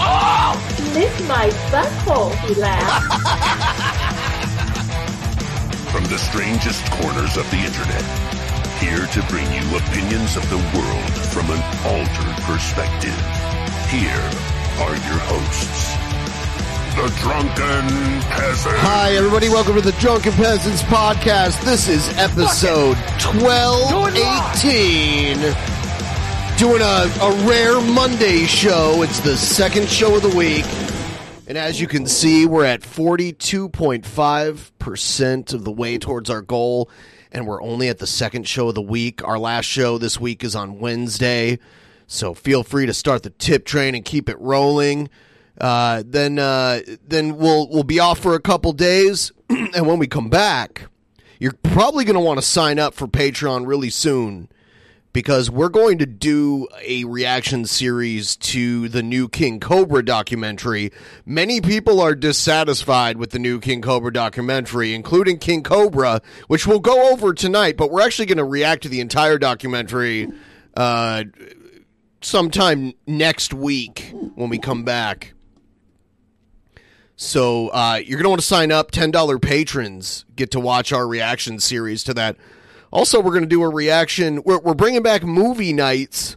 cry. Lick my butthole, he laughed. From the strangest corners of the internet, here to bring you opinions of the world from an altered perspective. Here are your hosts, the Drunken Peasants. Hi, everybody. Welcome to the Drunken Peasants Podcast. This is episode 1218. Doing a, a rare Monday show. It's the second show of the week. And as you can see, we're at 42.5% of the way towards our goal. And we're only at the second show of the week. Our last show this week is on Wednesday. So feel free to start the tip train and keep it rolling. Uh, then uh, then we'll we'll be off for a couple days, and when we come back, you're probably going to want to sign up for Patreon really soon because we're going to do a reaction series to the new King Cobra documentary. Many people are dissatisfied with the new King Cobra documentary, including King Cobra, which we'll go over tonight, but we're actually going to react to the entire documentary uh, sometime next week when we come back. So uh, you're going to want to sign up. $10 patrons get to watch our reaction series to that. Also, we're going to do a reaction. We're, we're bringing back movie nights.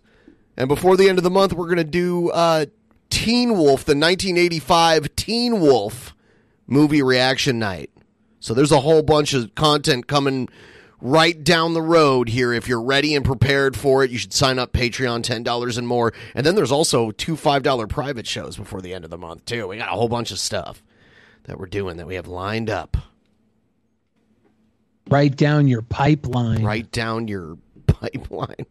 And before the end of the month, we're going to do uh, Teen Wolf, the 1985 Teen Wolf movie reaction night. So there's a whole bunch of content coming right down the road here. If you're ready and prepared for it, you should sign up Patreon, $10 and more. And then there's also two $5 private shows before the end of the month, too. We got a whole bunch of stuff that we're doing that we have lined up. Write down your pipeline. Write down your pipeline.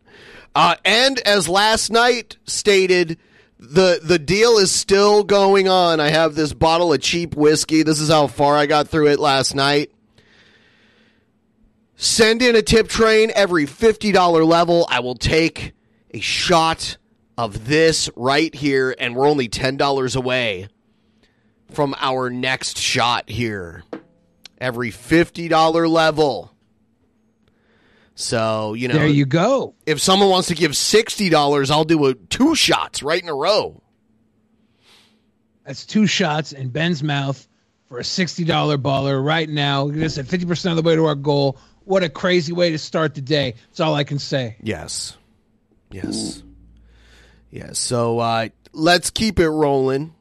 Uh, and as last night stated, the the deal is still going on. I have this bottle of cheap whiskey. This is how far I got through it last night. Send in a tip train every $50 level. I will take a shot of this right here, and we're only $10 away from our next shot here. Every $50 level. So, you know, There you go. if someone wants to give $60, I'll do a two shots right in a row. That's two shots in Ben's mouth for a $60 baller right now. This at 50% of the way to our goal. What a crazy way to start the day. That's all I can say. Yes. Yes. Yes. So uh, let's keep it rolling.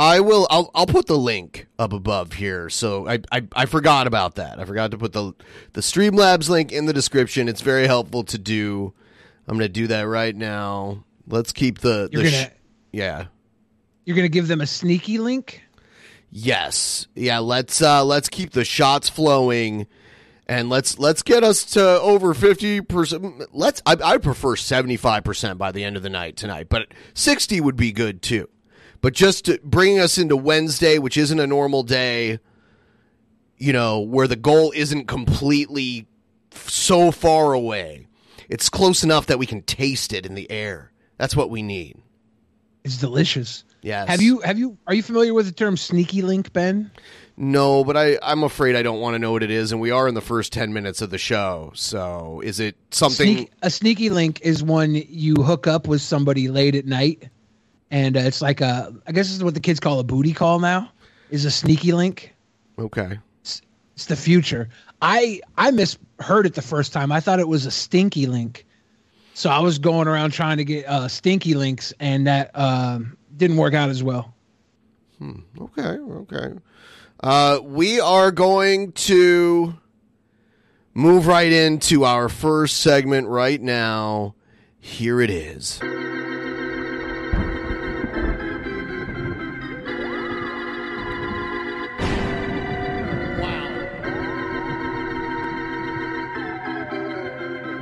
I will. I'll. I'll put the link up above here. So I, I. I forgot about that. I forgot to put the the Streamlabs link in the description. It's very helpful to do. I'm going to do that right now. Let's keep the. You're the gonna yeah. you're gonna give them a sneaky link? Yes. Yeah, let's uh let's keep the shots flowing and let's let's get us to over 50%. Let's I I prefer 75% by the end of the night tonight, but 60 would be good too. But just to bring us into Wednesday, which isn't a normal day, you know, where the goal isn't completely so far away. It's close enough that we can taste it in the air. That's what we need. It's delicious. Yes. Have you have you are you familiar with the term sneaky link, Ben? No, but I, I'm afraid I don't want to know what it is, and we are in the first 10 minutes of the show. So is it something. Sneak, a sneaky link is when you hook up with somebody late at night, and uh, it's like a I guess this is what the kids call a booty call now. Is a sneaky link. Okay. It's the future. I I misheard it the first time. I thought it was a stinky link. So I was going around trying to get uh, stinky links, and that um, didn't work out as well. Okay. Okay. Uh, we are going to move right into our first segment right now. Here it is.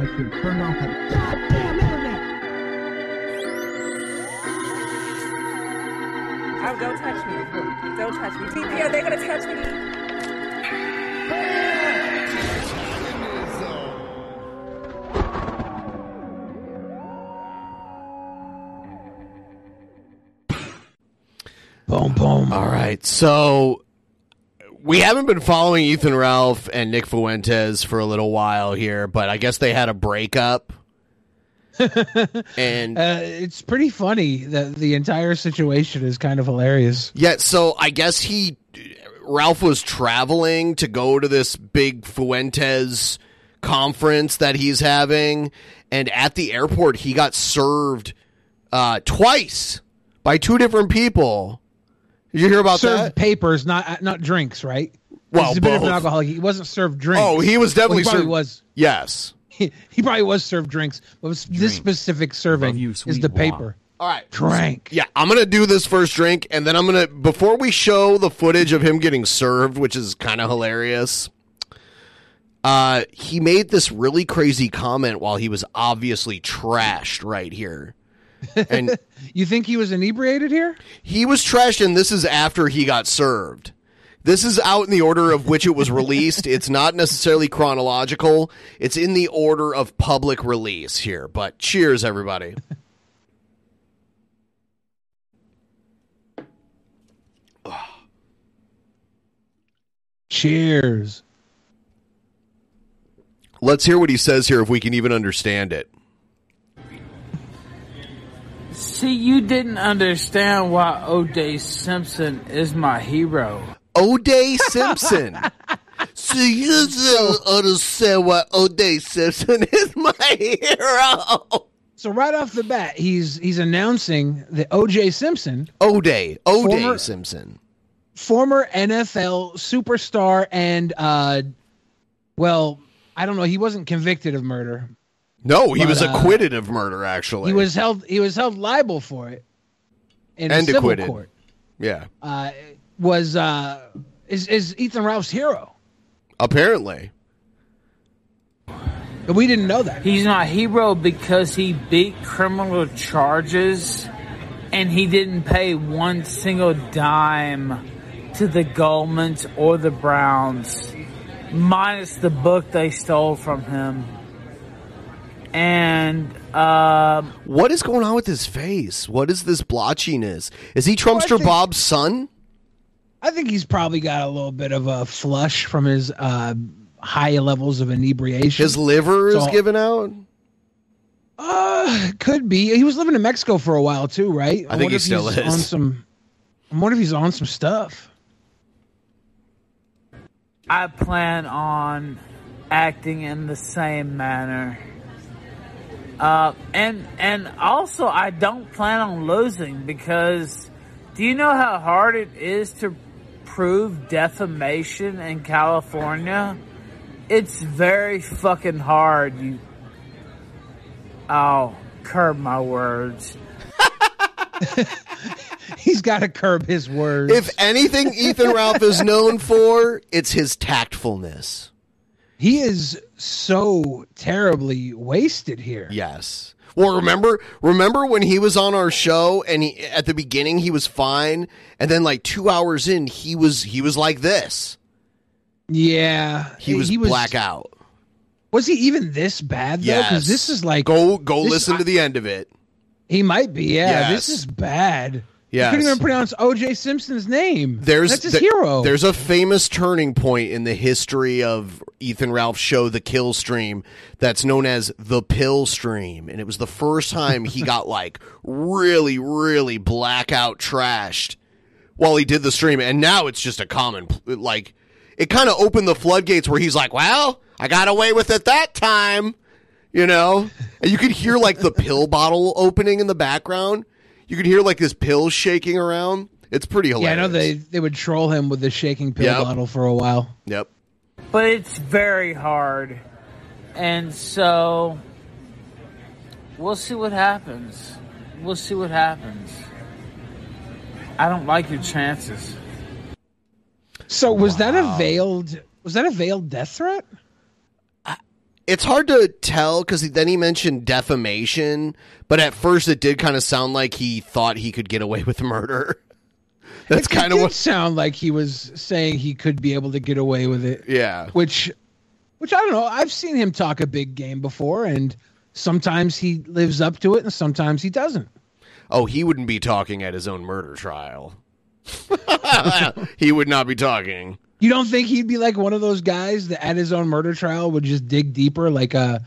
I can turn off that goddamn internet. Oh, don't touch me. Don't touch me. TP, are they're gonna touch me. Boom, boom. All right. So we haven't been following Ethan Ralph and Nick Fuentes for a little while here, but I guess they had a breakup. and Uh, it's pretty funny that the entire situation is kind of hilarious. yeah, so I guess he Ralph was traveling to go to this big Fuentes conference that he's having, and at the airport he got served uh, twice by two different people. Did you hear about served that? papers, not not drinks, right? Well, he's a bit of an alcoholic. He wasn't served drinks. Oh, he was definitely Well, he probably served- was. Yes. He, he probably was served drinks, but this specific serving you, is the paper. All right. Drank. Yeah, I'm gonna do this first drink, and then I'm gonna before we show the footage of him getting served, which is kind of hilarious. Uh, he made this really crazy comment while he was obviously trashed right here, and You think he was inebriated here? he was trashed, and this is after he got served. This is out in the order of which it was released. it's not necessarily chronological. It's in the order of public release here. But cheers, everybody. Cheers. Let's hear what he says here if we can even understand it. See, you didn't understand why O.J. Simpson is my hero. O'Day Simpson. so you don't understand why O'Day Simpson is my hero. So right off the bat, he's he's announcing that O.J. Simpson, O'Day. O'Day Former- Simpson. former NFL superstar, and uh, well, I don't know, he wasn't convicted of murder. No, he But, was uh, acquitted of murder, actually. He was held he was held liable for it in a And civil acquitted. court. Yeah, Uh, was uh, is is Ethan Ralph's hero? apparently. But we didn't know that. He's my hero because he beat criminal charges and he didn't pay one single dime to the Goldmans or the Browns, minus the book they stole from him. And um, What is going on with his face? What is this blotchiness? Is he Trumpster think- Bob's son? I think he's probably got a little bit of a flush from his uh, high levels of inebriation. His liver is So- given out? Uh, could be. He was living in Mexico for a while too, right? I think wonder he if still he's is. On some, I wonder if he's on some stuff. I plan on acting in the same manner. Uh, and and also I don't plan on losing because do you know how hard it is to prove defamation in California? It's very fucking hard. You, oh, curb my words. He's got to curb his words. If anything Ethan Ralph is known for, it's his tactfulness. He is so terribly wasted here. Yes. Well, remember, remember when he was on our show and he, at the beginning he was fine, and then like two hours in he was he was like this. Yeah, He was he blackout. Was he even this bad though? Yes. Because this is like Go go this- listen to the end of it. He might be. Yeah, Yes. this is bad. Yes. He couldn't even pronounce O.J. Simpson's name. There's that's his th- hero. There's a famous turning point in the history of Ethan Ralph's show, The Kill Stream, that's known as the Pill Stream, and it was the first time he got like really, really blackout trashed while he did the stream, and now it's just a common like. It kind of opened the floodgates where he's like, "Well, I got away with it that time," you know, and you could hear like the pill bottle opening in the background. You could hear like this pill shaking around. It's pretty hilarious. yeah. I know they they would troll him with the shaking pill Yep. bottle for a while. Yep. but it's very hard. And so we'll see what happens. We'll see what happens. I don't like your chances. So was that a veiled was that a veiled death threat? It's hard to tell because then he mentioned defamation, but at first it did kind of sound like he thought he could get away with murder. That's kind of what. sound like he was saying he could be able to get away with it. Yeah. Which, which I don't know. I've seen him talk a big game before, and sometimes he lives up to it, and sometimes he doesn't. Oh, he wouldn't be talking at his own murder trial. he would not be talking. You don't think he'd be like one of those guys that at his own murder trial would just dig deeper, like uh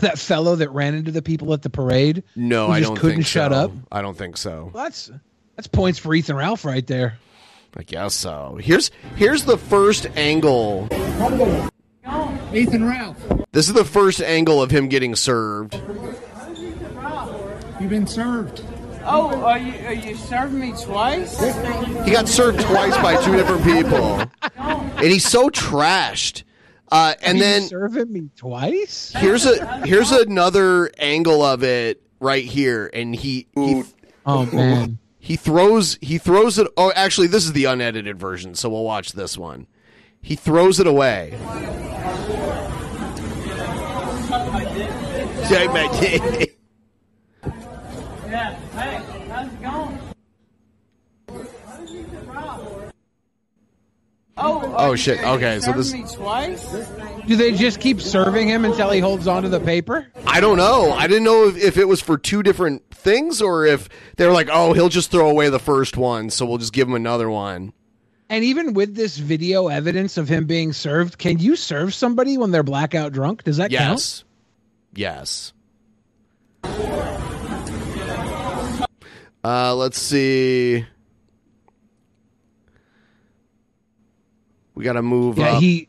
that fellow that ran into the people at the parade? No, who I just don't couldn't think shut so. up. I don't think so. Well, that's that's points for Ethan Ralph right there. I guess so. Here's here's the first angle. Ethan Ralph, This is the first angle of him getting served. you've been served. Oh, are you are you serving me twice? He got served twice by two different people, and he's so trashed. Uh, and Are you then serving me twice. here's a here's another angle of it right here, and he he Oh man, he throws he throws it. Oh, actually, this is the unedited version, so we'll watch this one. He throws it away. Take my dick. Yeah. Hey, how's it going? Oh, Oh, shit. Okay, so this- me twice. do they just keep serving him until he holds onto the paper? I don't know. I didn't know if, if it was for two different things or if they were like, oh, he'll just throw away the first one, so we'll just give him another one. And even with this video evidence of him being served, can you serve somebody when they're blackout drunk? Does that count? Yes. Yes. Uh, let's see. We got to move Yeah, up. he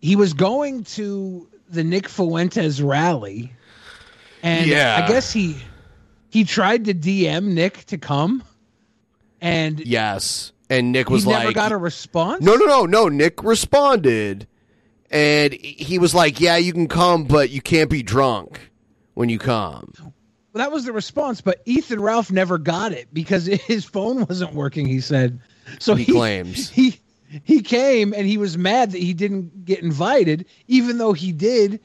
he was going to the Nick Fuentes rally, and Yeah. I guess he he tried to DM Nick to come, and yes. And Nick he was never like, got a response. no, no, no, no. Nick responded, and he was like, yeah, you can come, but you can't be drunk when you come. That was the response, but Ethan Ralph never got it because his phone wasn't working. He said, so He he, claims. he he came and he was mad that he didn't get invited, even though he did,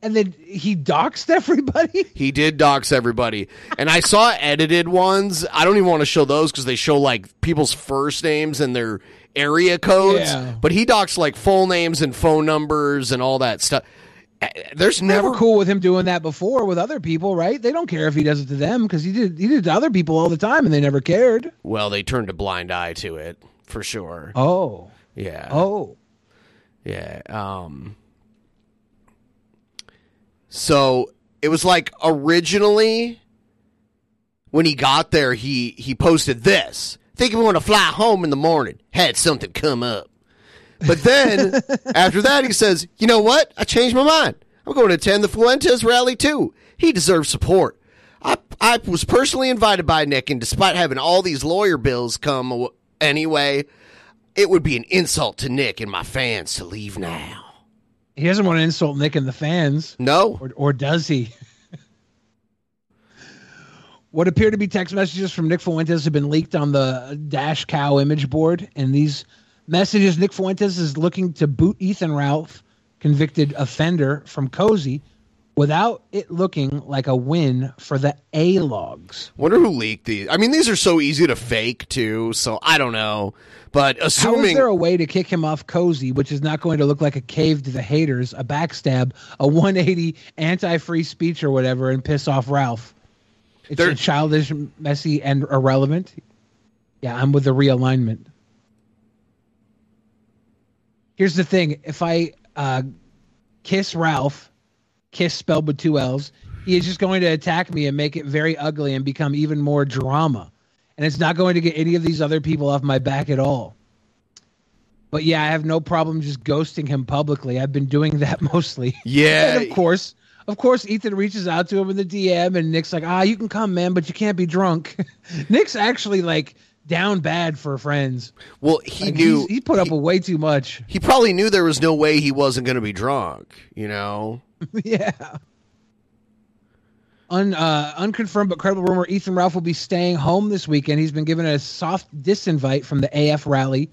and then he doxed everybody. He did dox everybody. And I saw edited ones. I don't even want to show those because they show like people's first names and their area codes. Yeah. But he doxed like full names and phone numbers and all that stuff. There's They never were cool with him doing that before with other people, right? They don't care if he does it to them because he did he did it to other people all the time and they never cared. Well, they turned a blind eye to it for sure. Oh, Yeah. oh, Yeah. Um So it was like originally when he got there he he posted this. Think we want to fly home in the morning. Had something come up. But then after that he says, "You know what? I changed my mind. I'm going to attend the Fuentes rally too. He deserves support." I I was personally invited by Nick and despite having all these lawyer bills come aw- anyway, it would be an insult to Nick and my fans to leave now. he doesn't want to insult Nick and the fans, No. or or does he? what appear to be text messages from Nick Fuentes have been leaked on the Dash Cow image board, and these messages Nick Fuentes is looking to boot Ethan Ralph, convicted offender, from Cozy. Without it looking like a win for the A logs. Wonder who leaked these. I mean, these are so easy to fake too, so I don't know. But How is assuming there a way to kick him off cozy, which is not going to look like a cave to the haters, a backstab, a 180 anti-free speech or whatever, and piss off Ralph? It's childish, messy, and irrelevant. Yeah, I'm with the realignment. Here's the thing: if I uh, kiss Ralph, kiss spelled with two L's, he is just going to attack me and make it very ugly and become even more drama. And it's not going to get any of these other people off my back at all. But yeah, I have no problem just ghosting him publicly. I've been doing that mostly. Yeah. and of course, of course, Ethan reaches out to him in the DM, and Nick's like, "Ah, you can come, man, but you can't be drunk." Nick's actually like down bad for friends. well, he Like, knew he put up with way too much. he probably knew there was no way he wasn't going to be drunk. You know, yeah. Un, uh, unconfirmed but credible rumor Ethan Ralph will be staying home this weekend. He's been given a soft disinvite from the AF rally.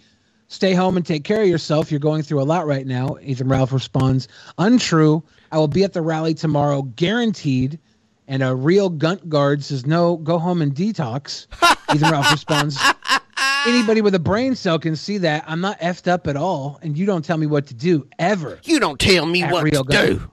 Stay home and take care of yourself. You're going through a lot right now. Ethan Ralph responds, Untrue. I will be at the rally tomorrow, guaranteed. And a real gunt guard says, No, go home and detox. Ethan Ralph responds, Anybody with a brain cell can see that I'm not effed up at all, and you don't tell me what to do ever. You don't tell me what Real to do.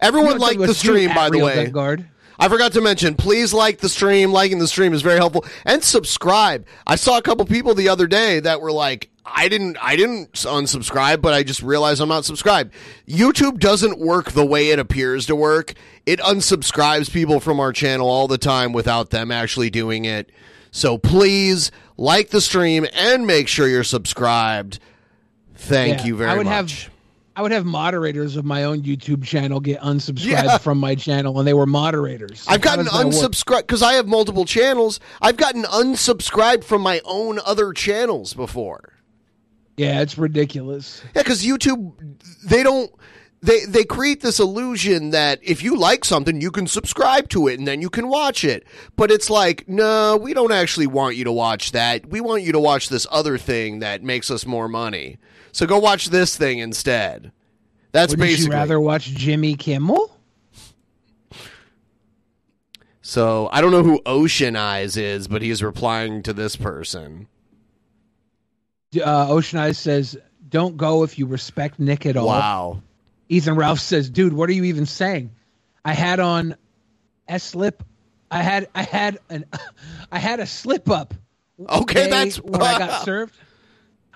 Everyone don't tell me liked the stream, by the way. Guard. I forgot to mention, please like the stream. Liking the stream is very helpful. And subscribe. I saw a couple people the other day that were like, I didn't, I didn't unsubscribe, but I just realized I'm not subscribed. YouTube doesn't work the way it appears to work. It unsubscribes people from our channel all the time without them actually doing it. So please like the stream and make sure you're subscribed. Thank Yeah, you very I would much. have I would have moderators of my own YouTube channel get unsubscribed Yeah. from my channel, and they were moderators. I've How gotten unsubscribed because I have multiple channels. I've gotten unsubscribed from my own other channels before. Yeah, it's ridiculous. Yeah, because YouTube, they don't. They they create this illusion that if you like something, you can subscribe to it and then you can watch it. But it's like, no, we don't actually want you to watch that. We want you to watch this other thing that makes us more money. So go watch this thing instead. That's Wouldn't basically. Would you rather watch Jimmy Kimmel? so I don't know who Ocean Eyes is, but he's replying to this person. Uh, Ocean Eyes says, "Don't go if you respect Nick at all." Wow. Ethan Ralph says, "Dude, what are you even saying? I had on a slip. I had I had an I had a slip up. Okay, that's- when I got served.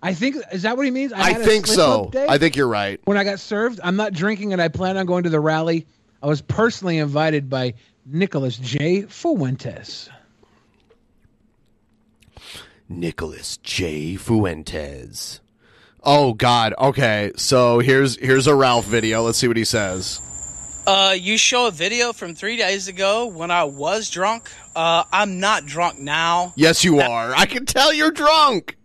I think is that what he means? I had a think so. I think you're right. when I got served, I'm not drinking, and I plan on going to the rally. I was personally invited by Nicholas J. Fuentes. Nicholas J. Fuentes. Oh God. Okay, so here's here's a Ralph video. Let's see what he says. Uh, you show a video from three days ago when I was drunk. Uh, I'm not drunk now. Yes, you are. I can tell you're drunk.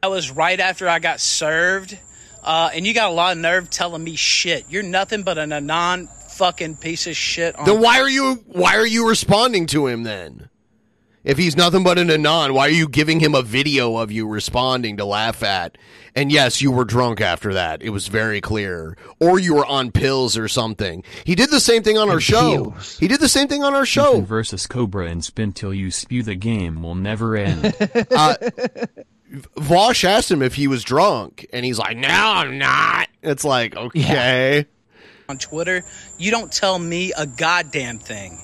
That was right after I got served. Uh, and you got a lot of nerve telling me shit. You're nothing but a non fucking piece of shit. On Then why are you why are you responding to him then? If he's nothing but an anon, why are you giving him a video of you responding to laugh at? And yes, you were drunk after that. It was very clear. Or you were on pills or something. He did the same thing on our show. He did the same thing on our show. Ethan versus Cobra and spin till you spew the game will never end. uh, Vaush asked him if he was drunk, and he's like, "No, I'm not." It's like, okay, on Twitter. You don't tell me a goddamn thing.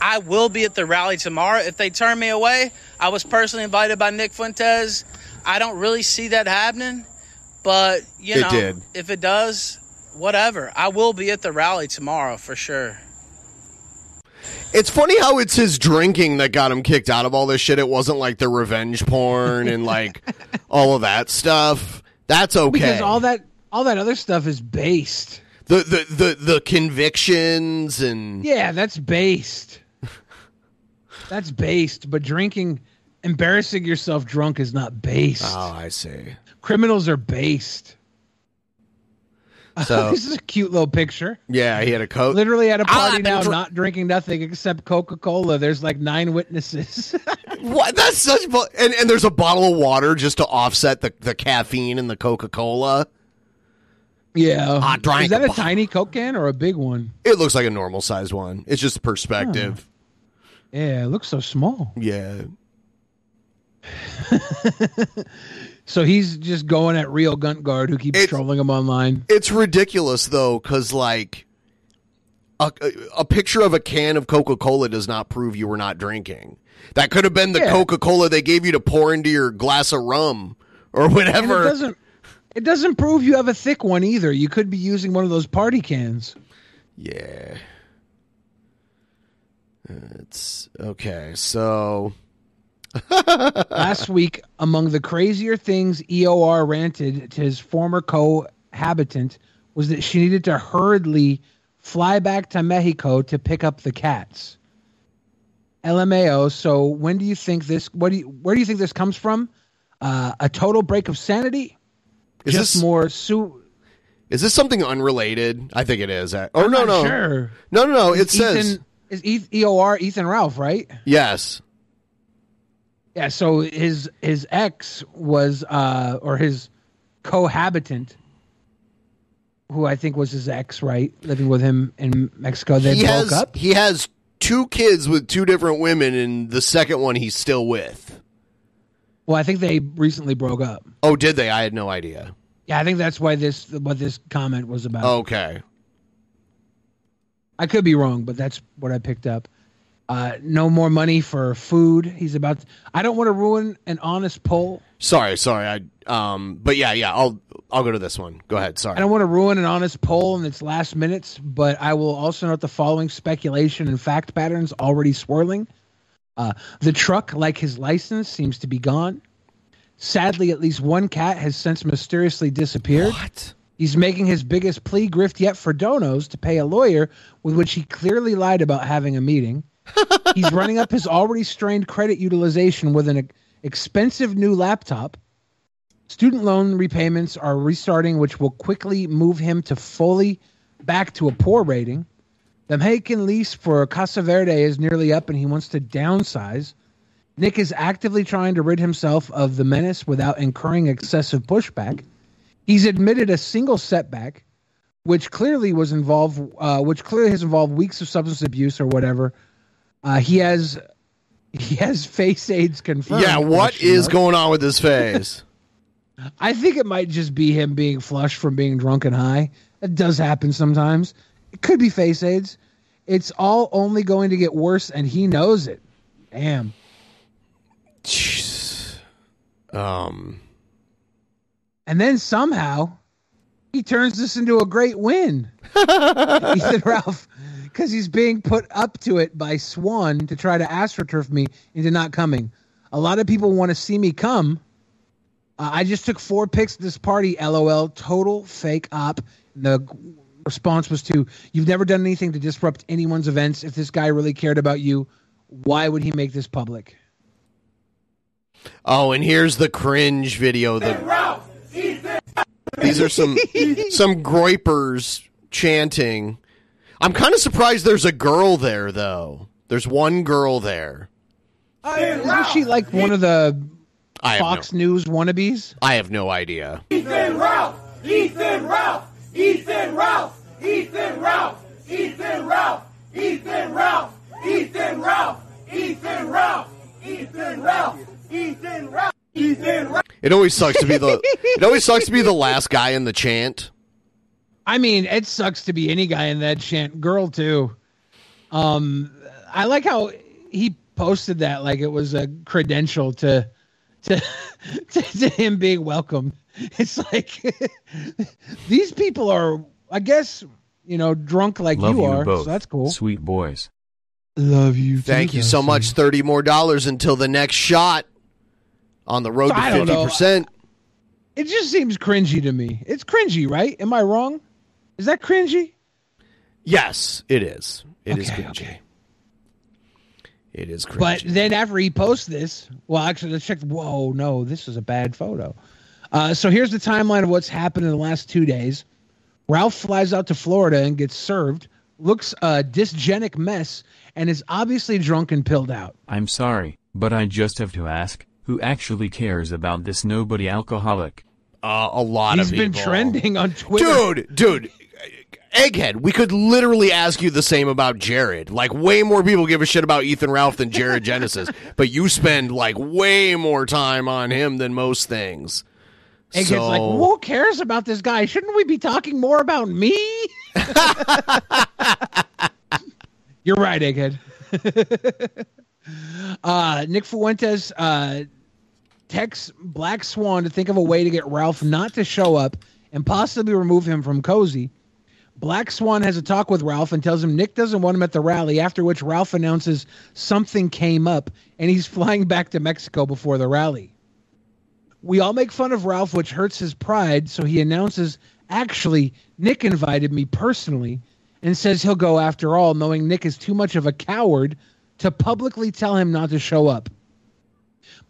I will be at the rally tomorrow. If they turn me away, I was personally invited by Nick Fuentes. I don't really see that happening, but you It know, did. if it does, whatever. I will be at the rally tomorrow for sure. It's funny how it's his drinking that got him kicked out of all this shit. It wasn't like the revenge porn and like all of that stuff. That's okay. Because all that all that other stuff is based. the, the the the convictions and Yeah, that's based. That's based, but drinking embarrassing yourself drunk is not based. Oh, I see. Criminals are based. So- this is a cute little picture. yeah, he had a coat. Literally at a party now, dr- not drinking nothing except Coca Cola. There's like nine witnesses. What? That's such. bu- And and there's a bottle of water just to offset the the caffeine in the Coca Cola. yeah. I drank Is that a a tiny Coke can or a big one? It looks like a normal sized one. It's just perspective. Yeah, it looks so small. Yeah. So he's just going at real Gunt Guard who keeps trolling him online. It's ridiculous though, because like a, a, picture of a can of Coca Cola does not prove you were not drinking. That could have been the Yeah. Coca Cola they gave you to pour into your glass of rum or And it whatever. doesn't it doesn't prove you have a thick one either. You could be using one of those party cans. Yeah. It's okay. So Last week, among the crazier things EOR ranted to his former cohabitant was that she needed to hurriedly fly back to Mexico to pick up the cats. LMAO. So when do you think this? What do you? Where do you think this comes from? Uh, a total break of sanity? Is Just this- more su- is this something unrelated? I think it is. Or I'm no, no, sure. no, no, no. It Is says Ethan, is E- EOR Ethan Ralph right? yes. Yeah, so his his ex was uh or his cohabitant who I think was his ex, right? Living with him in Mexico. They he broke has up. he has two kids with two different women, and the second one he's still with. Well, I think they recently broke up. Oh, did they? I had no idea. Yeah, I think that's why this what this comment was about. Okay. I could be wrong, but that's what I picked up. Uh, no more money for food. He's about. I don't want to ruin an honest poll. Sorry, sorry. I um, but yeah, yeah. I'll I'll go to this one. Go ahead. Sorry. I don't want to ruin an honest poll in its last minutes, but I will also note the following speculation and fact patterns already swirling. Uh, the truck, like his license, seems to be gone. Sadly, at least one cat has since mysteriously disappeared. What? He's making his biggest plea grift yet for donos to pay a lawyer with which he clearly lied about having a meeting. He's running up his already strained credit utilization with an expensive new laptop. Student loan repayments are restarting, which will quickly move him to fully back to a poor rating. The Mexican lease for Casa Verde is nearly up and he wants to downsize. Nick is actively trying to rid himself of the menace without incurring excessive pushback. He's admitted a single setback, which clearly was involved, uh, which clearly has involved weeks of substance abuse or whatever. Uh, he has he has face aids confirmed. Yeah, what is question is mark. going on with his face? I think it might just be him being flushed from being drunk and high. It does happen sometimes. It could be face aids. It's all only going to get worse, and he knows it. Damn. Um, And then somehow he turns this into a great win. he said, Ralph, because he's being put up to it by Swan to try to astroturf me into not coming. A lot of people want to see me come. Uh, I just took four pics at this party. LOL. Total fake up. The response was to, "You've never done anything to disrupt anyone's events. If this guy really cared about you, why would he make this public?" oh, and here's the cringe video. The these are some some groypers chanting. I'm kind of surprised there's a girl there though. There's one girl there. Isn't she like one of the I have Fox News wannabes? I have no idea. Ethan Ralph! Ethan Ralph! Ethan Ralph! Ethan Ralph! Ethan Ralph! Ethan Ralph! Ethan Ralph! Ethan Ralph! Ethan Ralph! Ethan Ralph! Ethan Ralph! It always sucks to be the it always sucks to be the last guy in the chant. I mean, it sucks to be any guy in that chant. Girl too. Um, I like how he posted that like it was a credential to to to, to him being welcome. It's like these people are, I guess, you know, drunk like Love you you, are. both. So that's cool. Sweet boys. Love you. Thank you so much. Thirty more dollars until the next shot on the road to fifty percent. It just seems cringy to me. It's cringy, right? Am I wrong? Is that cringy? Yes, it is. It is Okay, cringy. It is cringy. But then after he posts this, well, actually, let's check. Whoa, no, this is a bad photo. Uh, so here's the timeline of what's happened in the last two days. Ralph flies out to Florida and gets served, looks a dysgenic mess, and is obviously drunk and pilled out. I'm sorry, but I just have to ask, who actually cares about this nobody alcoholic? uh, a lot He's of people. He's been trending on Twitter. dude, dude. Egghead, we could literally ask you the same about Jared. Like, way more people give a shit about Ethan Ralph than Jared Genesis, but you spend like way more time on him than most things. And so, like, who cares about this guy? Shouldn't we be talking more about me? You're right, Egghead. uh, Nick Fuentes uh, texts Black Swan to think of a way to get Ralph not to show up and possibly remove him from Cozy. Black Swan has a talk with Ralph and tells him Nick doesn't want him at the rally, after which Ralph announces something came up and he's flying back to Mexico before the rally. We all make fun of Ralph, which hurts his pride, so he announces, actually, Nick invited me personally and says he'll go after all, knowing Nick is too much of a coward to publicly tell him not to show up.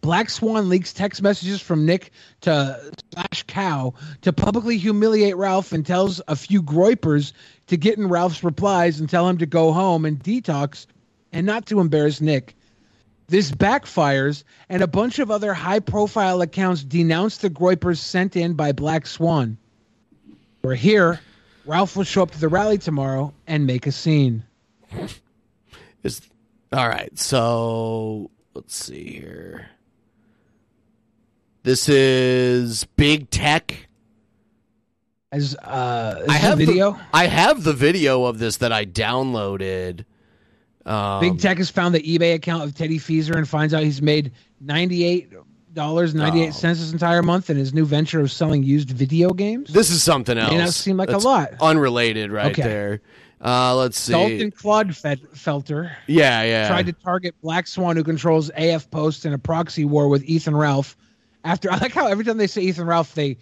Black Swan leaks text messages from Nick to Slash Cow to publicly humiliate Ralph and tells a few groypers to get in Ralph's replies and tell him to go home and detox and not to embarrass Nick. This backfires, and a bunch of other high profile accounts denounce the groypers sent in by Black Swan. We're here. Ralph will show up to the rally tomorrow and make a scene. is all right. So let's see here. This is big tech. As uh, I have the video. The, I have the video of this that I downloaded. Um, Big Tech has found the eBay account of Teddy Feezer and finds out he's made ninety eight dollars ninety eight cents this entire month in his new venture of selling used video games. This is something else. May not seem like That's a lot. Unrelated, right Okay. there. Uh, let's see. Dalton Clodfelter Yeah, yeah. tried to target Black Swan, who controls AF Post in a proxy war with Ethan Ralph. After I like how every time they say Ethan Ralph, they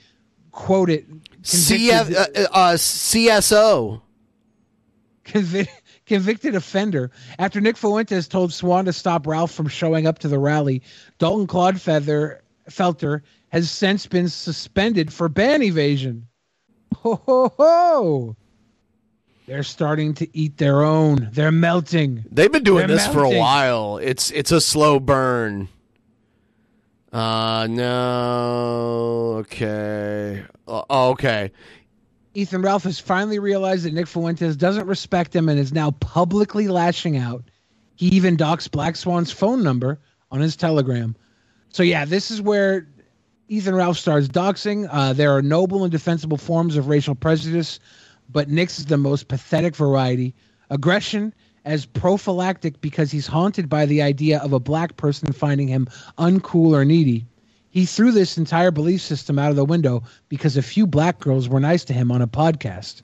quote it. CF, uh, uh, CSO. convi- convicted offender. After Nick Fuentes told Swan to stop Ralph from showing up to the rally, Dalton Claude Feather Felter has since been suspended for ban evasion. Ho ho ho! They're starting to eat their own. They're melting. They've been doing They're this for a while. It's it's a slow burn. Uh no. Okay. Uh, oh, okay. Ethan Ralph has finally realized that Nick Fuentes doesn't respect him and is now publicly lashing out. He even docks Black Swan's phone number on his Telegram. So yeah, this is where Ethan Ralph starts doxing. Uh, there are noble and defensible forms of racial prejudice, but Nick's is the most pathetic variety. Aggression as prophylactic because he's haunted by the idea of a black person finding him uncool or needy. He threw this entire belief system out of the window because a few black girls were nice to him on a podcast.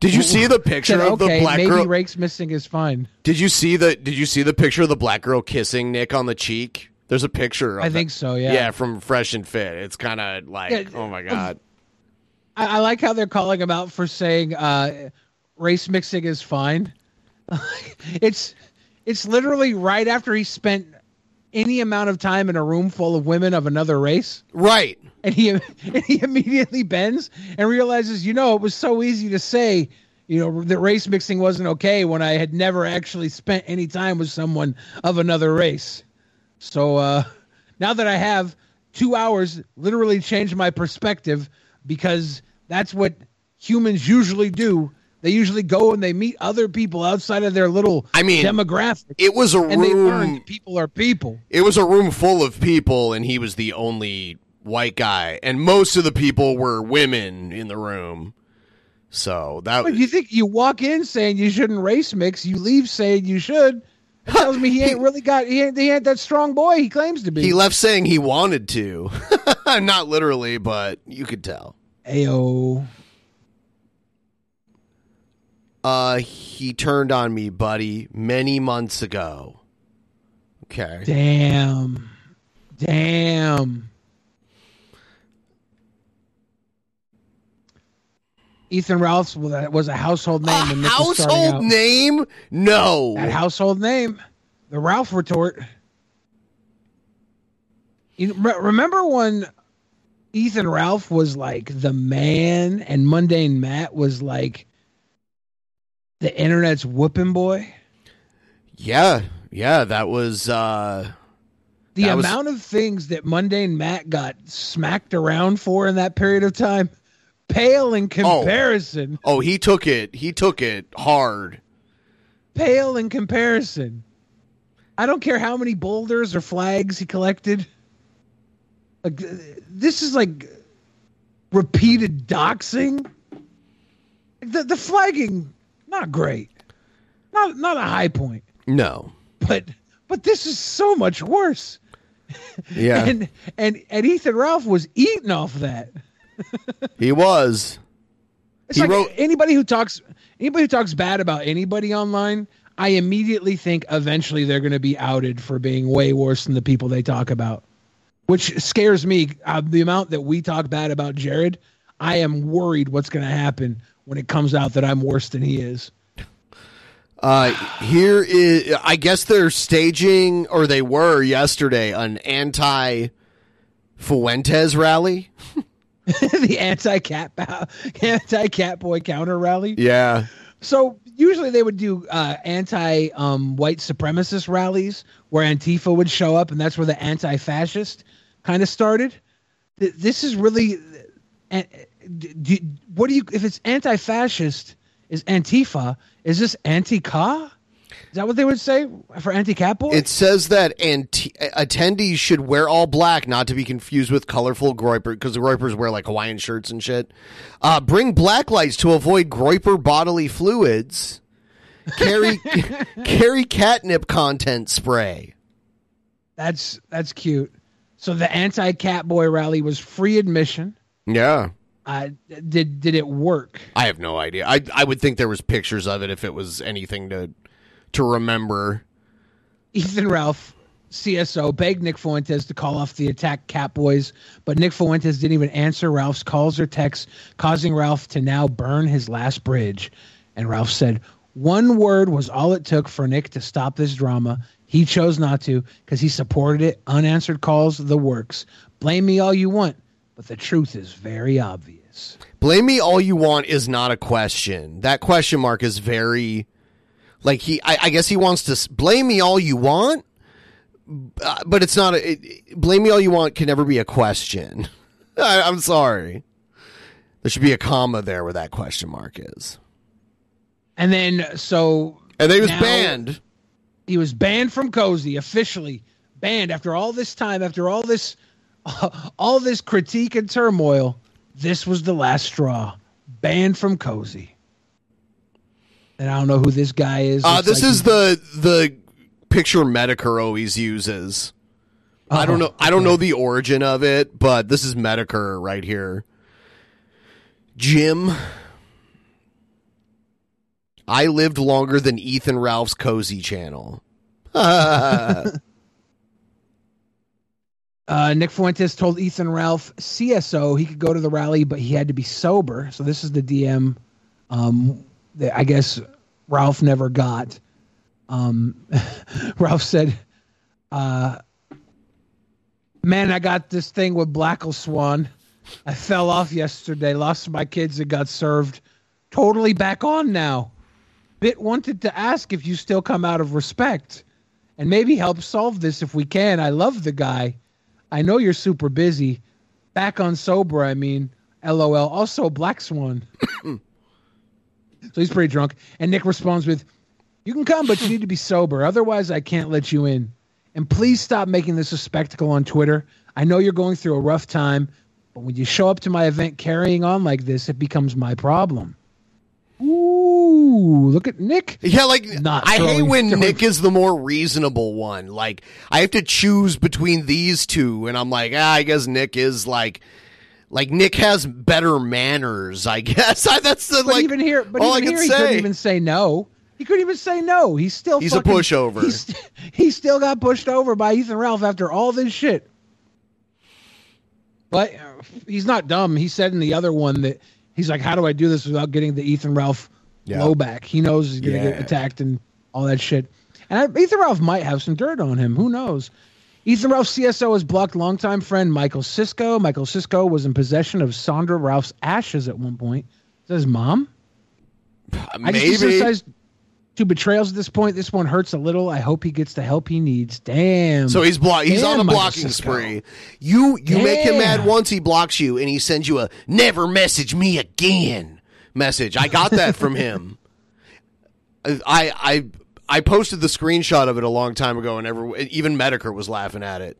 Did you see the picture Said, of the okay, black maybe girl? Rake's missing is fine. Did you see the Did you see the picture of the black girl kissing Nick on the cheek? There's a picture. Of I that. think so, yeah. Yeah, from Fresh and Fit. It's kind of like, Yeah, oh my uh, god. I, I like how they're calling him out for saying uh, race mixing is fine. it's it's literally right after he spent any amount of time in a room full of women of another race. Right. And he and he immediately bends and realizes, you know, it was so easy to say, you know, that race mixing wasn't okay when I had never actually spent any time with someone of another race. So uh, now that I have two hours, literally changed my perspective because that's what humans usually do. They usually go and they meet other people outside of their little I mean, demographic. It was a they room. that people are people. It was a room full of people, and he was the only white guy, and most of the people were women in the room. So that But you think you walk in saying you shouldn't race mix, you leave saying you should. That tells me he ain't really got he ain't, he ain't that strong boy he claims to be. he left saying he wanted to, not literally, but you could tell. Ayo. Uh, he turned on me, buddy, many months ago. Okay. Damn. Damn. Ethan Ralph's was a, was a household name. when Nick was starting Household name? No. That household name. The Ralph retort. You re- remember when Ethan Ralph was like the man and Mundane Matt was like the internet's whooping boy? Yeah, yeah, that was uh The That was- amount of things that Mundane Matt got smacked around for in that period of time pale in oh. comparison. Oh, he took it. He took it hard. Pale in comparison. I don't care how many boulders or flags he collected. Like this is like repeated doxing. The the flagging not great. Not not a high point. No. But but this is so much worse. Yeah. And and and Ethan Ralph was eating off that. He was. It's He like wrote- anybody who talks anybody who talks bad about anybody online, I immediately think eventually they're going to be outed for being way worse than the people they talk about. Which scares me. Uh, the amount that we talk bad about Jared, I am worried what's going to happen when it comes out that I'm worse than he is. Uh, here is, I guess they're staging, or they were yesterday, an anti Fuentes rally. the anti cat anti cat boy counter rally. Yeah. So usually they would do uh, anti um, white supremacist rallies where Antifa would show up, and that's where the anti fascist kind of started. Th- This is really, uh, d- d- what do you? If it's anti fascist, is Antifa? Is this anti-Ka? Is that what they would say for anti cat boy? It says that anti- attendees should wear all black, not to be confused with colorful Groyper, because the Groypers wear like Hawaiian shirts and shit. Uh, bring black lights to avoid Groyper bodily fluids. Carry carry catnip content spray. That's that's cute. So the anti cat boy rally was free admission. Yeah. Uh, did did it work? I have no idea. I I would think there was pictures of it if it was anything to to remember. Ethan Ralph, CSO, begged Nick Fuentes to call off the attack Cat Boys, but Nick Fuentes didn't even answer Ralph's calls or texts, causing Ralph to now burn his last bridge. And Ralph said, one word was all it took for Nick to stop this drama. He chose not to because he supported it. Unanswered calls, the works. Blame me all you want, but the truth is very obvious. Blame me all you want is not a question. That question mark is very like he. I, I guess he wants to blame me all you want, uh, but it's not. A, it, blame me all you want can never be a question. I, I'm sorry. There should be a comma there where that question mark is. And then, so. And then he was banned. He was banned from Cozy officially. Banned after all this time, after all this, all this critique and turmoil. This was the last straw. Banned from Cozy. And I don't know who this guy is. Uh, this like is he- the the picture Medicare always uses. I don't Oh, know. I don't know the origin of it, but this is Medicare right here. Jim, I lived longer than Ethan Ralph's cozy channel. Uh, Nick Fuentes told Ethan Ralph, CSO, he could go to the rally, but he had to be sober. So this is the DM um, I guess Ralph never got. Um, Ralph said, uh, Man, I got this thing with Black Swan. I fell off yesterday, lost my kids, and got served. Totally back on now. Bit wanted to ask if you still come out of respect and maybe help solve this if we can. I love the guy. I know you're super busy. Back on sober, I mean. LOL. Also, Black Swan. so he's pretty drunk. And Nick responds with, You can come, but you need to be sober. Otherwise, I can't let you in. And please stop making this a spectacle on Twitter. I know you're going through a rough time, but when you show up to my event carrying on like this, it becomes my problem. Ooh, look at Nick. Yeah, like Not I hate when Nick is the more reasonable one. Like I have to choose between these two, and I'm like, ah, I guess Nick is like, like Nick has better manners. I guess that's the But like even here, but all even I here, he say. couldn't even say no. He couldn't even say no. He's still He's a pushover. He's, he still got pushed over by Ethan Ralph after all this shit. But uh, he's not dumb. He said in the other one that he's like, "How do I do this without getting the Ethan Ralph Yeah. blowback?" He knows he's gonna Yeah. get attacked and all that shit. And I, Ethan Ralph might have some dirt on him. Who knows? Ethan Ralph CSO has blocked longtime friend Michael Cisco. Michael Cisco was in possession of Sandra Ralph's ashes at one point. Is that his mom? Uh, I just Maybe. desensitized to betrayals at this point. This one hurts a little. I hope he gets the help he needs. Damn. So he's blo- he's Damn, on a blocking spree. You you make him mad once, he blocks you, and he sends you a "never message me again" message. I got that from him. I I I posted the screenshot of it a long time ago, and every, even Medicare was laughing at it.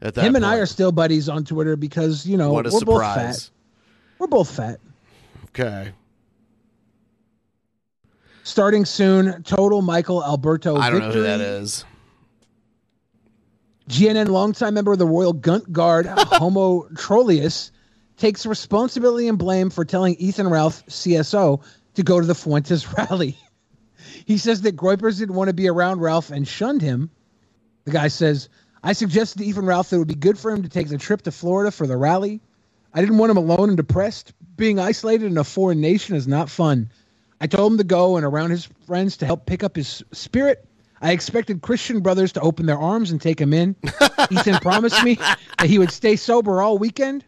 At that, Him and I are still buddies on Twitter because you know what a we're both fat. We're both fat. Okay, Starting soon, total Michael Alberto. I don't know who that is. GNN longtime member of the Royal Gunt Guard, Homo Trollius, takes responsibility and blame for telling Ethan Ralph, CSO, to go to the Fuentes rally. He says that Groypers didn't want to be around Ralph and shunned him. The guy says, I suggested to Ethan Ralph that it would be good for him to take the trip to Florida for the rally. I didn't want him alone and depressed. Being isolated in a foreign nation is not fun. I told him to go and around his friends to help pick up his spirit. I expected Christian brothers to open their arms and take him in. Ethan promised me that he would stay sober all weekend.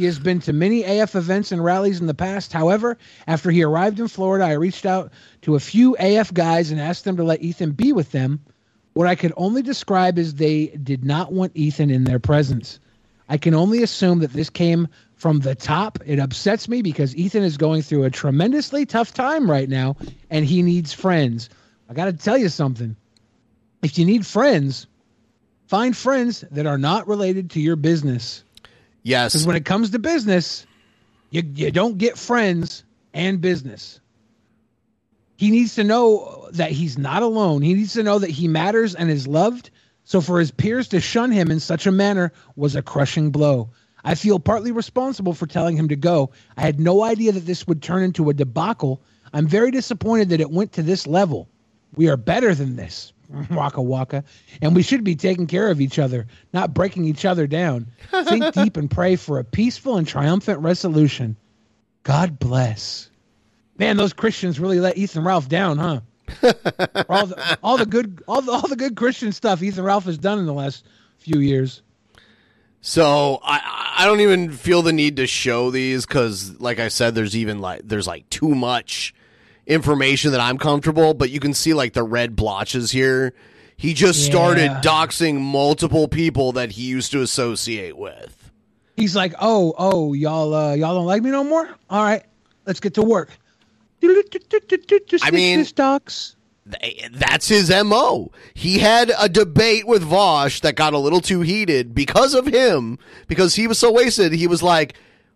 He has been to many AF events and rallies in the past. However, after he arrived in Florida, I reached out to a few AF guys and asked them to let Ethan be with them. What I could only describe is they did not want Ethan in their presence. I can only assume that this came from the top. It upsets me because Ethan is going through a tremendously tough time right now and he needs friends. I got to tell you something. If you need friends, find friends that are not related to your business. Yes. Because when it comes to business, you, you don't get friends and business. He needs to know that he's not alone. He needs to know that he matters and is loved. So for his peers to shun him in such a manner was a crushing blow. I feel partly responsible for telling him to go. I had no idea that this would turn into a debacle. I'm very disappointed that it went to this level. We are better than this. Waka waka. And we should be taking care of each other, not breaking each other down. Think deep and pray for a peaceful and triumphant resolution. God bless. Man, those Christians really let Ethan Ralph down, huh? all the all the good all the all the good Christian stuff Ethan Ralph has done in the last few years. So I I don't even feel the need to show these because, like I said, there's even like there's like too much information that I'm comfortable. But you can see like the red blotches here. He just started Yeah. doxing multiple people that he used to associate with. He's like, "Oh, oh, y'all uh y'all don't like me no more? All right. Let's get to work." I mean, stocks. That's his mo. He had a debate with Vaush that got a little too heated because of him. Because he was so wasted, he was like,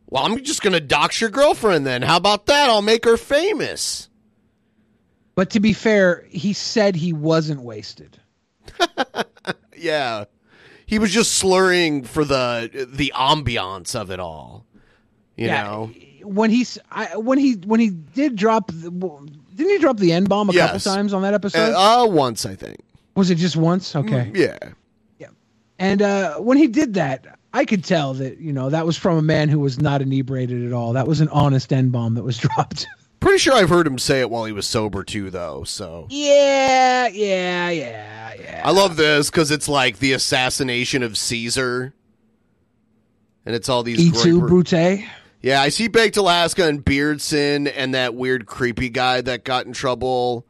"Well, I'm just gonna dox your girlfriend then. How about that? I'll make her famous." But to be fair, he said he wasn't wasted. Yeah, he was just slurring for the the ambiance of it all. You Yeah, know, When he's I, when he when he did drop the, didn't he drop the N bomb a couple times on that episode? uh, uh, once I think. Was it just once? Okay. Yeah. Yeah. And uh, when he did that, I could tell that you know that was from a man who was not inebriated at all. That was an honest N bomb that was dropped. Pretty sure I've heard him say it while he was sober too, though. So yeah, yeah, yeah, yeah. I love this because it's like the assassination of Caesar, and it's all these E great two per- Brute. Yeah, I see Baked Alaska and Beardson and that weird creepy guy that got in trouble.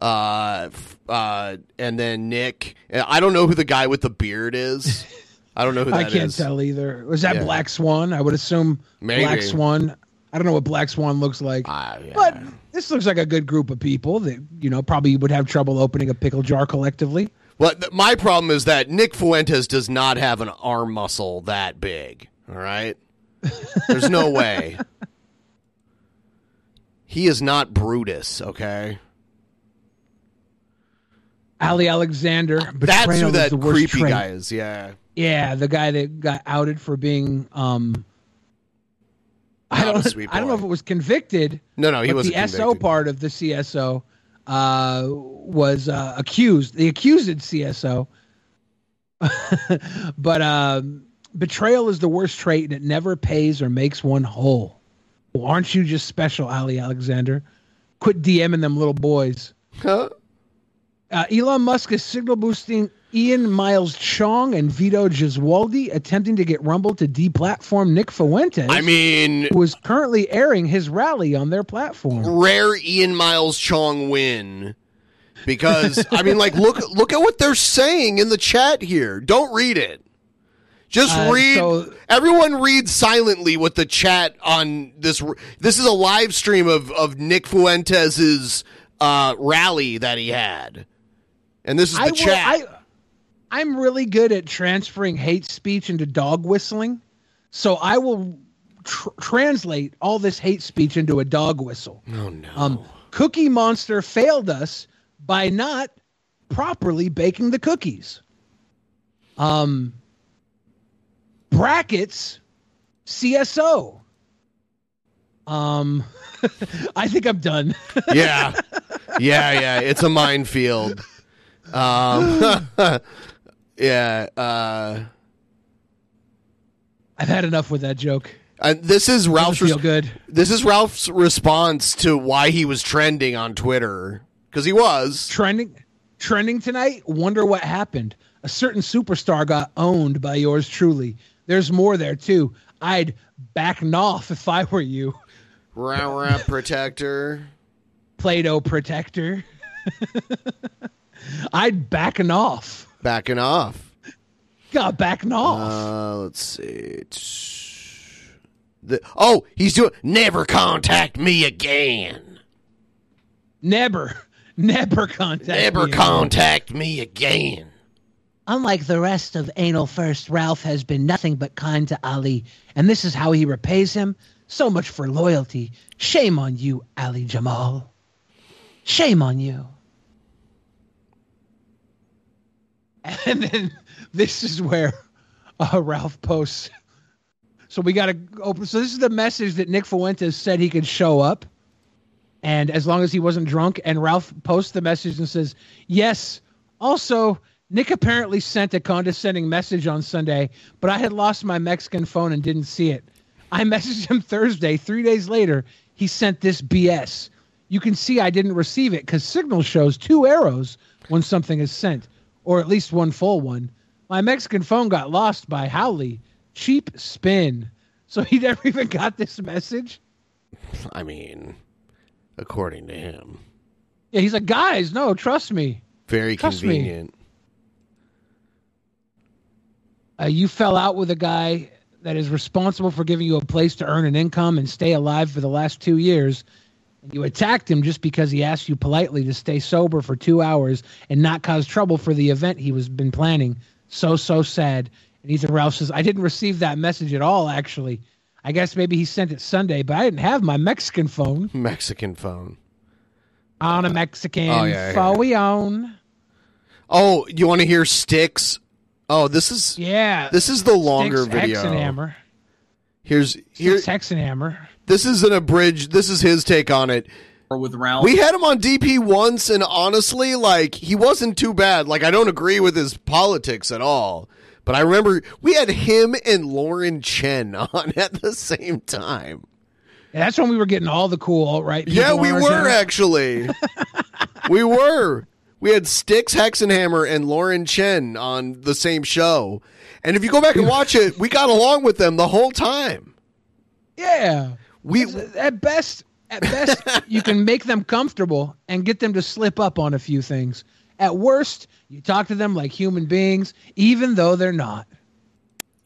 Uh, f- uh, and then Nick. I don't know who the guy with the beard is. I don't know who that I can't tell either. Was that Yeah. Black Swan? I would assume Maybe. Black Swan. I don't know what Black Swan looks like, but this looks like a good group of people that you know probably would have trouble opening a pickle jar collectively. Well, th- my problem is that Nick Fuentes does not have an arm muscle that big. All right, there's no way. He is not Brutus. Okay, Ali Alexander. that's who that creepy trait. guy is. Yeah, Yeah, the guy that got outed for being um I don't I don't know if it was convicted. No, no, he wasn't The SO part of the CSO uh was uh accused. The accused CSO. but um betrayal is the worst trait and it never pays or makes one whole. Well, aren't you just special, Ali Alexander? Quit DMing them little boys. Uh, Elon Musk is signal boosting Ian Miles Chong and Vito Gesualdi, attempting to get Rumble to deplatform Nick Fuentes. I mean, who is currently airing his rally on their platform. rare Ian Miles Chong win. Because I mean, like, look look at what they're saying in the chat here. Don't read it. Just Uh, read. so- everyone read silently what the chat on this. This is a live stream of of Nick Fuentes's uh, rally that he had, and this is the I will- chat. I, I'm really good at transferring hate speech into dog whistling, so I will tr- translate all this hate speech into a dog whistle. Oh no! Um, Cookie Monster failed us by not properly baking the cookies. Um, brackets, CSO. Um, I think I'm done. yeah, yeah, yeah. It's a minefield. Um, yeah. Uh, I've had enough with that joke. And this is Ralph's feel good. This is Ralph's response to why he was trending on Twitter because he was trending. Trending tonight. Wonder what happened. A certain superstar got owned by yours truly. There's more there too. I'd back off if I were you. Rah rah protector. Play-Doh protector. I'd back off. Backing off. Got backing off. Uh, let's see. The, oh, he's doing. Never contact me again. Never, Never contact Never me. contact me again. Unlike the rest of Anal First, Ralph has been nothing but kind to Ali, and this is how he repays him. So much for loyalty. Shame on you, Ali Jamal. Shame on you. And then this is where uh, Ralph posts. So we got to open. So this is the message that Nick Fuentes said he could show up, and as long as he wasn't drunk. And Ralph posts the message and says, "Yes." Also, Nick apparently sent a condescending message on Sunday, but I had lost my Mexican phone and didn't see it. I messaged him Thursday. Three days later, he sent this BS. You can see I didn't receive it because Signal shows two arrows when something is sent, or at least one full one. My Mexican phone got lost by Howley. Cheap spin. So he never even got this message. I mean, according to him, Yeah, he's like, guys, no, trust me. very Trust me. convenient. uh, you fell out with a guy that is responsible for giving you a place to earn an income and stay alive for the last two years. And you attacked him just because he asked you politely to stay sober for two hours and not cause trouble for the event he was been planning. So so sad. And Ethan Ralph says, I didn't receive that message at all. Actually, I guess maybe he sent it Sunday, but I didn't have my Mexican phone Mexican phone. on a Mexican Oh, yeah, I phone. We own. Oh, you want to hear Styx? Oh, this is Yeah. This is the longer Styx, video. Hexenhammer. Here's here. Styx Hexenhammer. This is an abridged. This is his take on it. Or with Ralph. We had him on DP once, and honestly, like he wasn't too bad. Like I don't agree with his politics at all, but I remember we had him and Lauren Chen on at the same time. Yeah, that's when we were getting all the cool alt right. Yeah, we were actually. we were. We had Styx Hexenhammer and Lauren Chen on the same show. And if you go back and watch it, we got along with them the whole time. Yeah. We at best at best you can make them comfortable and get them to slip up on a few things. At worst, you talk to them like human beings, even though they're not.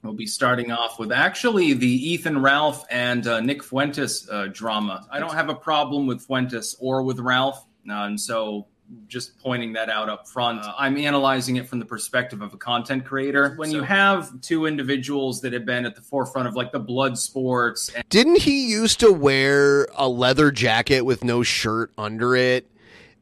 We'll be starting off with actually the Ethan Ralph and uh, Nick Fuentes uh, drama. I don't have a problem with Fuentes or with Ralph, uh, and so just pointing that out up front. Uh, I'm analyzing it from the perspective of a content creator. When you have two individuals that have been at the forefront of like the blood sports and Didn't he used to wear a leather jacket with no shirt under it?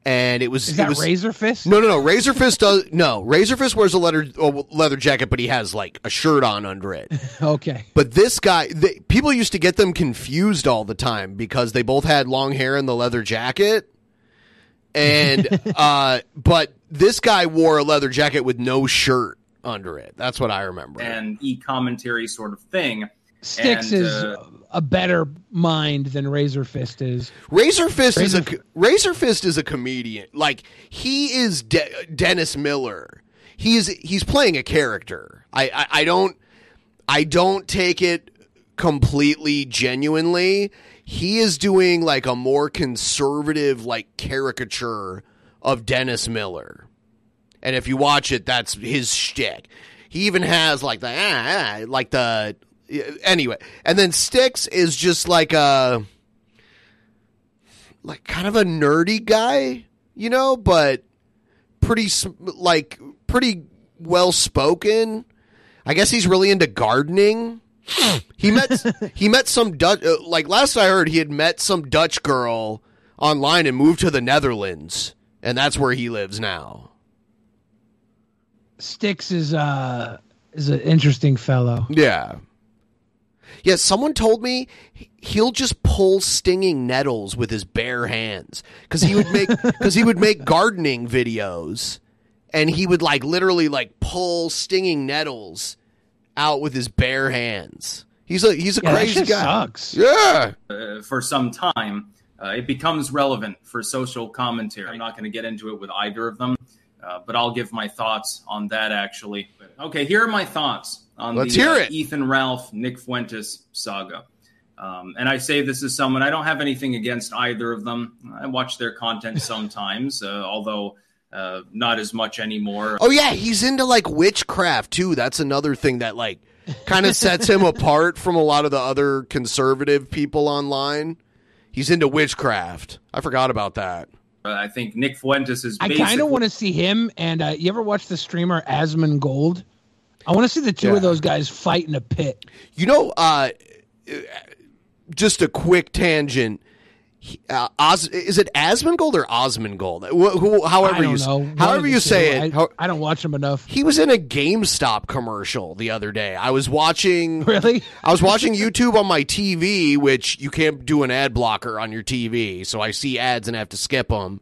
And it was Is it that was, Razor Fist? No, no, no. Razor Fist does no. Razor Fist wears a leather a leather jacket, but he has like a shirt on under it. Okay. But this guy, they, people used to get them confused all the time because they both had long hair and the leather jacket. And uh but this guy wore a leather jacket with no shirt under it. That's what I remember. and e commentary sort of thing. Styx And, is uh, a better mind than Razor Fist is. Razor Fist is a Razor- Fist is a comedian. Like he is De- Dennis Miller. He is he's playing a character. I, I I don't I don't take it completely genuinely. He is doing like a more conservative like caricature of Dennis Miller. And if you watch it, that's his shtick. He even has like the ah, ah, like the anyway. And then Styx is just like a like kind of a nerdy guy, you know, but pretty like pretty well spoken. I guess he's really into gardening. he met he met some Dutch uh, like last I heard he had met some Dutch girl online and moved to the Netherlands and that's where he lives now. Styx is uh is an interesting fellow. Yeah. Yeah, someone told me he'll just pull stinging nettles with his bare hands cuz he would make cuz he would make gardening videos and he would like literally like pull stinging nettles out with his bare hands. He's a he's a Yeah, crazy guy. sucks. Yeah. uh, for some time, uh, it becomes relevant for social commentary. I'm not going to get into it with either of them, uh, but I'll give my thoughts on that actually. Okay, here are my thoughts on Let's the hear uh, it. Ethan Ralph, Nick Fuentes saga. Um, and I say this as someone, I don't have anything against either of them. I watch their content sometimes, uh, although uh, not as much anymore. Oh yeah, he's into like witchcraft too. That's another thing that like kind of sets him apart from a lot of the other conservative people online. He's into witchcraft. I forgot about that. Uh, I think Nick Fuentes is. I basically- kind of want to see him. And uh, you ever watch the streamer Asmon Gold? I want to see the two Yeah. of those guys fight in a pit. You know, uh, just a quick tangent. Uh, Os, is it Asmongold or Osmongold? Wh- Who, however you know. However you say two. it. I, I don't watch him enough. he was in a GameStop commercial the other day. I was watching. Really? I was watching YouTube on my TV, which you can't do an ad blocker on your TV, so I see ads and have to skip them.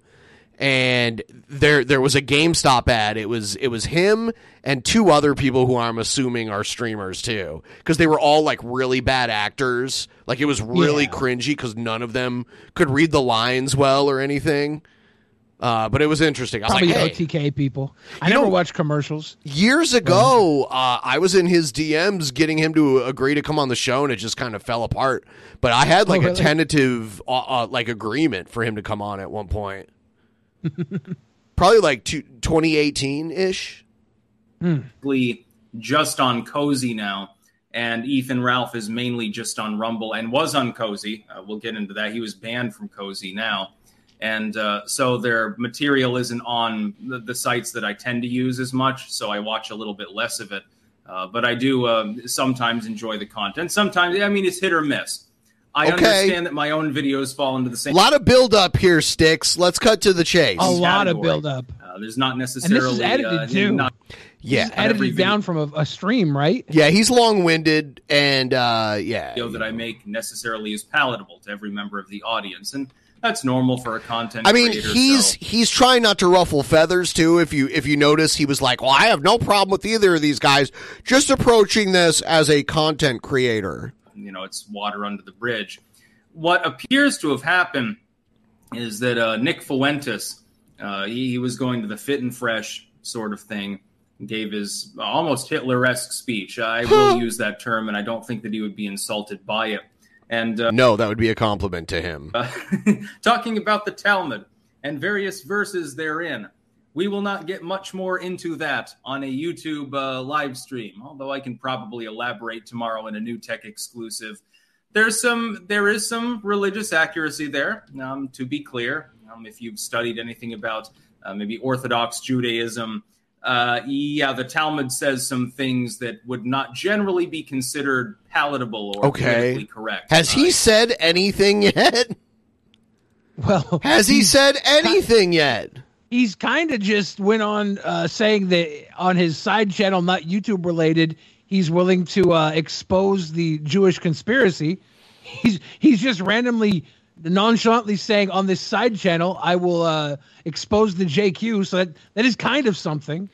And there, there was a GameStop ad. It was, it was him and two other people who I'm assuming are streamers too, because they were all like really bad actors. Like it was really Yeah. cringy because none of them could read the lines well or anything. Uh, but it was interesting. I was Probably like, hey, OTK people. I You never know- watch commercials. Years ago, uh, I was in his DMs getting him to agree to come on the show, and it just kind of fell apart. But I had like Oh, a tentative, uh, uh, like agreement for him to come on at one point. Probably like two, 2018 ish. basically just on Cozy now, and Ethan Ralph is mainly just on Rumble and was on Cozy. Uh, we'll get into that. He was banned from Cozy now, and uh, so their material isn't on the, the sites that I tend to use as much. So I watch a little bit less of it, uh, but I do uh, sometimes enjoy the content. Sometimes, I mean, it's hit or miss. I Okay. understand that my own videos fall into the same. A lot of build up here, Styx. Let's cut to the chase. A lot of category. build up. Uh, there's not And this necessarily is edited uh, too. not- Yeah. This edited down from a, a stream, right? Yeah, he's long winded, and uh, yeah. video that I make necessarily is palatable to every member of the audience, and that's normal for a content. I mean, creator, he's so- he's trying not to ruffle feathers too. If you if you notice, he was like, "Well, I have no problem with either of these guys, just approaching this as a content creator." You know it's water under the bridge. What appears to have happened is that uh, Nick Fuentes, uh, he, he was going to the fit and fresh sort of thing, gave his almost Hitler-esque speech. I will use that term, and I don't think that he would be insulted by it. And uh, No, that would be a compliment to him. talking about the Talmud and various verses therein. We will not get much more into that on a YouTube uh, live stream, although I can probably elaborate tomorrow in a new tech exclusive. There's some, there is some religious accuracy there. Um, to be clear, um, if you've studied anything about uh, maybe Orthodox Judaism, uh, yeah, the Talmud says some things that would not generally be considered palatable or Okay. politically correct. Has he said anything yet? Well, Has he said anything yet? He's kind of just went on uh, saying that on his side channel, not YouTube related, he's willing to uh, expose the Jewish conspiracy. He's he's just randomly nonchalantly saying on this side channel, I will uh, expose the JQ. So that that is kind of something.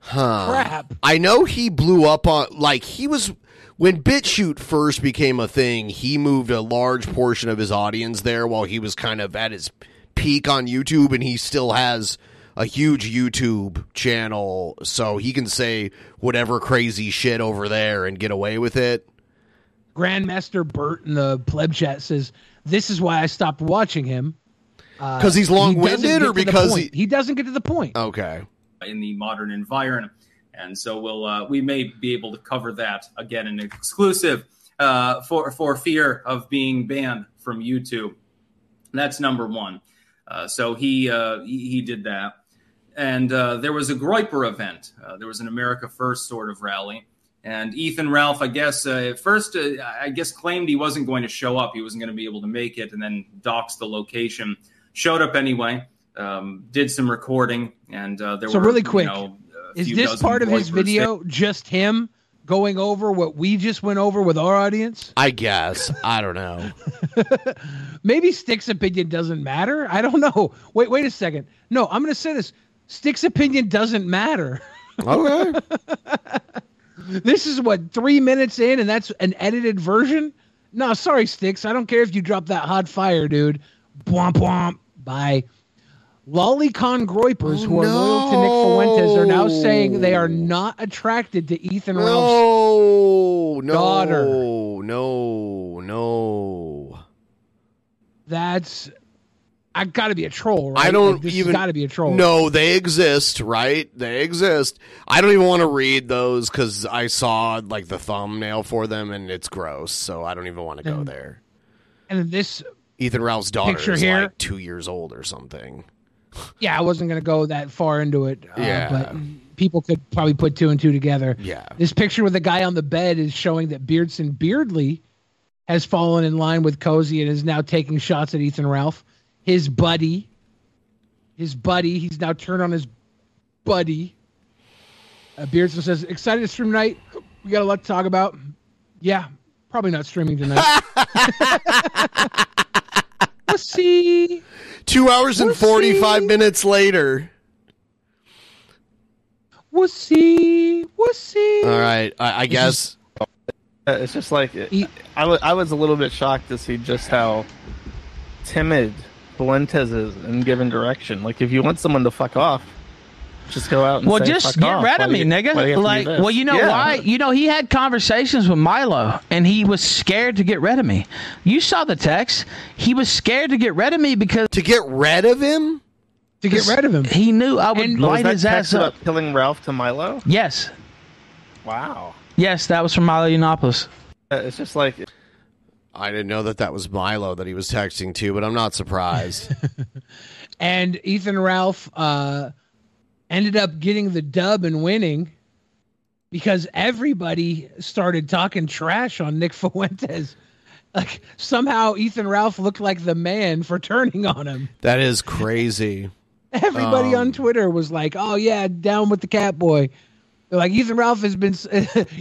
Huh. Crap. I know he blew up on like he was when BitChute first became a thing. He moved a large portion of his audience there while he was kind of at his peak on YouTube, and he still has a huge YouTube channel, so he can say whatever crazy shit over there and get away with it. Grandmaster Bert in the pleb chat says, "This is why I stopped watching him." Uh, 'Cause he's long-winded get or because point. he doesn't get to the point? Okay. in the modern environment. And so we'll uh, we may be able to cover that again in exclusive uh, for for fear of being banned from YouTube. That's number one. Uh, so he, uh, he he did that, and uh, there was a Groyper event. Uh, there was an America First sort of rally, and Ethan Ralph, I guess, uh, at first, uh, I guess claimed he wasn't going to show up. He wasn't going to be able to make it, and then doxed the location. Showed up anyway. Um, did some recording, and uh, there So were really you quick, know, is this part of his video just him going over what we just went over with our audience? I guess. I don't know. Maybe Styx's opinion doesn't matter. I don't know. Wait, wait a second. No, I'm going to say this. Styx's opinion doesn't matter. Okay. this is what three minutes in, and that's an edited version. No, sorry, Styx. I don't care if you drop that hot fire, dude. Bwomp womp. Bye. Lolicon Groypers, oh, who are loyal to Nick Fuentes, are now saying they are not attracted to Ethan Ralph's No, no, daughter. no, no. That's I got to be a troll, right? I don't Like, this even got to be a troll. No, they exist, right? They exist. I don't even want to read those because I saw like the thumbnail for them and it's gross. So I don't even want to go there. And this Ethan Ralph's daughter Picture is here. like two years old or something. Yeah, I wasn't going to go that far into it. Uh, Yeah. But people could probably put two and two together. Yeah. This picture with the guy on the bed is showing that Beardson Beardly has fallen in line with Cozy and is now taking shots at Ethan Ralph. His buddy, his buddy, he's now turned on his buddy. Uh, Beardson says, excited to stream tonight. We got a lot to talk about. Yeah, probably not streaming tonight. we'll see. Two hours and 45 minutes later. We'll see. We'll see. All right. I, I guess. Uh, It's just like I wa- I was a little bit shocked to see just how timid Fuentes is in giving direction. Like, if you want someone to fuck off, just go out and Well, say, just "Fuck get off." rid of me, you- nigga. you have to Like, well, you know Yeah. why? You know, he had conversations with Milo, and he was scared to get rid of me. You saw the text. He was scared to get rid of me because to get rid of him. To get rid of him, he knew I would was light that his text ass up. about killing Ralph to Milo. Yes, Wow. yes, that was from Milo Yiannopoulos. Uh, It's just like I didn't know that that was Milo that he was texting to, but I'm not surprised. and Ethan Ralph uh, ended up getting the dub and winning because everybody started talking trash on Nick Fuentes. Like somehow Ethan Ralph looked like the man for turning on him. that is crazy. Everybody Um, on Twitter was like, "Oh yeah, down with the cat boy." They're like Ethan Ralph has been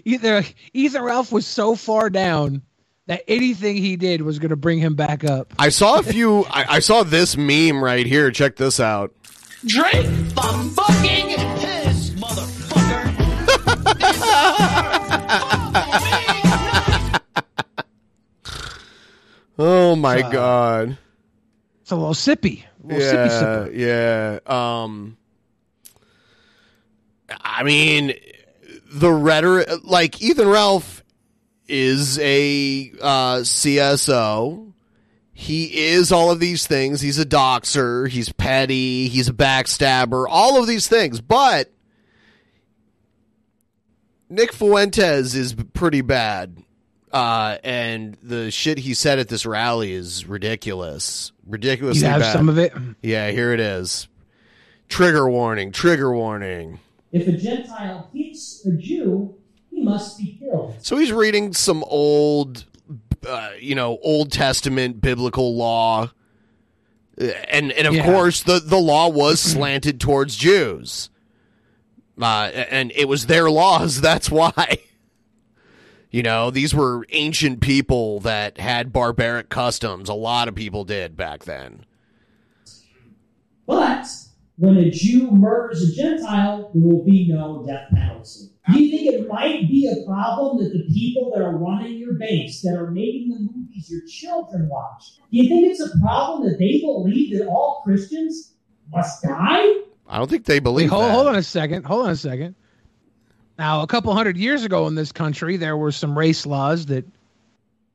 either Ethan Ralph was so far down that anything he did was going to bring him back up. I saw a few. I, I saw this meme right here. Check this out. Drake from fucking Oh my Uh, god. It's a little sippy, a little sippy sipper. Yeah, yeah. Um, I mean, the rhetoric, like Ethan Ralph is a uh, CSO. He is all of these things. He's a doxer. He's petty. He's a backstabber. All of these things, but Nick Fuentes is pretty bad. Uh, and the shit he said at this rally is ridiculous. Ridiculously You have bad. some of it? Yeah, here it is. Trigger warning, trigger warning. If a Gentile hits a Jew, he must be killed. So he's reading some old, uh, you know, Old Testament biblical law, Uh, and and of Yeah. course the the law was slanted towards Jews, uh, and it was their laws. That's why. You know, these were ancient people that had barbaric customs. A lot of people did back then. But when a Jew murders a Gentile, there will be no death penalty. Do you think it might be a problem that the people that are running your base, that are making the movies your children watch, do you think it's a problem that they believe that all Christians must die? I don't think they Wait, believe hold, that. hold on a second. Hold on a second. Now, a couple hundred years ago in this country, there were some race laws that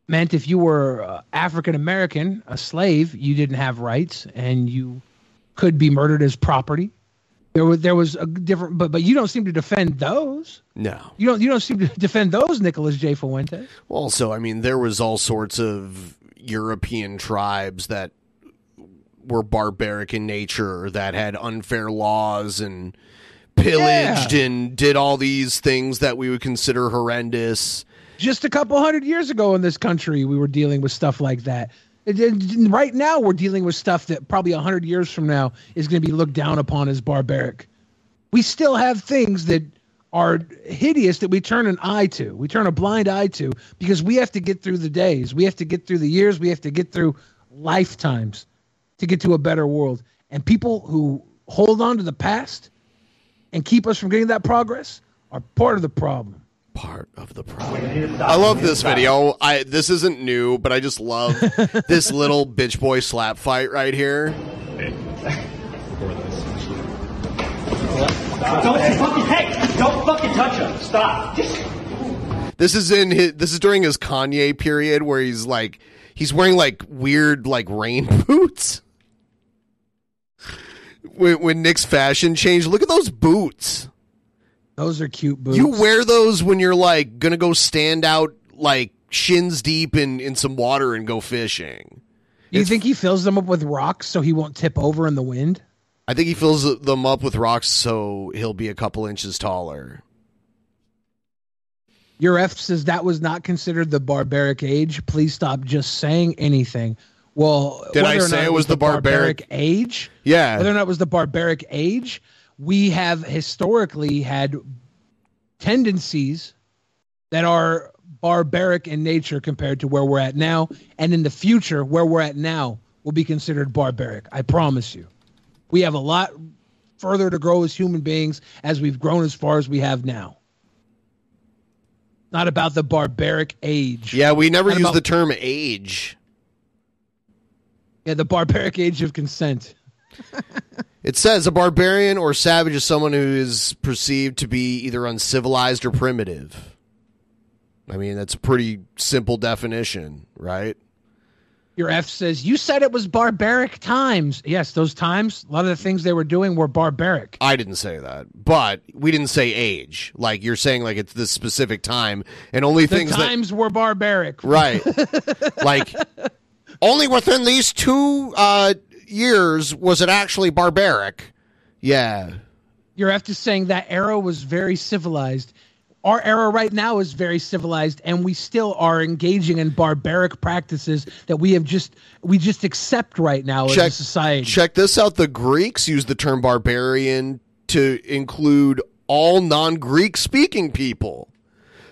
meant if you were uh, African American, a slave, you didn't have rights and you could be murdered as property. There was there was a different, but but you don't seem to defend those. No. You don't you don't seem to defend those, Nicholas J. Fuentes. Also, I mean, there was all sorts of European tribes that were barbaric in nature that had unfair laws and pillaged Yeah. and did all these things that we would consider horrendous. Just a couple hundred years ago in this country, we were dealing with stuff like that. And Right now, we're dealing with stuff that probably a hundred years from now is going to be looked down upon as barbaric. We still have things that are hideous that we turn an eye to. We turn a blind eye to because we have to get through the days. We have to get through the years. We have to get through lifetimes to get to a better world. And people who hold on to the past and keep us from getting that progress are part of the problem. Part of the problem. I love this video. I this isn't new, but I just love this little bitch boy slap fight right here. Don't fucking, hey, don't fucking touch him. Stop. Just This is in his, this is during his Kanye period where he's like he's wearing like weird like rain boots. When, when Nick's fashion changed, look at those boots. Those are cute boots. You wear those when you're like gonna go stand out like shins deep in in some water and go fishing. Do you think he fills them up with rocks so he won't tip over in the wind? I think he fills them up with rocks so he'll be a couple inches taller. Your F says that was not considered the barbaric age. Please stop just saying anything. Well, Did I say it was the barbaric- age? Yeah. Whether or not it was the barbaric age, we have historically had tendencies that are barbaric in nature compared to where we're at now, and in the future, where we're at now will be considered barbaric. I promise you. We have a lot further to grow as human beings as we've grown as far as we have now. Not about the barbaric age. Yeah, we never use about- the term age. Yeah, the barbaric age of consent. It says a barbarian or savage is someone who is perceived to be either uncivilized or primitive. I mean, that's a pretty simple definition, right? Your F says, You said it was barbaric times. Yes, those times, a lot of the things they were doing were barbaric. I didn't say that, but we didn't say age. Like you're saying, like it's this specific time, and only The things that times were barbaric. Right. like only within these two uh, years was it actually barbaric. Yeah. You're after saying that era was very civilized. Our era right now is very civilized, and we still are engaging in barbaric practices that we have just we just accept right now as a Check society. Check this out. The Greeks used the term barbarian to include all non-Greek speaking people.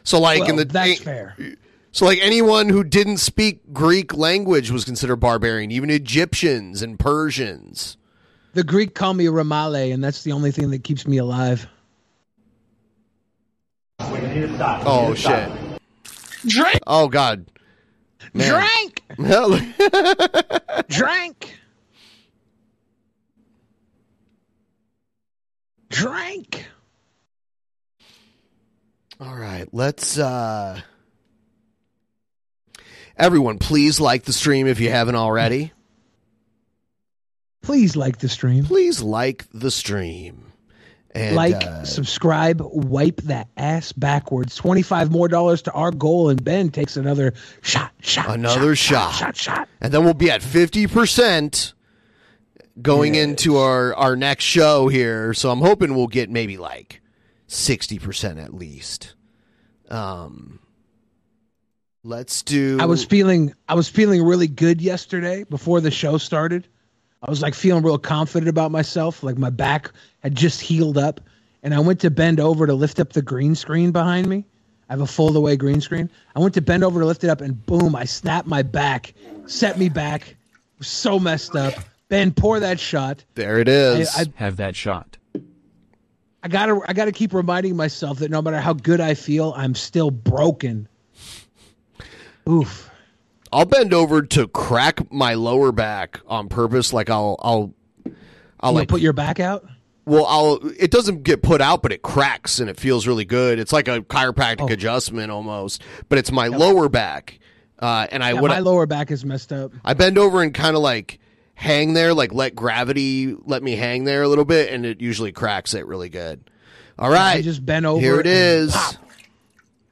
So like in the that's fair. So like anyone who didn't speak Greek language was considered barbarian, even Egyptians and Persians. The Greek call me Ramale, and that's the only thing that keeps me alive. Oh shit. Drink. Oh god. Man. Drink. Drink. Drink. All right, let's uh Everyone, please like the stream if you haven't already. Please like the stream. Please like the stream. And like, uh, subscribe, wipe that ass backwards. Twenty-five more dollars to our goal, and Ben takes another shot, shot, another shot, shot, shot. And then we'll be at 50% going into our our next show here. So I'm hoping we'll get maybe like 60% at least. Um let's do I was feeling, I was feeling really good yesterday before the show started. I was like feeling real confident about myself. Like my back had just healed up, and I went to bend over to lift up the green screen behind me. I have a fold away green screen. I went to bend over to lift it up, and boom! I snapped my back, set me back. So messed up. Ben, pour that shot. There it is. I- I- Have that shot. I gotta, I gotta keep reminding myself that no matter how good I feel, I'm still broken. Oof. I'll bend over to crack my lower back on purpose like I'll I'll I'll You like put your back out. Well, I'll. It doesn't get put out, but it cracks and it feels really good. It's like a chiropractic Oh. adjustment almost, but it's my lower back, uh, and I Yeah, my I, lower back is messed up. I bend over and kind of like hang there, like let gravity let me hang there a little bit, and it usually cracks it really good. All right, I just bent over. Here it is. Pop,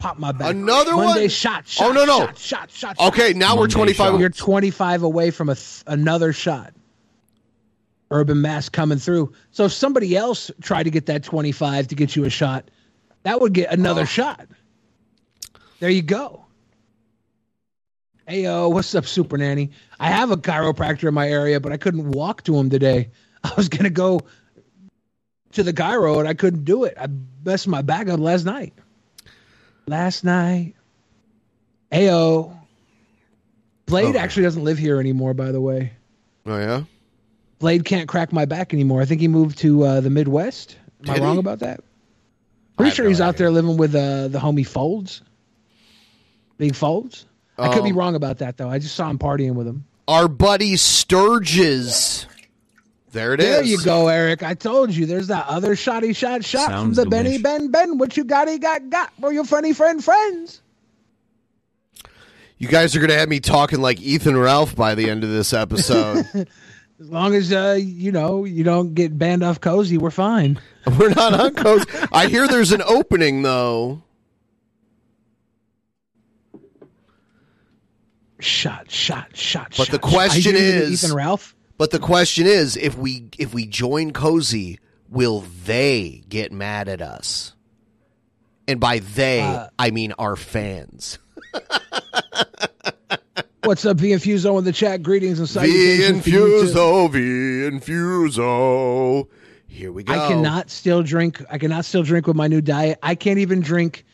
pop my back. Another Monday one? shot, oh, shot. Oh, no, no. Shot, shot, shot. Okay, now we're 25. You're 25 away from a th- another shot. Urban mass coming through. So if somebody else tried to get that 25 to get you a shot, that would get another Oh. shot. There you go. Hey yo, what's up, Super Nanny? I have a chiropractor in my area, but I couldn't walk to him today. I was gonna go to the gyro and I couldn't do it. I messed my back up last night. Last night. Ayo. Blade Okay. actually doesn't live here anymore, by the way. Oh yeah. Blade can't crack my back anymore. I think he moved to uh, the Midwest. Am I wrong he? about that? Pretty sure he's out there living with uh, the homie Folds. Big Folds. I could be Um, wrong about that though. I just saw him partying with him. Our buddy Sturgis. There it is. there you go, Eric. I told you. There's that other shotty shot shot Sounds from the Benny Ben Ben. What you got? He got got for your funny friend friends. You guys are gonna have me talking like Ethan Ralph by the end of this episode. As long as uh, you know you don't get banned off cozy, we're fine. We're not on coast. I hear there's an opening though. shot, shot, shot. Shot. But shot, the question Are you doing Ethan Ralph. But the question is, if we if we join Cozy, will they get mad at us? And by they, Uh, I mean our fans. What's up, V Infuso in the chat? Greetings and V salutations. Infuso, V Infuso. Here we go. I cannot still drink. I cannot still drink with my new diet. I can't even drink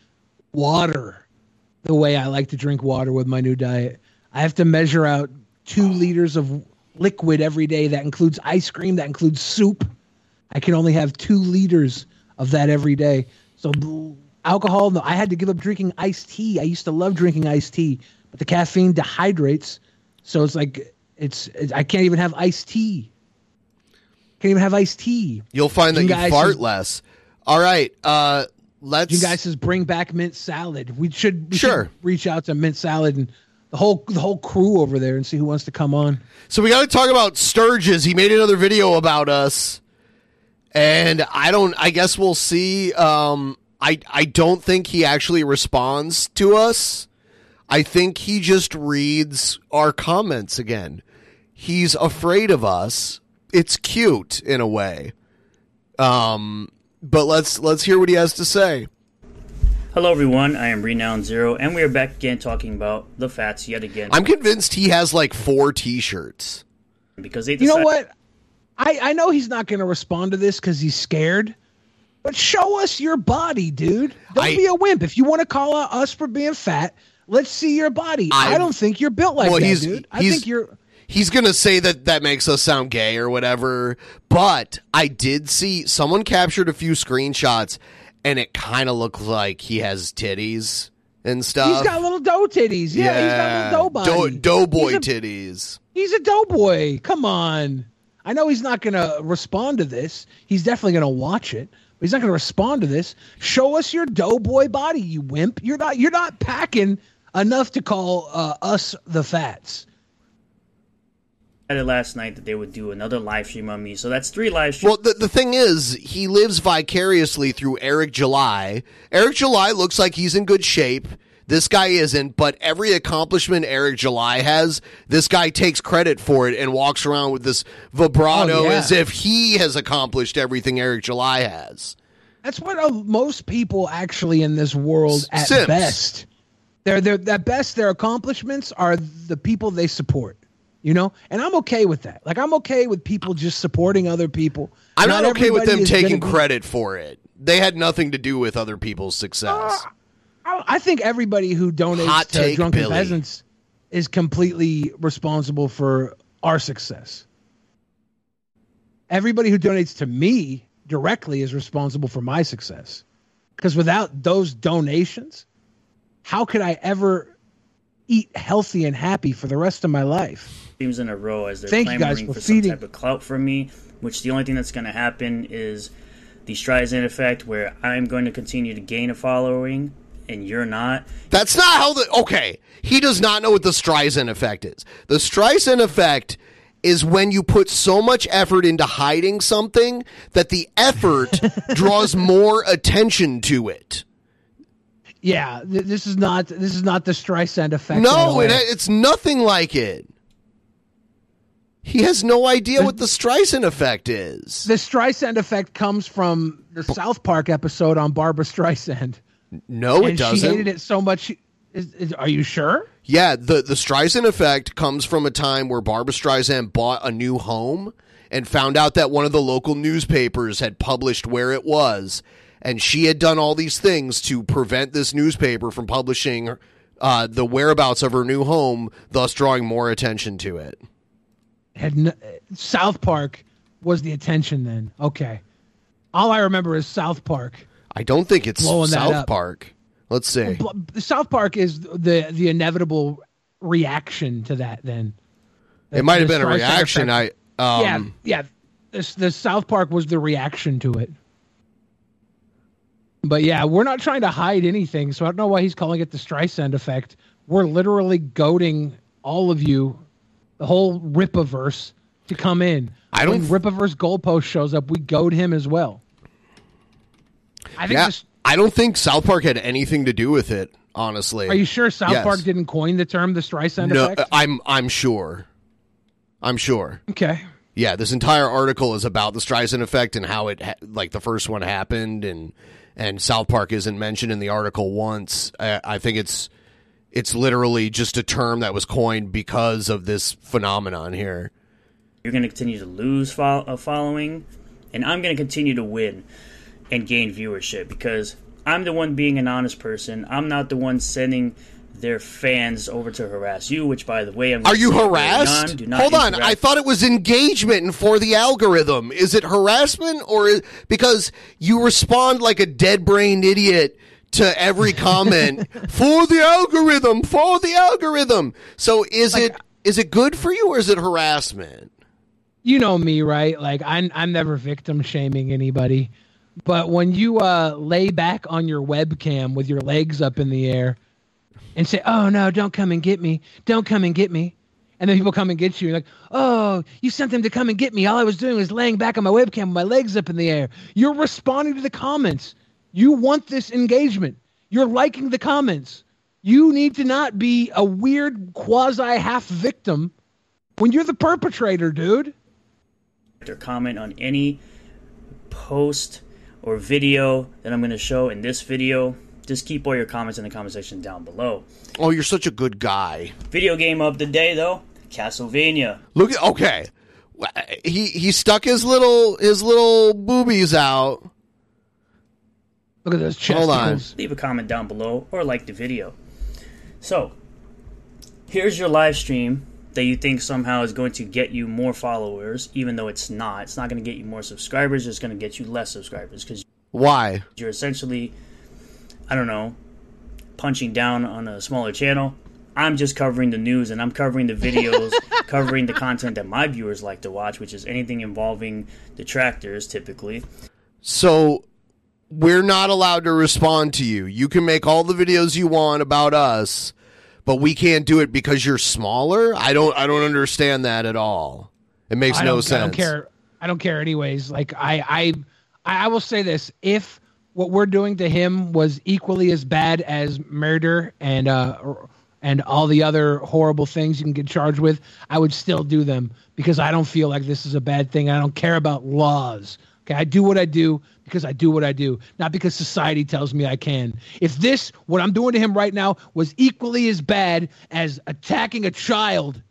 water the way I like to drink water with my new diet. I have to measure out two liters of liquid every day. That includes ice cream. That includes soup. I can only have two liters of that every day. So alcohol. No, I had to give up drinking iced tea. I used to love drinking iced tea, but the caffeine dehydrates. So it's like it's. it's I can't even have iced tea. Can't even have iced tea. You'll find that you fart less. All right. Uh, let's. You guys says bring back mint salad. We should we Sure. should reach out to mint salad and the whole the whole crew over there and see who wants to come on. So we got to talk about Sturgis. He made another video about us, and I don't. I guess we'll see. Um, I I don't think he actually responds to us. I think he just reads our comments again. He's afraid of us. It's cute in a way. Um, but let's let's hear what he has to say. Hello, everyone. I am Renown Zero, and we are back again talking about the fats yet again. I'm convinced he has like four T-shirts. because they You know what? I I know he's not going to respond to this because he's scared. But show us your body, dude. Don't I- be a wimp. If you want to call out us for being fat, let's see your body. I, I- don't think you're built like well, that, he's dude. I he's think you're. he's gonna say that that makes us sound gay or whatever. But I did see someone captured a few screenshots, and it kind of looks like he has titties and stuff. He's got little dough titties. Yeah, he's got little dough body. Dough, doughboy titties. He's a doughboy. Come on. I know he's not going to respond to this. He's definitely going to watch it. But he's not going to respond to this. Show us your doughboy body, you wimp. You're not. You're not packing enough to call uh, us the fats. Decided last night that they would do another live stream on me. So that's three live streams. Well, the, the thing is, he lives vicariously through Eric July. Eric July looks like he's in good shape. This guy isn't, but every accomplishment Eric July has, this guy takes credit for it and walks around with this vibrato Oh, yeah. as if he has accomplished everything Eric July has. That's what uh, most people actually in this world at Simps. best. They're, they're at best their accomplishments are the people they support. You know, and I'm okay with that. Like I'm okay with people just supporting other people. I'm not, okay with them taking be- credit for it. They had nothing to do with other people's success. Uh, I I think everybody who donates Hot to take, drunken Billy. peasants is completely responsible for our success. Everybody who donates to me directly is responsible for my success. Because without those donations, how could I ever eat healthy and happy for the rest of my life? streams in a row as they're Thank you clamoring guys for for some type of clout from me. Which the only thing that's going to happen is the Streisand effect, where I'm going to continue to gain a following and you're not. That's not how the okay. He does not know what the Streisand effect is. The Streisand effect is when you put so much effort into hiding something that the effort draws more attention to it. Yeah, th- this is not this is not the Streisand effect. No, it, it's nothing like it. He has no idea what the Streisand effect is. The Streisand effect comes from the South Park episode on Barbara Streisand. No, and it doesn't. She hated it so much. Is, is, are you sure? Yeah, the the Streisand effect comes from a time where Barbara Streisand bought a new home and found out that one of the local newspapers had published where it was, and she had done all these things to prevent this newspaper from publishing uh, the whereabouts of her new home, thus drawing more attention to it. Had n- South Park was the attention then? Okay. All I remember is South Park. I don't think it's Blowing South. Park. Let's see. South Park is the the inevitable reaction to that. Then It might have been a reaction. I um, yeah, yeah. This the South Park was the reaction to it. But yeah, we're not trying to hide anything, so I don't know why he's calling it the Streisand effect. We're literally goading all of you, the whole Rippaverse, to come in. I don't- When Rippaverse goalpost shows up, we goad him as well. I think yeah, this, I don't think South Park had anything to do with it. Honestly, Are you sure South Yes. Park didn't coin the term the Streisand No, effect? Uh, I'm I'm sure. I'm sure. Okay. Yeah, this entire article is about the Streisand effect and how it ha- like the first one happened, and and South Park isn't mentioned in the article once. I, I think it's it's literally just a term that was coined because of this phenomenon here. You're going to continue to lose fo- a uh, following, and I'm going to continue to win and gain viewership because I'm the one being an honest person. I'm not the one sending their fans over to harass you. Which, by the way, I'm Are you say harassed? on, do not Hold on, interact- I thought it was engagement for the algorithm. Is it harassment or is, because you respond like a dead-brained idiot to every comment for the algorithm, for the algorithm. So is it is it good for you or is it harassment? you know me, right? Like I'm I'm never victim shaming anybody. But when you uh lay back on your webcam with your legs up in the air and say, "Oh no, don't come and get me. Don't come and get me." And then people come and get you. You're like, "Oh, you sent them to come and get me. All I was doing was laying back on my webcam with my legs up in the air." You're responding to the comments. You want this engagement. You're liking the comments. You need to not be a weird quasi half victim when you're the perpetrator, dude. or comment on any post or video that I'm going to show in this video. Just keep all your comments in the comment section down below. Oh, you're such a good guy. Video game of the day, though, Castlevania. Look at okay. He he stuck his little his little boobies out. Look at those Hold on. Leave a comment down below or like the video. So, here's your live stream that you think somehow is going to get you more followers, even though it's not. It's not going to get you more subscribers. It's going to get you less subscribers because Why? you're essentially, I don't know, punching down on a smaller channel. I'm just covering the news and I'm covering the videos, covering the content that my viewers like to watch, which is anything involving detractors typically. So we're not allowed to respond to you. You can make all the videos you want about us, but we can't do it because you're smaller. I don't I don't understand that at all. It makes no sense. I don't care. I don't care anyways. Like I, I, I will say this: if what we're doing to him was equally as bad as murder and uh and all the other horrible things you can get charged with, I would still do them because I don't feel like this is a bad thing. I don't care about laws. Okay, I do what I do because I do what I do, not because society tells me I can. If this, what I'm doing to him right now, was equally as bad as attacking a child,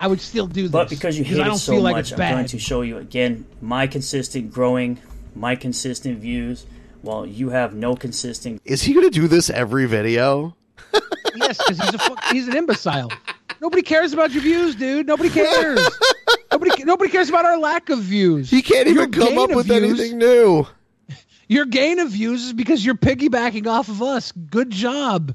I would still do this. But because you hate I don't so feel like much, it's I'm bad. going to show you again my consistent growing, my consistent views, while you have no consistent. Is he going to do this every video? yes, because he's a fuck, he's an imbecile. Nobody cares about your views, dude. Nobody cares. nobody nobody cares about our lack of views. He can't Your even come up with views- anything new. Your gain of views is because you're piggybacking off of us. Good job.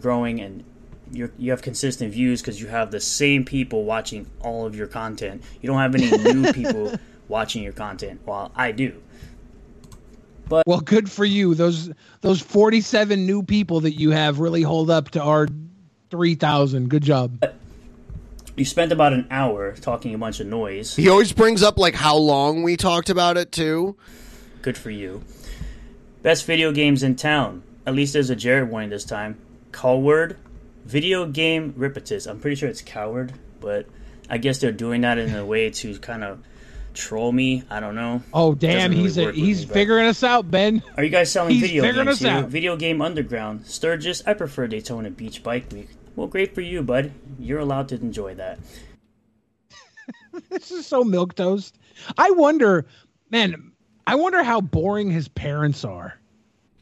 growing and you're, you have consistent views because you have the same people watching all of your content. You don't have any new people watching your content, while I do. But well, good for you. Those those 47 new people that you have really hold up to our 3,000. Good job. You spent about an hour talking a bunch of noise. He always brings up like how long we talked about it too. Good for you. Best video games in town. At least there's a Jared warning this time. Coward. Video game ripitus. I'm pretty sure it's coward, but I guess they're doing that in a way to kind of troll me. I don't know. Oh damn, really he's a, he's me, but- figuring us out, Ben. Are you guys selling He's video figuring games us here? out. Video Game Underground. Sturgis, I prefer Daytona Beach Bike Week. Well, great for you, bud. You're allowed to enjoy that. this is so milk toast. I wonder, man. I wonder how boring his parents are.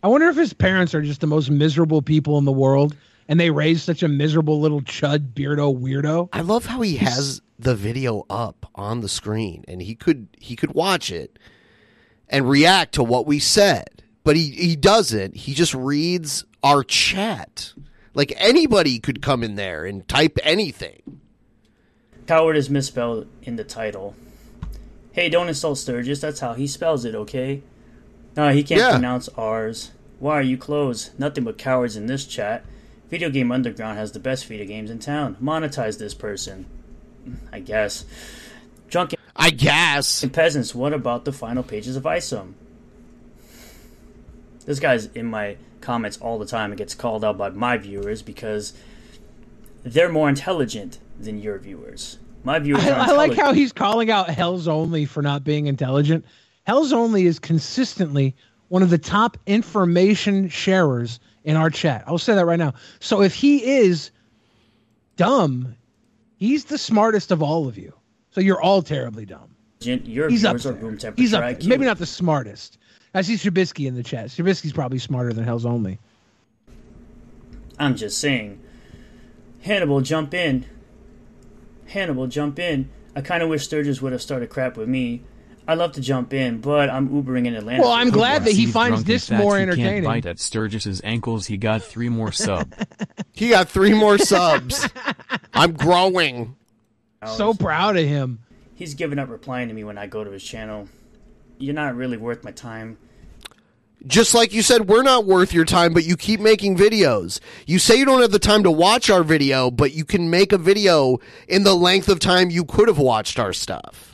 I wonder if his parents are just the most miserable people in the world, and they raised such a miserable little chud beardo weirdo. I love how he has the video up on the screen and he could he could watch it and react to what we said. But he, he doesn't. He just reads our chat. Like anybody could come in there and type anything. Coward is misspelled in the title. Hey, don't insult Sturgis. That's how he spells it, okay? No, he can't Yeah. pronounce R's. Why are you closed? Nothing but cowards in this chat. Video Game Underground has the best video games in town. Monetize this person. I guess. Drunken. I guess. And peasants, what about the final pages of ISOM? This guy's in my comments all the time and gets called out by my viewers because they're more intelligent than your viewers. My viewers I, are I like how he's calling out Hell's Only for not being intelligent. Hell's Only is consistently one of the top information sharers in our chat. I'll say that right now. So if he is dumb, he's the smartest of all of you. So you're all terribly dumb. Your He's up there. room temperature He's up. IQ. Maybe not the smartest. I see Trubisky in the chat. Trubisky's probably smarter than Hell's Only. I'm just saying. Hannibal, jump in. Hannibal, jump in. I kind of wish Sturgis would have started crap with me. I'd love to jump in, but I'm Ubering in Atlanta. Well, I'm for glad that he He's finds drunk and this fat, more he entertaining. Can't bite at Sturgis's ankles. He got three more subs. He got three more subs. I'm growing. Oh, so proud of him. He's given up replying to me when I go to his channel. You're not really worth my time. Just like you said, we're not worth your time, but you keep making videos. You say you don't have the time to watch our video, but you can make a video in the length of time you could have watched our stuff.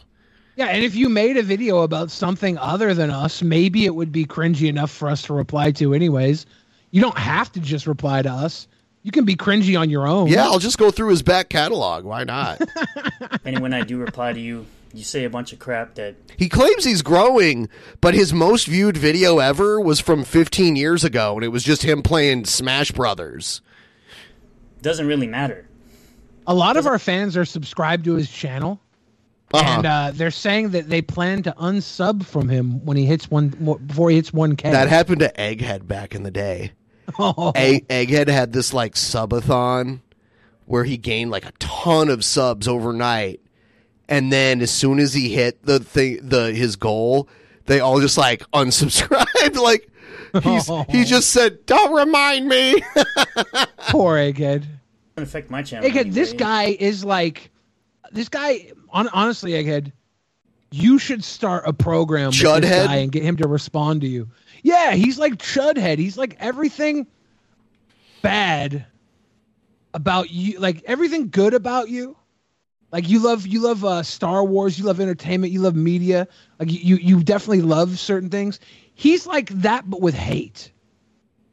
Yeah, and if you made a video about something other than us, maybe it would be cringy enough for us to reply to anyways. You don't have to just reply to us. You can be cringy on your own. Yeah, I'll just go through his back catalog. Why not? and when I do reply to you, you say a bunch of crap that he claims he's growing, but his most viewed video ever was from 15 years ago, and it was just him playing Smash Brothers. doesn't really matter. A lot of our fans are subscribed to his channel. Uh-huh. And uh, they're saying that they plan to unsub from him when he hits one before he hits one K. That happened to Egghead back in the day. Oh. Egg, Egghead had this like subathon where he gained like a ton of subs overnight, and then as soon as he hit the thing, the his goal, they all just like unsubscribed. like he's he just said, "Don't remind me." Poor Egghead. Doesn't affect my channel. Egghead, this guy is like, this guy. On, honestly, Egghead, you should start a program with Chudhead? this guy and get him to respond to you. Yeah, he's like Chudhead. He's like everything bad about you, like everything good about you. Like you love you love uh, Star Wars, you love entertainment, you love media. Like you you definitely love certain things. He's like that, but with hate.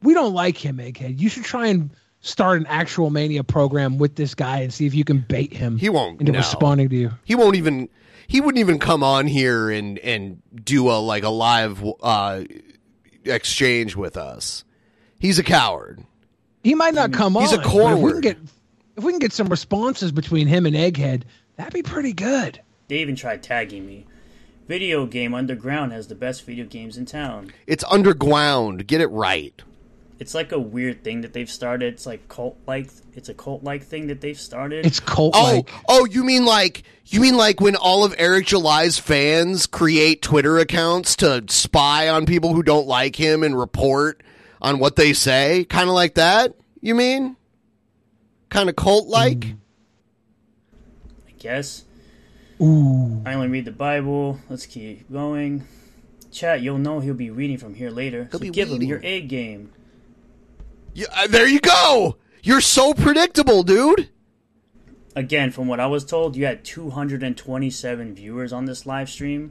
We don't like him, Egghead. You should try and start an actual Mania program with this guy and see if you can bait him. He won't into no. responding to you. He won't even. He wouldn't even come on here and and do a like a live uh, exchange with us. He's a coward. He might not come He's on. a coward. If we can get if we can get some responses between him and Egghead, that'd be pretty good. They even tried tagging me. Video game Underground has the best video games in town. It's underground. Get it right. It's like a weird thing that they've started. It's like cult like. It's a cult like thing that they've started. It's cult Oh, oh, you mean like you mean like when all of Eric July's fans create Twitter accounts to spy on people who don't like him and report on what they say? Kind of like that? You mean? Kind of cult like? Mm. I guess. Ooh. I only read the Bible. Let's keep going. Chat, you'll know he'll be reading from here later. so be give him reading. your A game. Yeah, uh, there you go. You're so predictable, dude. Again, from what I was told, you had 227 viewers on this live stream.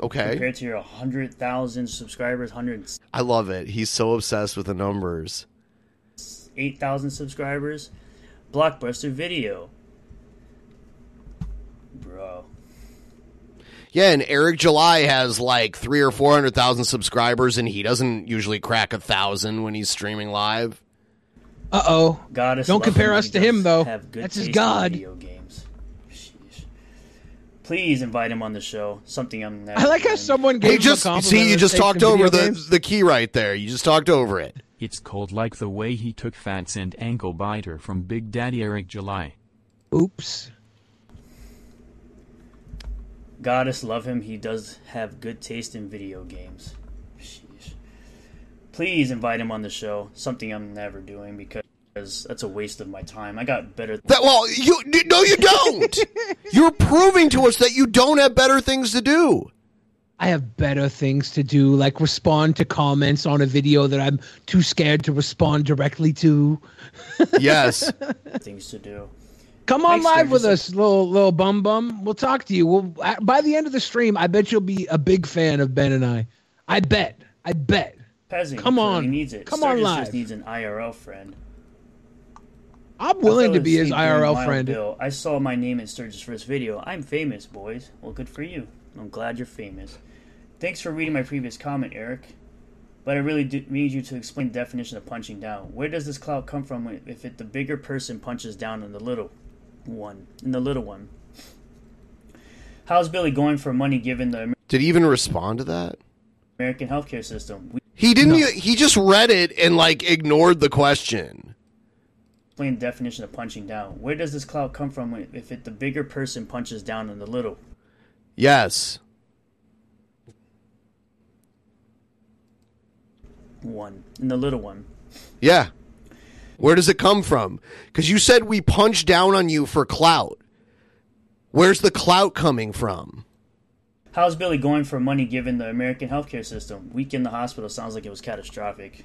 Okay. Compared to your 100,000 subscribers, 108,000 I love it. He's so obsessed with the numbers. 8,000 subscribers. Blockbuster Video. Bro. Yeah, and Eric July has like three or four hundred thousand subscribers, and he doesn't usually crack a thousand when he's streaming live. Uh oh. Goddess Don't compare us to him though. have good That's his god. Video games. Sheesh. Please invite him on the show. Something I'm never I like how someone gave Hey, him just a compliment see, you just talked over the games. the key right there. You just talked over it. It's cold like the way he took Fats and Ankle Biter from Big Daddy Eric July. Oops. Goddess love him. He does have good taste in video games. Sheesh. Please invite him on the show. Something I'm never doing because that's a waste of my time. I got better. That well, you no, you don't. You're proving to us that you don't have better things to do. I have better things to do, like respond to comments on a video that I'm too scared to respond directly to. Yes. things to do. Come on Thanks, live with us, little little bum bum. We'll talk to you. We'll by the end of the stream, I bet you'll be a big fan of Ben and I. I bet. I bet. Peasant, Come he on. clearly needs it. Come on Sturgis live. just needs an IRL friend. I'm willing to be his IRL friend. Bill, I saw my name in Sturgis' first video. I'm famous, boys. Well, good for you. I'm glad you're famous. Thanks for reading my previous comment, Eric. But I really do need you to explain the definition of punching down. Where does this clout come from if it, the bigger person punches down on the little one? In the little one. How's Billy going for money given the Did he even respond to that? American healthcare system? We He didn't. e- He just read it and like ignored the question. explain the definition of punching down. Where does this clout come from if it, the bigger person punches down on the little? Yes. one in the little one. Yeah. Where does it come from? Because you said we punch down on you for clout. Where's the clout coming from? How's Billy going for money given the American healthcare system? Week in the hospital sounds like it was catastrophic.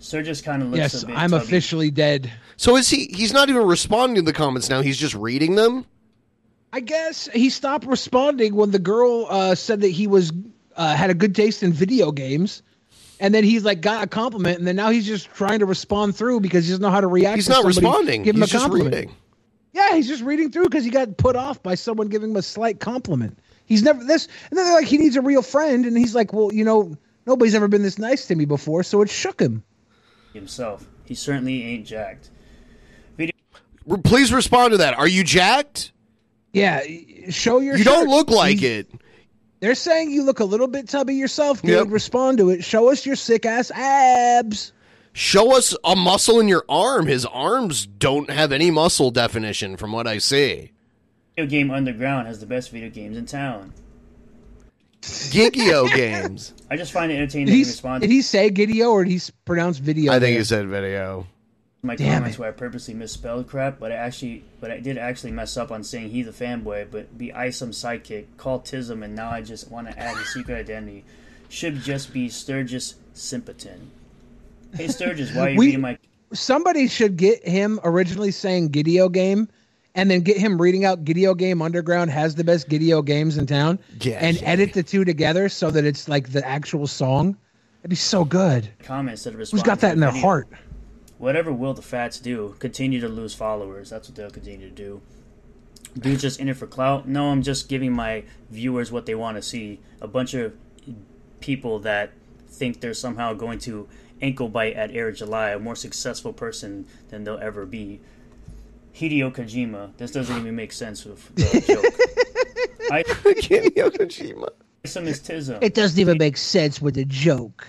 Sturgis kind of looks Yes, a bit I'm tubby. officially dead. So is he? He's not even responding to the comments now. He's just reading them. I guess he stopped responding when the girl uh, said that he was uh, had a good taste in video games, and then he's like got a compliment, and then now he's just trying to respond through because he doesn't know how to react. He's to not somebody responding. Give him He's a just compliment. reading. Yeah, he's just reading through because he got put off by someone giving him a slight compliment. He's never this, and then they're like, he needs a real friend, and he's like, well, you know, nobody's ever been this nice to me before, so it shook him. himself. He certainly ain't jacked. Re- Please respond to that. Are you jacked? Yeah, show your. You don't look like He's- it. They're saying you look a little bit tubby yourself. Dude, Yep. respond to it. Show us your sick ass abs. Show us a muscle in your arm. His arms don't have any muscle definition from what I see. Video Game Underground has the best video games in town. Gigio games. I just find it entertaining Did that he, he responds did he say Gideo or did he pronounce video? I think there? he said video. my Damn comments where I purposely misspelled crap, but I actually, but I did actually mess up on saying he the fanboy, but be I some sidekick, call Tism, and now I just want to add his secret identity. Should just be Sturgis Simpleton. Hey Sturgis, why are you We- reading my? Somebody should get him originally saying Gideo game, and then get him reading out Gideo game Underground has the best Gideo games in town, Yeah, and yeah. edit the two together so that it's like the actual song. It'd be so good. comments that are Who's got that in their heart? Whatever will the fats do, continue to lose followers. That's what they'll continue to do. Dude's just in it for clout. No, I'm just giving my viewers what they want to see. A bunch of people that think they're somehow going to ankle bite at Eric July, a more successful person than they'll ever be. Hideo Kojima. This doesn't even make sense with the joke. I Hideo Kojima. Some is Tism. It doesn't even make sense with the joke.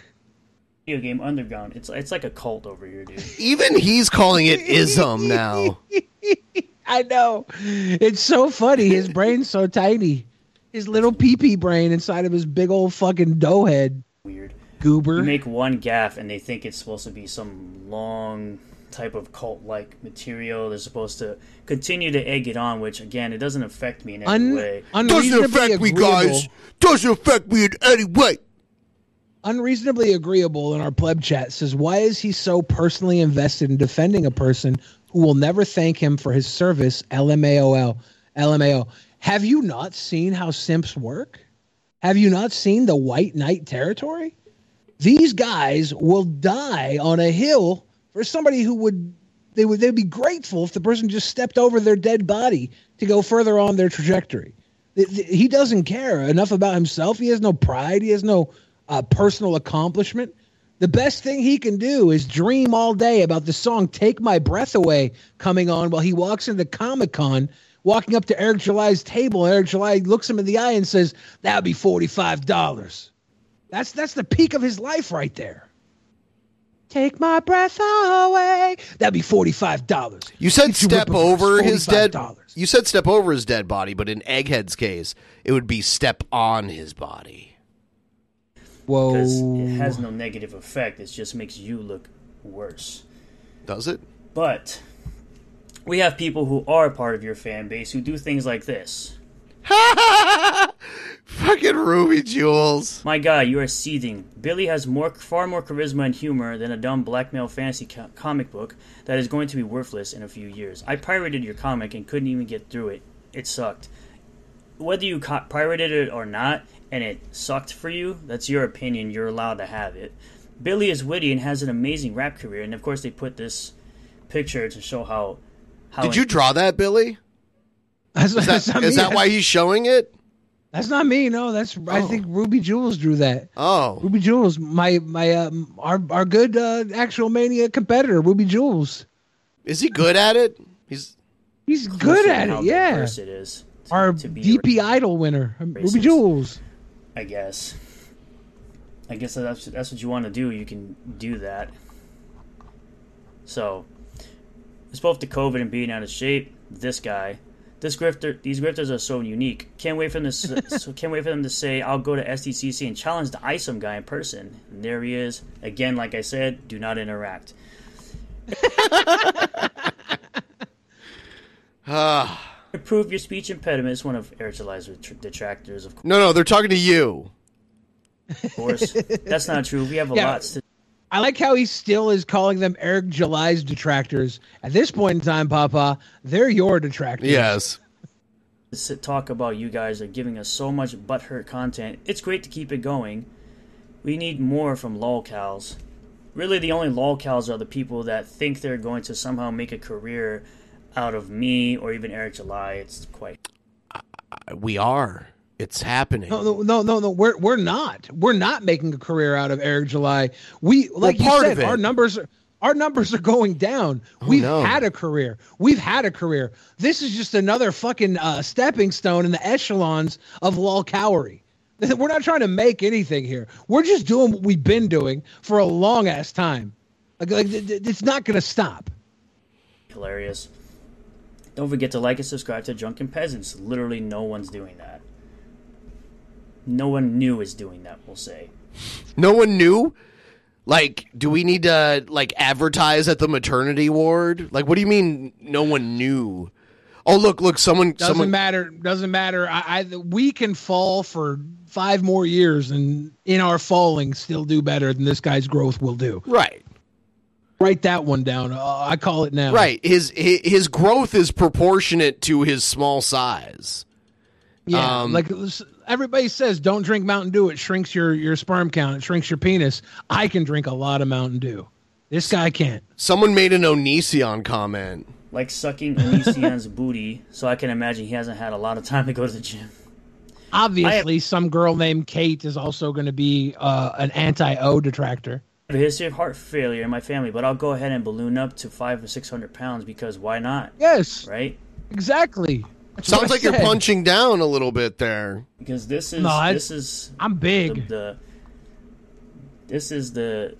Video game underground. It's it's like a cult over here, dude. Even he's calling it ism now. I know. It's so funny. His brain's so tiny. His little pee pee brain inside of his big old fucking dough head. Weird. Goober. You make one gaff and they think it's supposed to be some long type of cult like material. They're supposed to continue to egg it on, which again, it doesn't affect me in any Un- way. unreasonably agreeable- me, guys. Doesn't affect me in any way. unreasonably agreeable in our pleb chat says why is he so personally invested in defending a person who will never thank him for his service lmao lmao have you not seen how simps work have you not seen the white knight territory these guys will die on a hill for somebody who would they would they'd be grateful if the person just stepped over their dead body to go further on their trajectory. He doesn't care enough about himself. He has no pride. He has no uh, personal accomplishment. The best thing he can do is dream all day about the song take my breath away coming on while he walks into comic-con walking up to eric july's table. Eric july looks him in the eye and says that would be $45 that's that's the peak of his life right there take my breath away that'd be $45 You said Get you step whipping over his dead. You said step over his dead body, but in Egghead's case, it would be step on his body. Whoa! Because it has no negative effect. It just makes you look worse. Does it? But we have people who are part of your fan base who do things like this. Fucking Ruby Jewels. My God, you are seething. Billy has more, far more charisma and humor than a dumb blackmail fantasy co- comic book that is going to be worthless in a few years. I pirated your comic and couldn't even get through it. It sucked. Whether you co- pirated it or not, and it sucked for you, that's your opinion. You're allowed to have it. Billy is witty and has an amazing rap career, and of course they put this picture to show how. how Did you draw that, Billy? That's, Is that's that, not is me. that why he's showing it? That's not me. No, that's I think Ruby Jules drew that. Oh, Ruby Jules, my my uh, our our good uh, actual mania competitor, Ruby Jules. Is he good at it? He's he's good at it. Yeah, diverse it is. our to be DP Idol winner, um, Ruby. Jules. I guess. I guess that's that's what you want to do. You can do that. So, it's both the COVID and being out of shape. This guy, this grifter, these grifters are so unique. Can't wait for them to so can't wait for them to say, "I'll go to SDCC and challenge the ISOM guy in person." And there he is again. Like I said, do not interact. Ah. Improve your speech impediment is one of Eric July's detractors, of course. no, no. They're talking to you. Of course. That's not true. We have a Yeah. lot to I like how he still is calling them Eric July's detractors. At this point in time, Papa, they're your detractors. Yes. sit- talk about you guys are giving us so much butthurt content. It's great to keep it going. We need more from lolcows. Really, the only lolcows are the people that think they're going to somehow make a career out of me or even Eric July. It's quite. We are. It's happening. No, no, no, no, no. We're we're not. We're not making a career out of Eric July. We like you part said, of it. our numbers are our numbers are going down. We've no. had a career. We've had a career. This is just another fucking uh, stepping stone in the echelons of lol cowery. We're not trying to make anything here. We're just doing what we've been doing for a long ass time. Like, like th- th- it's not gonna stop. hilarious. Don't forget to like and subscribe to Drunken Peasants. Literally, no one's doing that. No one new is doing that, we'll say. No one knew. Like, do we need to like advertise at the maternity ward? Like, what do you mean? No one knew. Oh, look, look, someone, Doesn't someone. matter. Doesn't matter. I, I we can fall for five more years, and in our falling, still do better than this guy's growth will do. Right. Write that one down. Uh, I call it now. Right. His, his his growth is proportionate to his small size. Yeah. Um, like s- everybody says, don't drink Mountain Dew. It shrinks your your sperm count. It shrinks your penis. I can drink a lot of Mountain Dew. This guy can't. Someone made an Onision comment. Like sucking Onision's booty, so I can imagine he hasn't had a lot of time to go to the gym. Obviously, some girl named Kate is also going to be uh, an anti-O detractor. I have a history of heart failure in my family, but I'll go ahead and balloon up to five or six hundred pounds because why not? Yes. Right? Exactly. That's Sounds like you're punching down a little bit there. Because this is No, this is I'm big. The, the this is the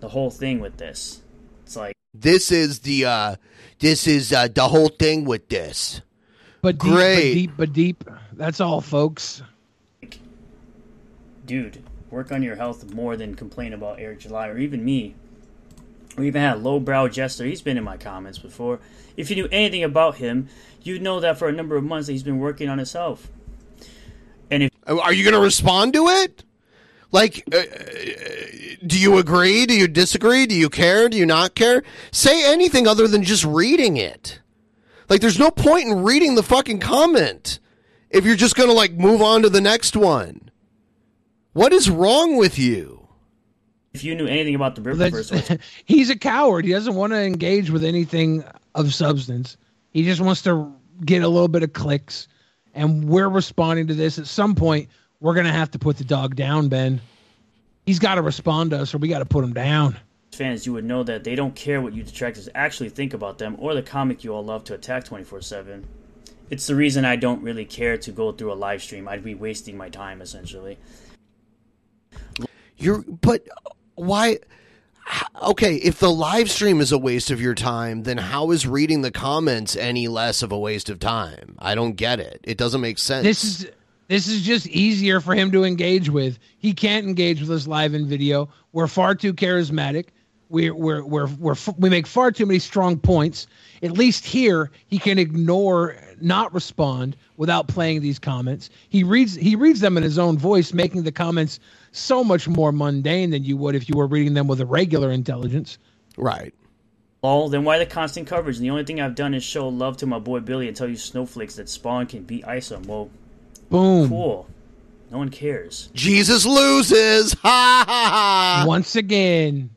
the whole thing with this. It's like This is the uh this is uh the whole thing with this. But deep, Great. but deep, but deep. That's all, folks. dude, work on your health more than complain about Eric July or even me. We even had a lowbrow jester. He's been in my comments before. If you knew anything about him, you'd know that for a number of months that he's been working on his health. And if Are you going to respond to it? Like, uh, uh, do you agree? Do you disagree? Do you care? Do you not care? Say anything other than just reading it. Like, there's no point in reading the fucking comment if you're just going to, like, move on to the next one. What is wrong with you? if you knew anything about the That's- Rippaverse, he's a coward. He doesn't want to engage with anything of substance. He just wants to get a little bit of clicks. And we're responding to this. At some point, we're going to have to put the dog down, Ben. He's got to respond to us, or we got to put him down. fans, you would know that they don't care what you detractors actually think about them or the comic you all love to attack 24 7. It's the reason I don't really care to go through a live stream. I'd be wasting my time, essentially. You're, but why? Okay, if the live stream is a waste of your time, then how is reading the comments any less of a waste of time? I don't get it. It doesn't make sense. This is this is just easier for him to engage with. He can't engage with us live in video. We're far too charismatic. We're we're we're, we're we make far too many strong points. At least here, he can ignore, not respond without playing these comments. He reads he reads them in his own voice, making the comments so much more mundane than you would if you were reading them with a regular intelligence. Right. Well, then why the constant coverage? And the only thing I've done is show love to my boy Billy and tell you snowflakes that Spawn can beat Isom. Well, Boom. cool. No one cares. Jesus loses. Ha ha ha. Once again.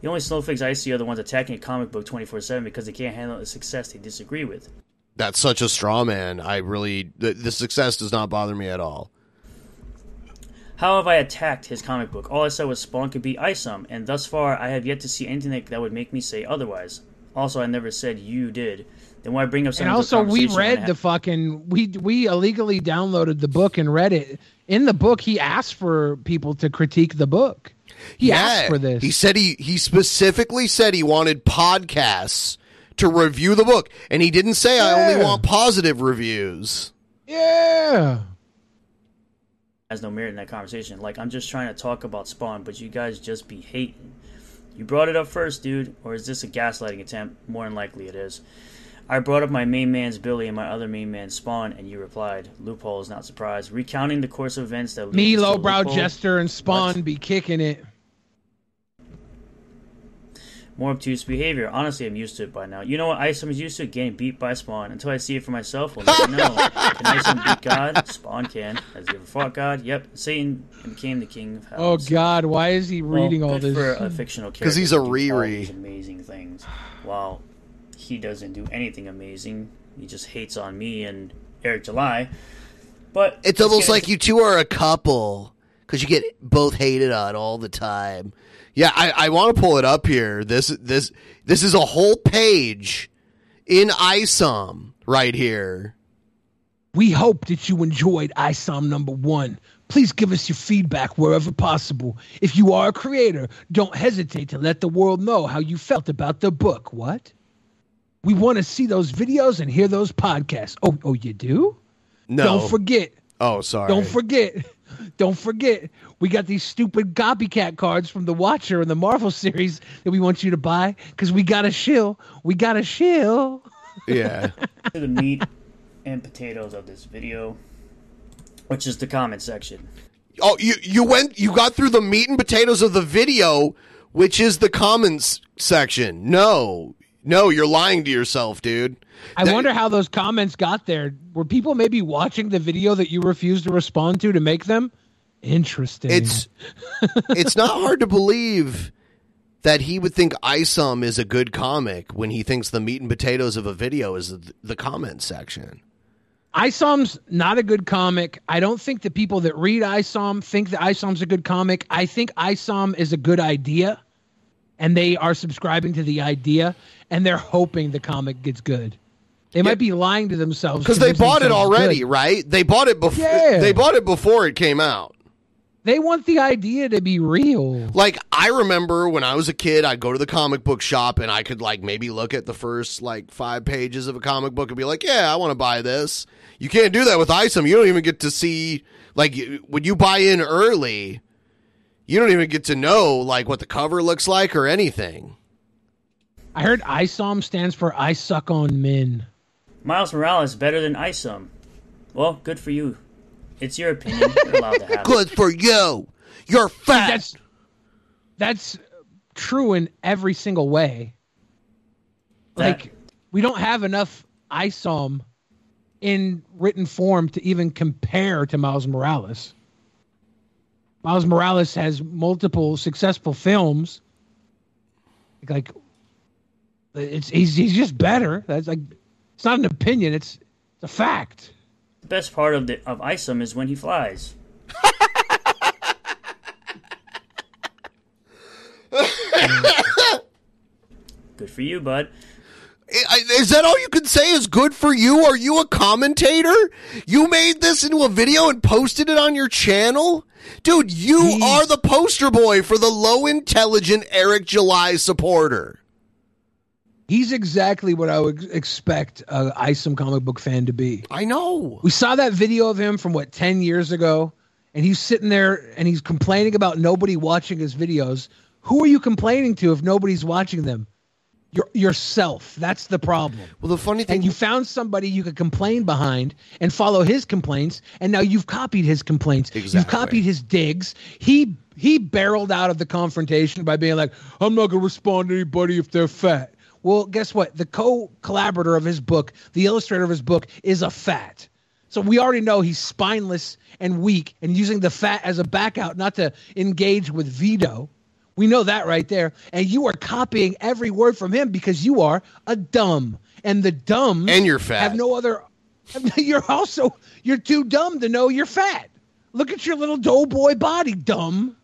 The only snowflakes I see are the ones attacking a comic book 24 7 because they can't handle the success they disagree with. That's such a straw man. I really the, the success does not bother me at all. How have I attacked his comic book? All I said was Spawn could be Isom, and thus far I have yet to see anything that, that would make me say otherwise. Also, I never said you did. Then why bring up something? And also, we read the fucking we we illegally downloaded the book and read it. In the book, he asked for people to critique the book. He asked for this. He said he he specifically said he wanted podcasts to review the book, and he didn't say I only want positive reviews. Yeah. Has no merit in that conversation. Like I'm just trying to talk about Spawn, but you guys just be hating. You brought it up first, dude, or is this a gaslighting attempt? More than likely it is. I brought up my main man's Billy and my other main man Spawn, and you replied, "Loophole is not surprised." Recounting the course of events that Me, lowbrow jester, and Spawn be kicking it. More obtuse behavior. Honestly, I'm used to it by now. You know what? Isom is used to getting beat by Spawn. Until I see it for myself, we'll never know. Can Isom beat God? Spawn can. Has he ever fought God? Yep. Satan became the king of hell. Oh God, why is he Well, reading all good this? for a fictional character 'Cause he's a to do Riri. these amazing things. While he doesn't do anything amazing, he just hates on me and Eric July. But It's almost like you two are a couple because you get both hated on all the time. Yeah, I, I want to pull it up here. This this this is a whole page in ISOM right here. We hope that you enjoyed ISOM number one. Please give us your feedback wherever possible. If you are a creator, don't hesitate to let the world know how you felt about the book. What? We want to see those videos and hear those podcasts. Oh, oh, you do? No. Don't forget. Oh, sorry. Don't forget. Don't forget. We got these stupid copycat cards from the Watcher and the Marvel series that we want you to buy because we got a shill. We got a shill. Yeah. to the meat and potatoes of this video, which is the comment section. Oh, you you went you got through the meat and potatoes of the video, which is the comments section. No, no, you're lying to yourself, dude. I wonder how those comments got there. Were people maybe watching the video that you refused to respond to to make them? Interesting. It's it's not hard to believe that he would think ISOM is a good comic when he thinks the meat and potatoes of a video is the, the comment section. ISOM's not a good comic. I don't think the people that read ISOM think that ISOM's a good comic. I think ISOM is a good idea, and they are subscribing to the idea, and they're hoping the comic gets good. They might be lying to themselves Because they bought it already, good. right? They bought it before. Yeah. They bought it before it came out. They want the idea to be real. Like I remember when I was a kid, I'd go to the comic book shop and I could like maybe look at the first like five pages of a comic book and be like, "Yeah, I want to buy this." You can't do that with ISOM. You don't even get to see like when you buy in early. You don't even get to know like what the cover looks like or anything. I heard ISOM stands for I suck on men. Miles Morales better than Isom. Well, good for you. It's your opinion. You're allowed to have it. Good for you. You're fat. That's that's true in every single way. Like we don't have enough ISOM in written form to even compare to Miles Morales. Miles Morales has multiple successful films. Like it's he's he's just better. That's like it's not an opinion, it's it's a fact. Best part of the of Isom is when he flies. Good for you, bud. Is that all you can say is good for you? Are you a commentator? You made this into a video and posted it on your channel? Dude, you are the poster boy for the low intelligent Eric July supporter. He's exactly what I would expect a Isom comic book fan to be. I know. We saw that video of him from what ten years ago, and he's sitting there and he's complaining about nobody watching his videos. Who are you complaining to if nobody's watching them? Your, yourself. That's the problem. Well, the funny thing, and you found somebody you could complain behind and follow his complaints, and now you've copied his complaints. You've copied his digs. He he barreled out of the confrontation by being like, "I'm not going to respond to anybody if they're fat." Well, guess what? The co-collaborator of his book, the illustrator of his book, is a fat. So we already know he's spineless and weak and using the fat as a back out not to engage with Vito. We know that right there. And you are copying every word from him because you are a dumb. And the dumb And you're fat. have no other you're also you're too dumb to know you're fat. Look at your little doughboy body, dumb.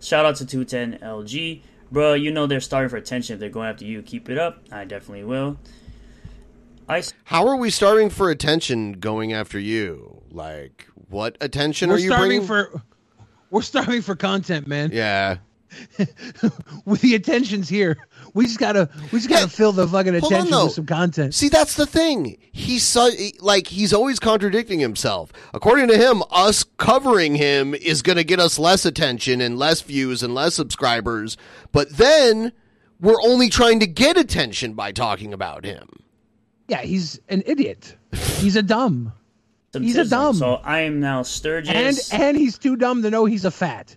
Shout out to 210 LG. Bro, you know they're starting for attention if they're going after you. Keep it up. I definitely will. I How are we starving for attention going after you? Like, what attention We're are you starving bringing? for we're starving for content, man. yeah. With the attention's here. We just gotta we just gotta fill the fucking Hold on, attention with some content. See, that's the thing. He's so, like he's always contradicting himself. According to him, us covering him is going to get us less attention and less views and less subscribers. But then we're only trying to get attention by talking about him. Yeah, he's an idiot. He's a dumb. He's a dumb. So I am now Sturgeon. And and he's too dumb to know he's a fat.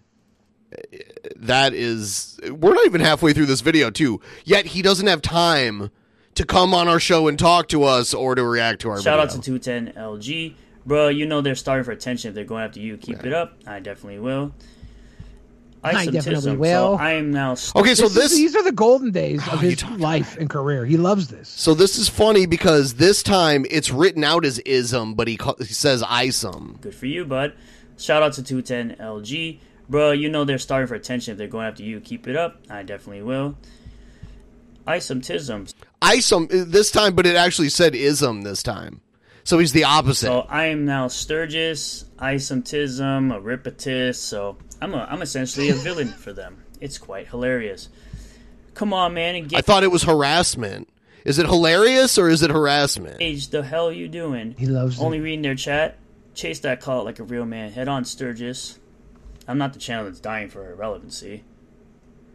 Uh, That is, we're not even halfway through this video, too. Yet he doesn't have time to come on our show and talk to us or to react to our Shout video. out to 210 LG. Bro, you know they're starting for attention if they're going after you. Keep it up. I definitely will. I definitely will. So I am now. Okay, so is- this- these are the golden days of his life and career. He loves this. So this is funny because this time it's written out as ism, but he, ca- he says isum. Good for you, bud. Shout out to 210 LG. Bro, you know they're starting for attention if they're going after you. Keep it up. I definitely will. Isotism. Isum uh, this time, but it actually said ism this time. So he's the opposite. So I am now Sturgis, Isotism, Euripides. So I'm a, I'm essentially a villain for them. It's quite hilarious. Come on, man, and I thought it was harassment. Is it hilarious or is it harassment? engaged. The hell you doing? He loves Only reading their chat. Chase that call like a real man. Head on, Sturgis. I'm not the channel that's dying for irrelevancy.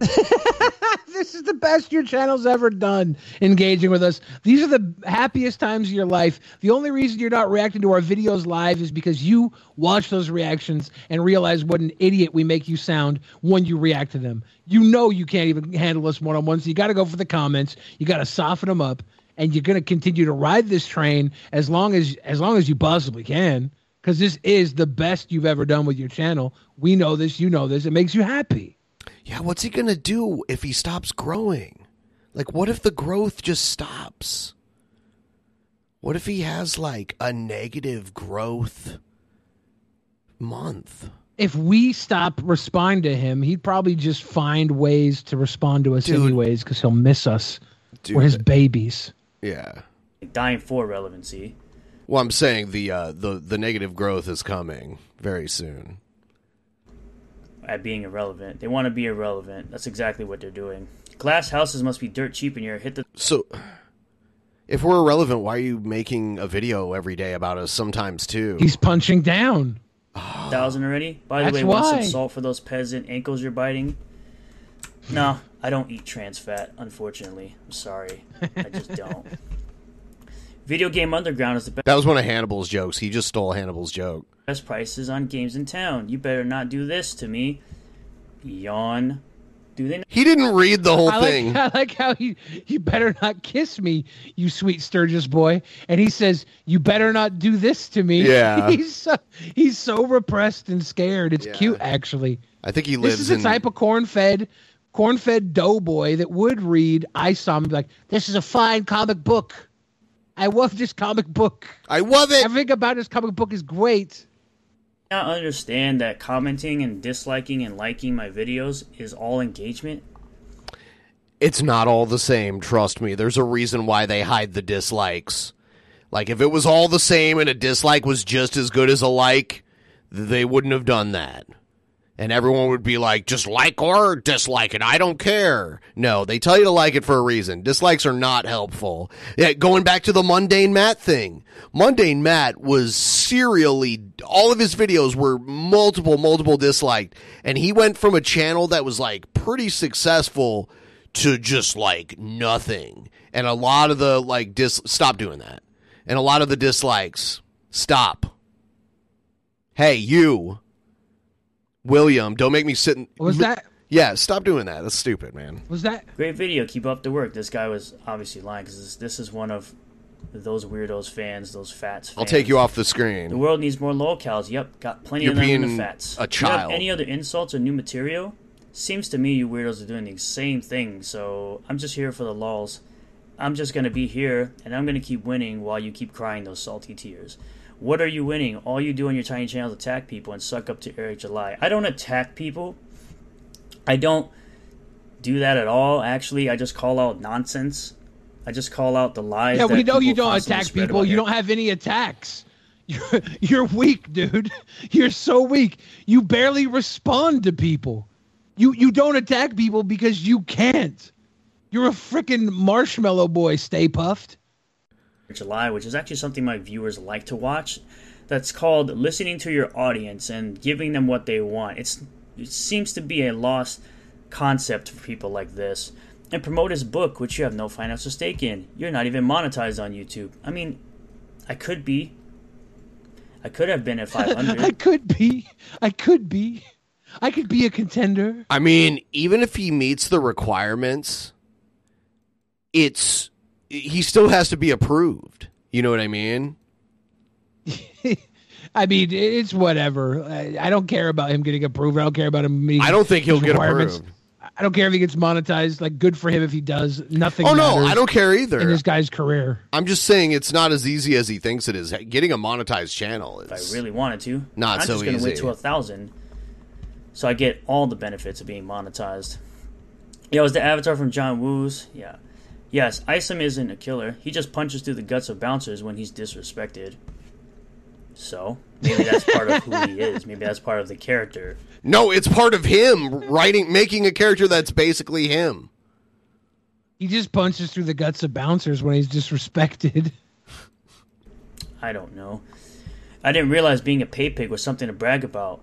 this is the best your channel's ever done engaging with us. These are the happiest times of your life. The only reason you're not reacting to our videos live is because you watch those reactions and realize what an idiot we make you sound when you react to them. You know you can't even handle us one on one, so you got to go for the comments. You got to soften them up, and you're going to continue to ride this train as long as as long as you possibly can. Because this is the best you've ever done with your channel. We know this. You know this. It makes you happy. Yeah, what's he gonna do if he stops growing? Like, what if the growth just stops? What if he has like a negative growth month? if we stop responding to him, he'd probably just find ways to respond to us Dude. anyways because he'll miss us. Dude. We're his babies. Yeah. Dying for relevancy. Well, I'm saying the uh, the the negative growth is coming very soon. at being irrelevant. They want to be irrelevant. That's exactly what they're doing. Glass houses must be dirt cheap in here. Hit the So, if we're irrelevant, why are you making a video every day about us? Sometimes too. He's punching down. thousand already. By the That's way, want some salt for those peasant ankles you're biting? No, I don't eat trans fat. Unfortunately, I'm sorry. I just don't. Video Game Underground is the best. That was one of Hannibal's jokes. He just stole Hannibal's joke. best prices on games in town. You better not do this to me. Yawn. Do they? Know- He didn't read the whole I like, thing. I like how he, you better not kiss me, you sweet Sturgis boy. And he says, you better not do this to me. Yeah. he's so, he's so repressed and scared. It's cute, actually. I think he lives. This lives is the type of corn-fed, corn-fed doughboy that would read I saw him be like, this is a fine comic book. I love this comic book. I love it. Everything about this comic book is great. I understand that commenting and disliking and liking my videos is all engagement. It's not all the same. Trust me. There's a reason why they hide the dislikes. Like if it was all the same and a dislike was just as good as a like, they wouldn't have done that. And everyone would be like, just like or dislike it. I don't care. No, they tell you to like it for a reason. Dislikes are not helpful. Yeah, going back to the mundane Matt thing. Mundane Matt was serially, all of his videos were multiple, multiple disliked. And he went from a channel that was like pretty successful to just like nothing. And a lot of the like dis, stop doing that. And a lot of the dislikes, stop. Hey, you. William, don't make me sit. In, Was that Yeah, stop doing that. That's stupid, man. was that Great video. Keep up the work. This guy was obviously lying because this, this is one of those weirdos fans, those fats. Fans. I'll take you off the screen. The world needs more locals. Yep, got plenty You're of them in being the fats. a Do you have child. any other insults or new material? Seems to me you weirdos are doing the same thing. So I'm just here for the lulls. I'm just gonna be here, and I'm gonna keep winning while you keep crying those salty tears. What are you winning? All you do on your tiny channel is attack people and suck up to Eric July. I don't attack people. I don't do that at all. Actually, I just call out nonsense. I just call out the lies. Yeah, we know you don't attack people. You Eric. don't have any attacks. You're, you're weak, dude. You're so weak. You barely respond to people. You you don't attack people because you can't. You're a freaking marshmallow boy. Stay puffed. July, which is actually something my viewers like to watch. That's called listening to your audience and giving them what they want. It's it seems to be a lost concept for people like this. And promote his book, which you have no financial stake in. You're not even monetized on YouTube. I mean, I could be. I could have been at 500. I could be. I could be. I could be a contender. I mean, even if he meets the requirements, it's he still has to be approved. You know what I mean? I mean, it's whatever. I, I don't care about him getting approved. I don't care about him meeting. I don't think he'll get approved. I don't care if he gets monetized. Like, good for him if he does. Nothing. Oh no, I don't care either. In this guy's career, I'm just saying it's not as easy as he thinks it is. Getting a monetized channel is if I really wanted to. Not I'm so just gonna easy. wait to a thousand, so I get all the benefits of being monetized. Yeah, was the avatar from John Woo's? Yeah, yes. Isom isn't a killer. He just punches through the guts of bouncers when he's disrespected. So maybe that's part of who he is. Maybe that's part of the character. No, it's part of him writing, making a character that's basically him. he just punches through the guts of bouncers when he's disrespected. I don't know. I didn't realize being a pay pig was something to brag about.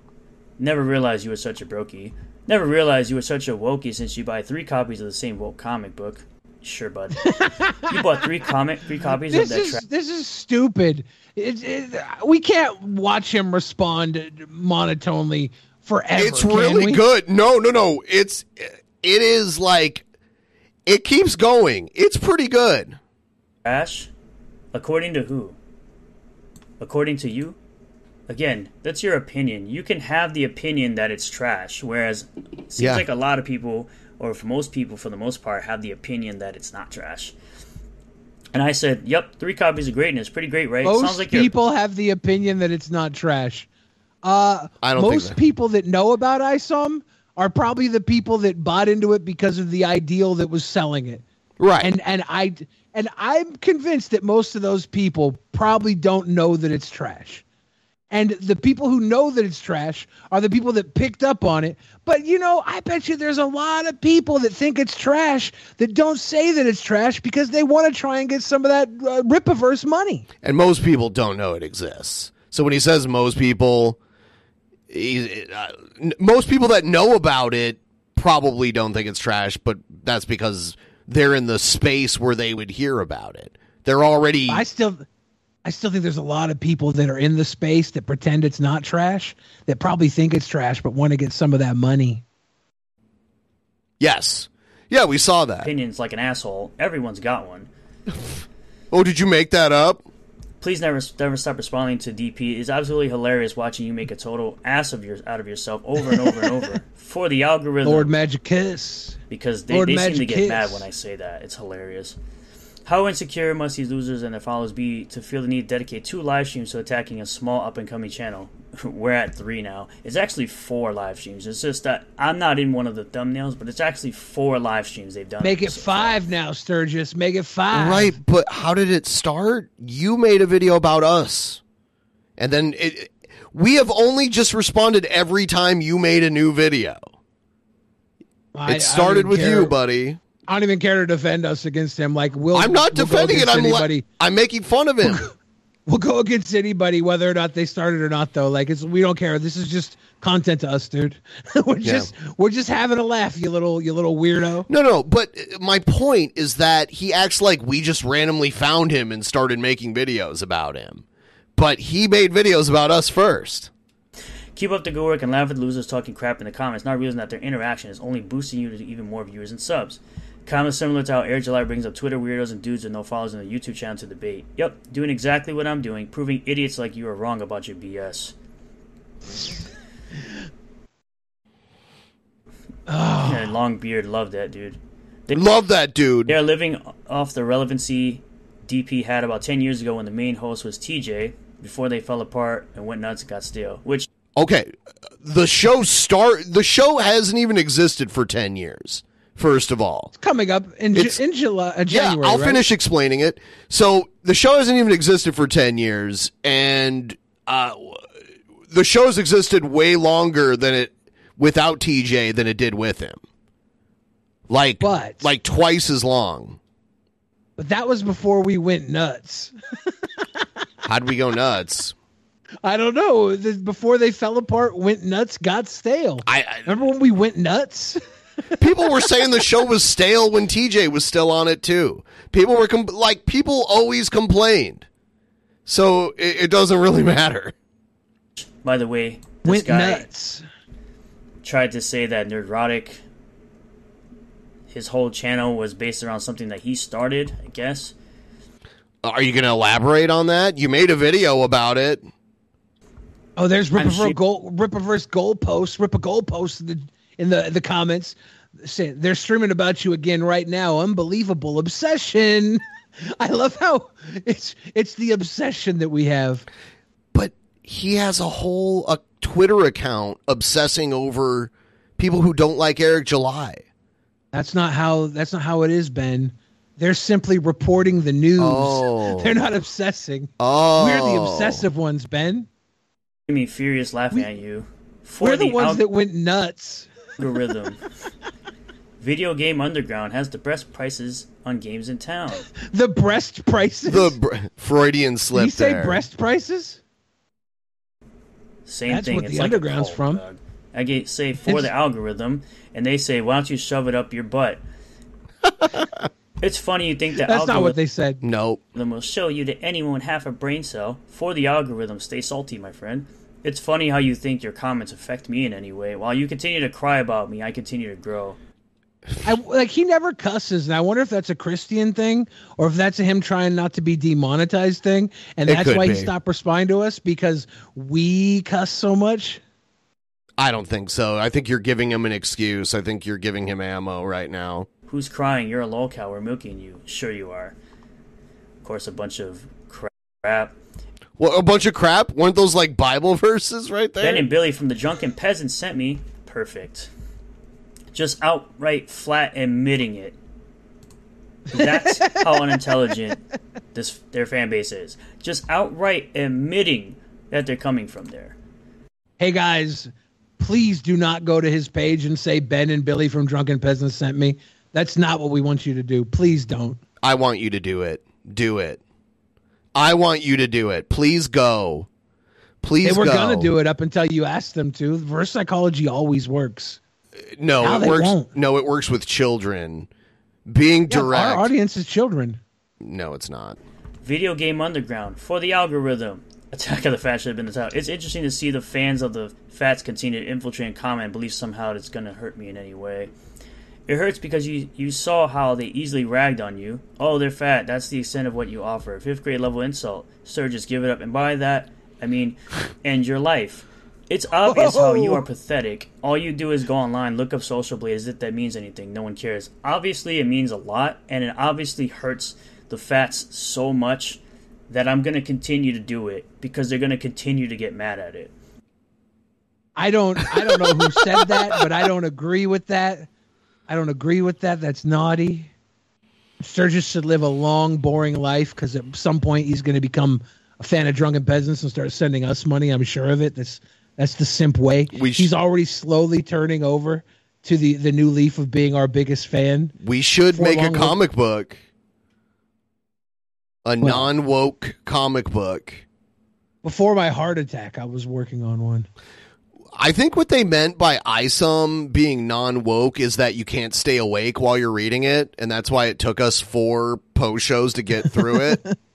Never realized you were such a brokey. Never realized you were such a wokey since you buy three copies of the same woke comic book. Sure, bud. you bought three comic, three copies This of that. is Tra- this is stupid. It, it, we can't watch him respond monotonely forever. It's really we? good. No, no, no. It's it is like it keeps going. It's pretty good. trash? According to who? According to you? Again, that's your opinion. You can have the opinion that it's trash, whereas it seems Yeah. like a lot of people, or for most people, for the most part, have the opinion that it's not trash. And I said, "Yep, three copies of greatness, pretty great, right?" Most Sounds like you're people have the opinion that it's not trash. Uh, I don't most that- people that know about ISOM are probably the people that bought into it because of the ideal that was selling it. Right. And and I and I'm convinced that most of those people probably don't know that it's trash. And the people who know that it's trash are the people that picked up on it. But you know, I bet you there's a lot of people that think it's trash that don't say that it's trash because they want to try and get some of that uh, Rippaverse money. And most people don't know it exists. So when he says most people, he, uh, n- most people that know about it probably don't think it's trash, but that's because they're in the space where they would hear about it. They're already I still I still think there's a lot of people that are in the space that pretend it's not trash, that probably think it's trash but want to get some of that money. yes, yeah, we saw that. opinions like an asshole. Everyone's got one. Oh, did you make that up? Please never never stop responding to DP. It's absolutely hilarious watching you make a total ass of your out of yourself over and over and over for the algorithm. Lord Magic Kiss. because they, Lord they seem to get Kiss. mad when I say that. It's hilarious. How insecure must these losers and their followers be to feel the need to dedicate two live streams to attacking a small up and coming channel? We're at three now. It's actually four live streams. It's just that I'm not in one of the thumbnails, but it's actually four live streams they've done. Make it five now, Sturgis. Make it five. Right, but how did it start? You made a video about us. And then it we have only just responded every time you made a new video. I- I it started with care. you, buddy. I don't even care to defend us against him. Like we'll I'm not we'll defending it. I'm le- anybody. I'm making fun of him. We'll go against anybody, whether or not they started or not. Though, like it's we don't care. This is just content to us, dude. we're Yeah. just we're just having a laugh, you little you little weirdo. No, no, but uh, my point is that he acts like we just randomly found him and started making videos about him. But he made videos about us first. Keep up the good work and laugh at losers talking crap in the comments, not realizing that their interaction is only boosting you to even more viewers and subs. Kind of similar to how Eric July brings up Twitter weirdos and dudes with no followers on the YouTube channel to debate. Yep, doing exactly what I'm doing, proving idiots like you are wrong about your BS. Oh. Yeah, long beard, love that dude. They, Love that dude. They're living off the relevancy DP had about 10 years ago when the main host was TJ before they fell apart and went nuts and got stale. Which, Okay, the show start. The show hasn't even existed for ten years. First of all, It's Coming up in, Ju- in July, uh, January. yeah, I'll right? finish explaining it. So the show hasn't even existed for ten years, and uh, the show's existed way longer than it without TJ than it did with him. Like, like twice as long. But that was before we went nuts. How'd we go nuts? I don't know. Before they fell apart, went nuts, got stale. I, remember when we went nuts. People were saying the show was stale when TJ was still on it too. People were com- like, people always complained, so it, it doesn't really matter. by the way, this Went guy nuts. tried to say that Nerdrotic, his whole channel was based around something that he started, I guess. Are you going to elaborate on that? You made a video about it. Oh, there's I'm Rippaverse sure- goal, Rippaverse goalpost, Rip a goalpost the in the the comments. Say they're streaming about you again right now. Unbelievable obsession. I love how it's it's the obsession that we have. But he has a whole a Twitter account obsessing over people who don't like Eric July. That's not how that's not how it is, Ben. They're simply reporting the news. Oh. They're not obsessing. Oh. We're the oh. obsessive ones, Ben. I mean, furious laughing at you. For We're the, ones alg- that went nuts. Algorithm. Video Game Underground has the best prices on games in town. The breast prices. The br- Freudian Did slip you say there. breast prices? Same That's thing. what it's the like Underground's cult, from. dog. I get say for the algorithm, and they say, "Why don't you shove it up your butt?" it's funny you think that That's not what they said. Nope. will show you that anyone half a brain cell. For the algorithm, stay salty, my friend. It's funny how you think your comments affect me in any way. While you continue to cry about me, I continue to grow. I like he never cusses, and I wonder if that's a Christian thing or if that's him trying not to be demonetized thing, and It that's could why he stopped responding to us because we cuss so much. I don't think so. I think you're giving him an excuse. I think you're giving him ammo right now. Who's crying? You're a lolcow. We're milking you. Sure you are. Of course, a bunch of crap. What a bunch of crap! Weren't those like Bible verses right there? Ben and Billy from the Drunken Peasant sent me. Perfect. Just outright flat admitting it. That's how unintelligent this their fan base is. Just outright admitting that they're coming from there. Hey guys, please do not go to his page and say Ben and Billy from Drunken Peasants sent me. That's not what we want you to do. Please don't. I want you to do it. Do it. I want you to do it. Please go. Please they were go. gonna do it up until you asked them to. Reverse psychology always works. No, Now it works. won't. No, it works with children. Being Yeah, direct. our audience is children. no, it's not. Video Game Underground for the algorithm. Attack of the Fats should have been the title. It's interesting to see the fans of the Fats continue to infiltrate and comment and believe somehow it's going to hurt me in any way. It hurts because you, you saw how they easily ragged on you. Oh, they're fat. That's the extent of what you offer. Fifth grade level insult. Sir, just give it up. And by that, I mean, end your life. It's obvious how you are pathetic. All you do is go online, look up Social Blade as if that means anything. No one cares. Obviously, it means a lot, and it obviously hurts the fats so much that I'm going to continue to do it because they're going to continue to get mad at it. I don't I don't know who said that, but I don't agree with that. I don't agree with that. That's naughty. Sturgis should live a long, boring life because at some point he's going to become a fan of drunken peasants and start sending us money. I'm sure of it. That's that's the simp way. he's already slowly turning over to the the new leaf of being our biggest fan. We should make a comic book. A non woke comic book. Before my heart attack, I was working on one. I think what they meant by ISOM being non woke is that you can't stay awake while you're reading it, and that's why it took us four post shows to get through it.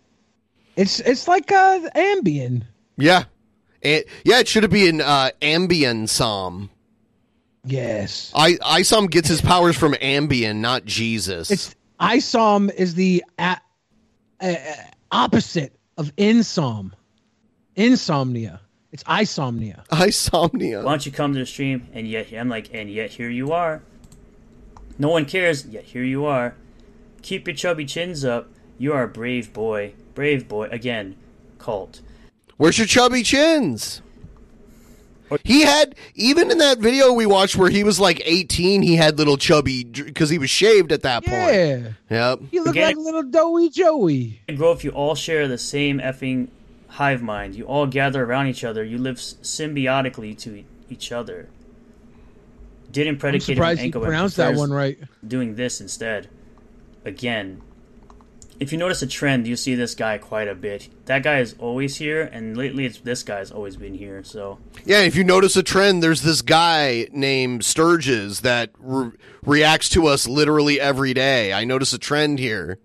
It's it's like uh, Ambien. yeah. It, yeah, it should have been uh, Ambien Som. Yes. I Isom gets his powers from Ambien, not Jesus. It's Isom is the a, a, a- opposite of insom. Insomnia. It's isomnia. Isomnia. Why don't you come to the stream? And yet, I'm like, and yet here you are. No one cares, yet here you are. Keep your chubby chins up. You are a brave boy. Brave boy. Again, cult. Where's your chubby chins? He had even in that video we watched where he was like 18, he had little chubby because he was shaved at that point. Yeah. Yep. You look Again- like little doughy Joey. And if you all share the same effing hive mind. You all gather around each other. You live symbiotically to e- each other. Didn't I'm predicate him surprised you ankle and pronounced that one right. Doing this instead. Again, if you notice a trend, you see this guy quite a bit. That guy is always here, and lately it's this guy's always been here. So Yeah, if you notice a trend, there's this guy named Sturgis that re- reacts to us literally every day. I notice a trend here.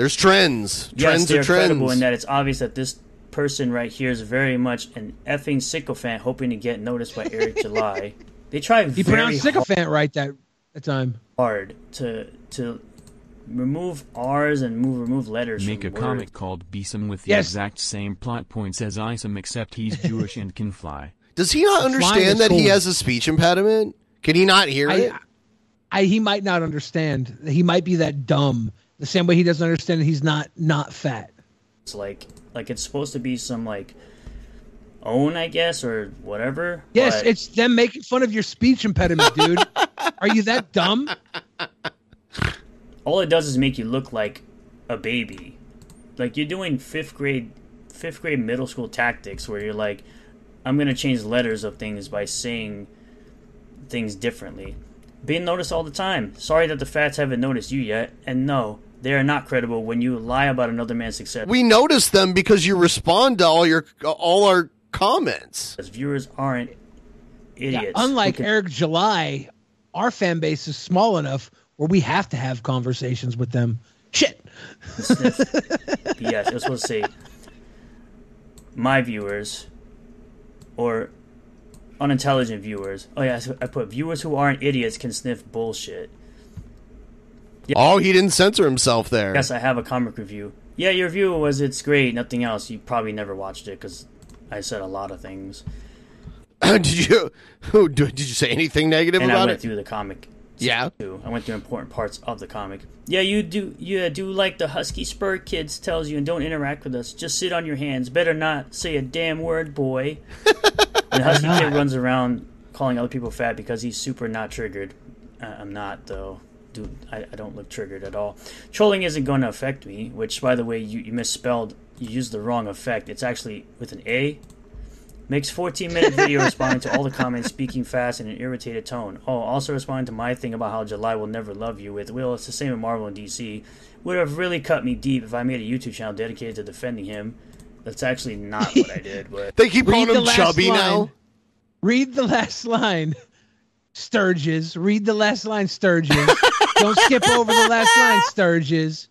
There's trends. yes, Trends they're are trends. credible in that it's obvious that this person right here is very much an effing sycophant, hoping to get noticed by Eric July. They try He very pronounced sycophant right that, that time. hard to to remove R's and move remove letters. Make a from comic called Besom with the Yes. exact same plot points as Isom except he's Jewish and can fly. Does he not understand that he has a speech impediment? Can he not hear it? I, I he might not understand. He might be that dumb. The same way he doesn't understand that he's not not fat. It's like like it's supposed to be some like own, I guess, or whatever. Yes, but it's them making fun of your speech impediment, dude. Are you that dumb? all it does is make you look like a baby. Like you're doing fifth grade fifth grade middle school tactics where you're like, I'm gonna change letters of things by saying things differently. Being noticed all the time. Sorry that the fats haven't noticed you yet, and no, they are not credible when you lie about another man's success. We notice them because you respond to all your all our comments. As viewers aren't idiots. Yeah, unlike can- Eric July, our fan base is small enough where we have to have conversations with them. Shit. yes, it was supposed to say my viewers or unintelligent viewers. Oh yeah, so I put viewers who aren't idiots can sniff bullshit. Oh, he didn't censor himself there. Yes, I have a comic review. Yeah, your review was it's great, nothing else. You probably never watched it because I said a lot of things, did you did you say anything negative? negative and I about went it? through the comic. Yeah. too. I went through important parts of the comic. Yeah, you do. You do like the Husky Spur kids tells you, and don't interact with us. Just sit on your hands. Better not say a damn word, boy. and the Husky kid runs around calling other people fat because he's super not triggered. Uh, I'm not though. Dude, I, I don't look triggered at all. Trolling isn't going to affect me. Which, by the way, you, you misspelled. You used the wrong effect. It's actually with an A. Makes 14 minute video responding to all the comments, speaking fast in an irritated tone. Oh, also responding to my thing about how July will never love you with, Will, it's the same in Marvel and DC. Would have really cut me deep if I made a YouTube channel dedicated to defending him. That's actually not what I did, but. They keep Read calling him chubby line. now. Read the last line. Sturgis. Read the last line, Sturgis. Don't skip over the last line, Sturgis.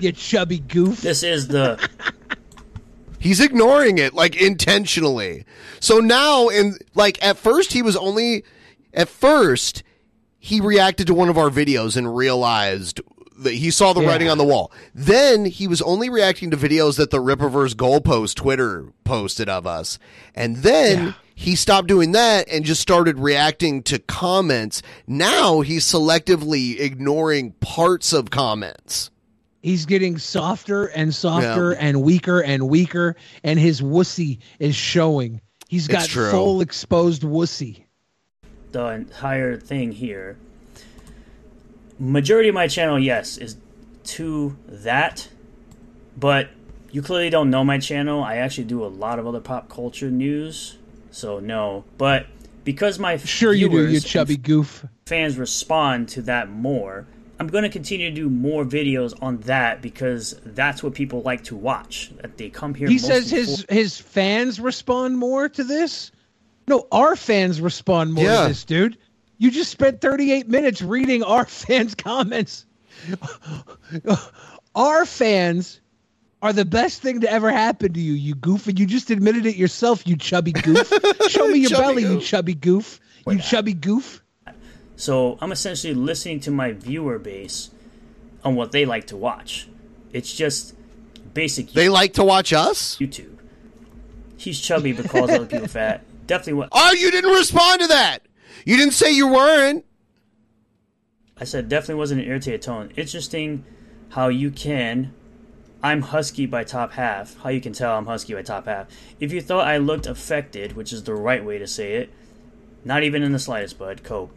You chubby goof. This is the He's ignoring it like intentionally. So now in like at first he was only at first he reacted to one of our videos and realized that he saw the Yeah. writing on the wall. Then he was only reacting to videos that the Rippaverse Goalpost Twitter posted of us. And then he stopped doing that and just started reacting to comments. Now he's selectively ignoring parts of comments. He's getting softer and softer and weaker and weaker, and his wussy is showing. He's It's got full exposed wussy. the entire thing here. Majority of my channel, yes, is to that, but you clearly don't know my channel. I actually do a lot of other pop culture news, so no. But because my Sure you do, you chubby goof. fans respond to that more, I'm going to continue to do more videos on that because that's what people like to watch. That they come here. He says his for. his fans respond more to this. No, our fans respond more Yeah. to this, dude. You just spent 38 minutes reading our fans' comments. our fans are the best thing to ever happen to you, you goof, and you just admitted it yourself, you chubby goof. Show me your Chubby belly, you chubby goof. You chubby goof. So I'm essentially listening to my viewer base on what they like to watch. It's just basic. They like to watch us. YouTube. He's chubby but calls other people fat. Definitely what. Oh, you didn't respond to that. You didn't say you weren't. I said definitely wasn't an irritated tone. Interesting how you can. I'm husky by top half. How you can tell I'm husky by top half. If you thought I looked affected, which is the right way to say it, not even in the slightest, bud. Cope.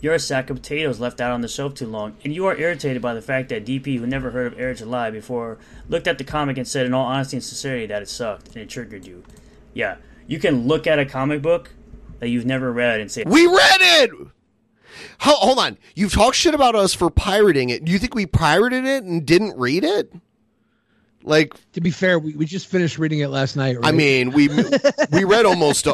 You're a sack of potatoes left out on the shelf too long, and you are irritated by the fact that DP, who never heard of Eric July before, looked at the comic and said, in all honesty and sincerity, that it sucked and it triggered you. Yeah, you can look at a comic book that you've never read and say, We read it. Ho- hold on. You've talked shit about us for pirating it. Do you think we pirated it and didn't read it? Like, To be fair, we, we just finished reading it last night. Right? I mean, we we read almost.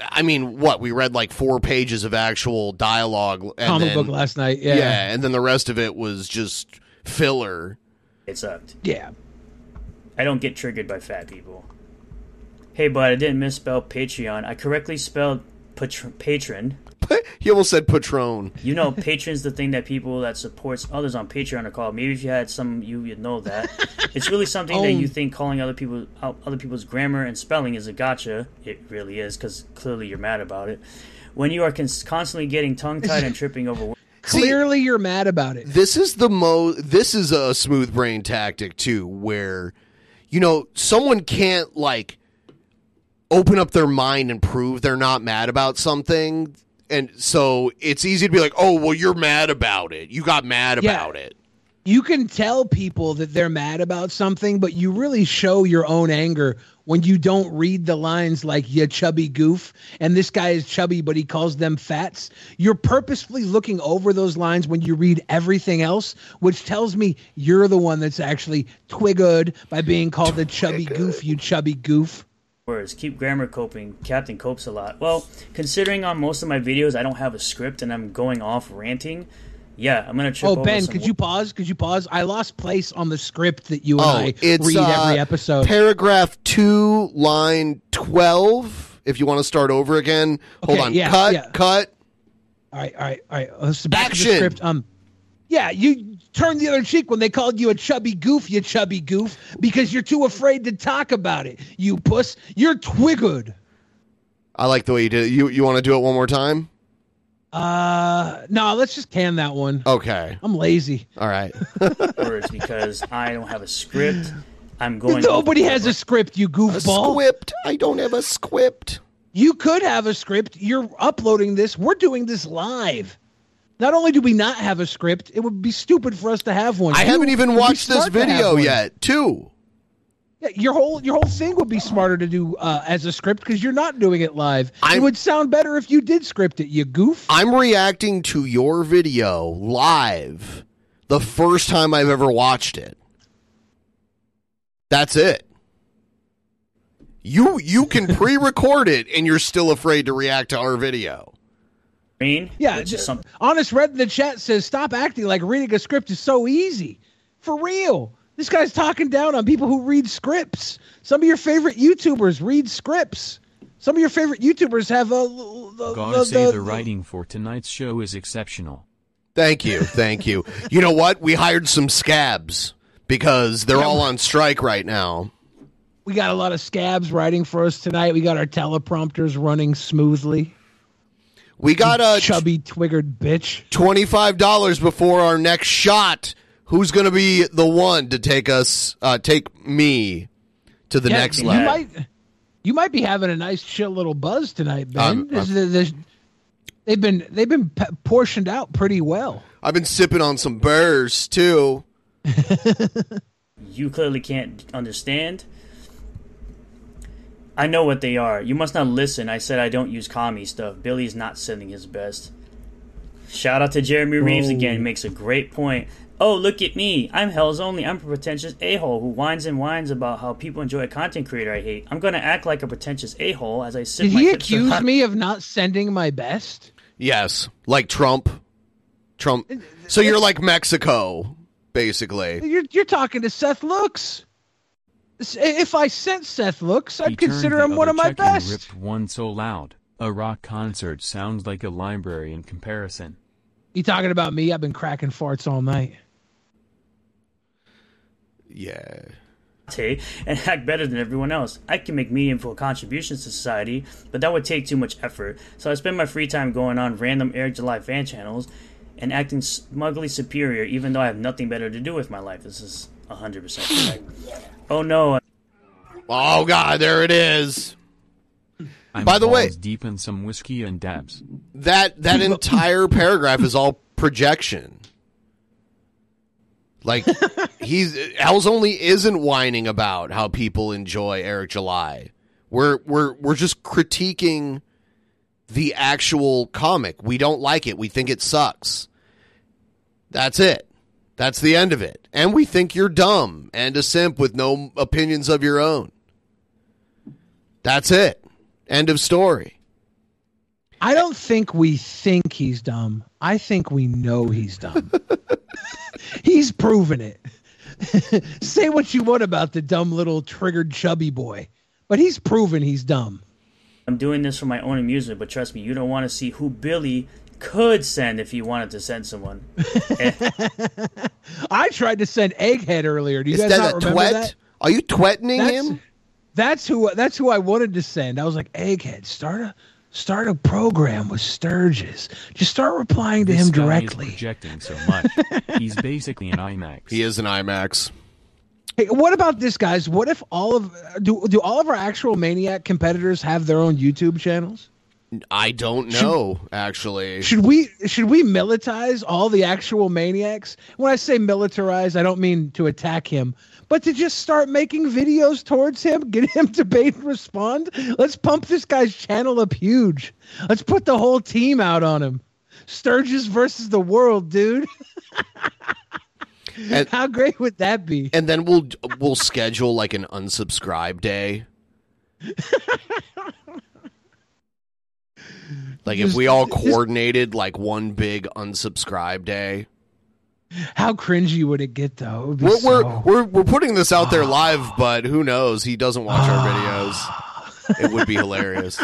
I mean, what we read like four pages of actual dialogue. And comic then- book last night. Yeah. yeah, and then the rest of it was just filler. it sucked. Yeah. I don't get triggered by fat people. Hey, bud, I didn't misspell Patreon. I correctly spelled patr- patron. He almost said Patron. You know, patron's the thing that people that supports others on Patreon are called. Maybe if you had some, you would know that. it's really something that you um, think calling other people other people's grammar and spelling is a gotcha. It really is because clearly you're mad about it. When you are cons- constantly getting tongue tied and tripping over. words. Clearly, you're mad about it. This is the mo. This is a smooth brain tactic too, where you know someone can't like open up their mind and prove they're not mad about something, and so it's easy to be like, "Oh, well, you're mad about it. You got mad Yeah. about it." You can tell people that they're mad about something, but you really show your own anger when you don't read the lines like "you chubby goof" and this guy is chubby, but he calls them fats. You're purposefully looking over those lines when you read everything else, which tells me you're the one that's actually twiggered by being called the chubby goof. You chubby goof. Words. Keep grammar coping. Captain copes a lot. Well, considering on most of my videos I don't have a script and I'm going off ranting, yeah, I'm gonna trip Oh, Ben, some could you pause? Could you pause? I lost place on the script that you and Oh, I it's read uh, every episode. Paragraph two, line twelve. If you want to start over again, hold on. yeah, cut. yeah. Cut. All right, all right, all right. Let's back to Action. the script. Um, yeah, you turned the other cheek when they called you a chubby goof, you chubby goof, because you're too afraid to talk about it. You puss, you're twiggered. I like the way you did it. You you want to do it one more time? Uh, no, let's just can that one. Okay. I'm lazy. All right. words because I don't have a script. I'm going. Nobody has a script, you goofball. script. I don't have a script. You could have a script. You're uploading this. We're doing this live. Not only do we not have a script, it would be stupid for us to have one. I haven't even watched this video yet. Too. Yeah, your whole your whole thing would be smarter to do uh, as a script because you're not doing it live. it would sound better if you did script it. You goof. I'm reacting to your video live the first time I've ever watched it. That's it. You you can pre-record it and you're still afraid to react to our video. Green. Yeah, which is something. honest red in the chat says stop acting like reading a script is so easy. For real. This guy's talking down on people who read scripts. Some of your favorite YouTubers read scripts. Some of your favorite YouTubers have a. The, Gotta the- say the- the writing for tonight's show is exceptional. Thank you. Thank you. You know what? We hired some scabs because they're all on strike right now. we got a lot of scabs writing for us tonight. We got our teleprompters running smoothly. We got a chubby twiggered bitch. Twenty-five dollars before our next shot. Who's going to be the one to take us, uh, take me to the Yeah, next you level? Might, you might be having a nice chill little buzz tonight, Ben. I'm- This- this- they've been they've been p- portioned out pretty well. I've been sipping on some burrs too. You clearly can't understand. I know what they are. You must not listen. I said I don't use commie stuff. Billy's not sending his best. Shout out to Jeremy Reeves Whoa. again. Makes a great point. Oh, look at me. I'm hell's only. I'm a pretentious a hole who whines and whines about how people enjoy a content creator I hate. I'm going to act like a pretentious a hole as I sip Did my he accuse hot- me of not sending my best? Yes, like Trump. Trump. So you're like Mexico, basically. You're you're talking to Seth Looks. If I sent Seth looks, I'd He consider him one of other my cheek and best. ripped one so loud. A rock concert sounds like a library in comparison. You talking about me? I've been cracking farts all night. Yeah. And act better than everyone else. I can make meaningful contributions to society, but that would take too much effort. So I spend my free time going on random Eric July fan channels and acting smugly superior, even though I have nothing better to do with my life. This is 100% correct. Oh no. Oh God, there it is. I'm By the way- balls deep in some whiskey and dabs. That that entire paragraph is all projection. Like he's Al's only isn't whining about how people enjoy Eric July. We're we're we're just critiquing the actual comic. We don't like it. We think it sucks. That's it. That's the end of it. And we think you're dumb and a simp with no opinions of your own. That's it. End of story. I don't think we think he's dumb. I think we know he's dumb. he's proven it. Say what you want about the dumb little triggered chubby boy, but he's proven he's dumb. I'm doing this for my own amusement, but trust me, you don't want to see who Billy could send if you wanted to send someone. I tried to send Egghead earlier. Do you Is guys that not a remember twet? that? Are you twetting That's- him? That's who. That's who I wanted to send. I was like, Egghead, start a start a program with Sturgis. Just start replying to This him guy directly. Is projecting so much. He's basically an IMAX. He is an IMAX. Hey, what about this, guys? What if all of do do all of our actual Maniac competitors have their own YouTube channels? I don't know, actually. Should we should we militarize all the actual maniacs? When I say militarize, I don't mean to attack him, but to just start making videos towards him, get him to bait and respond. Let's pump this guy's channel up huge. Let's put the whole team out on him. Sturgis versus the world, dude. And- How great would that be? And then we'll we'll schedule like an unsubscribe day. like if we all coordinated like one big unsubscribe day. How cringy would it get though? It We're, so- we're we're we're putting this out there live, but who knows? He doesn't watch our videos. It would be hilarious.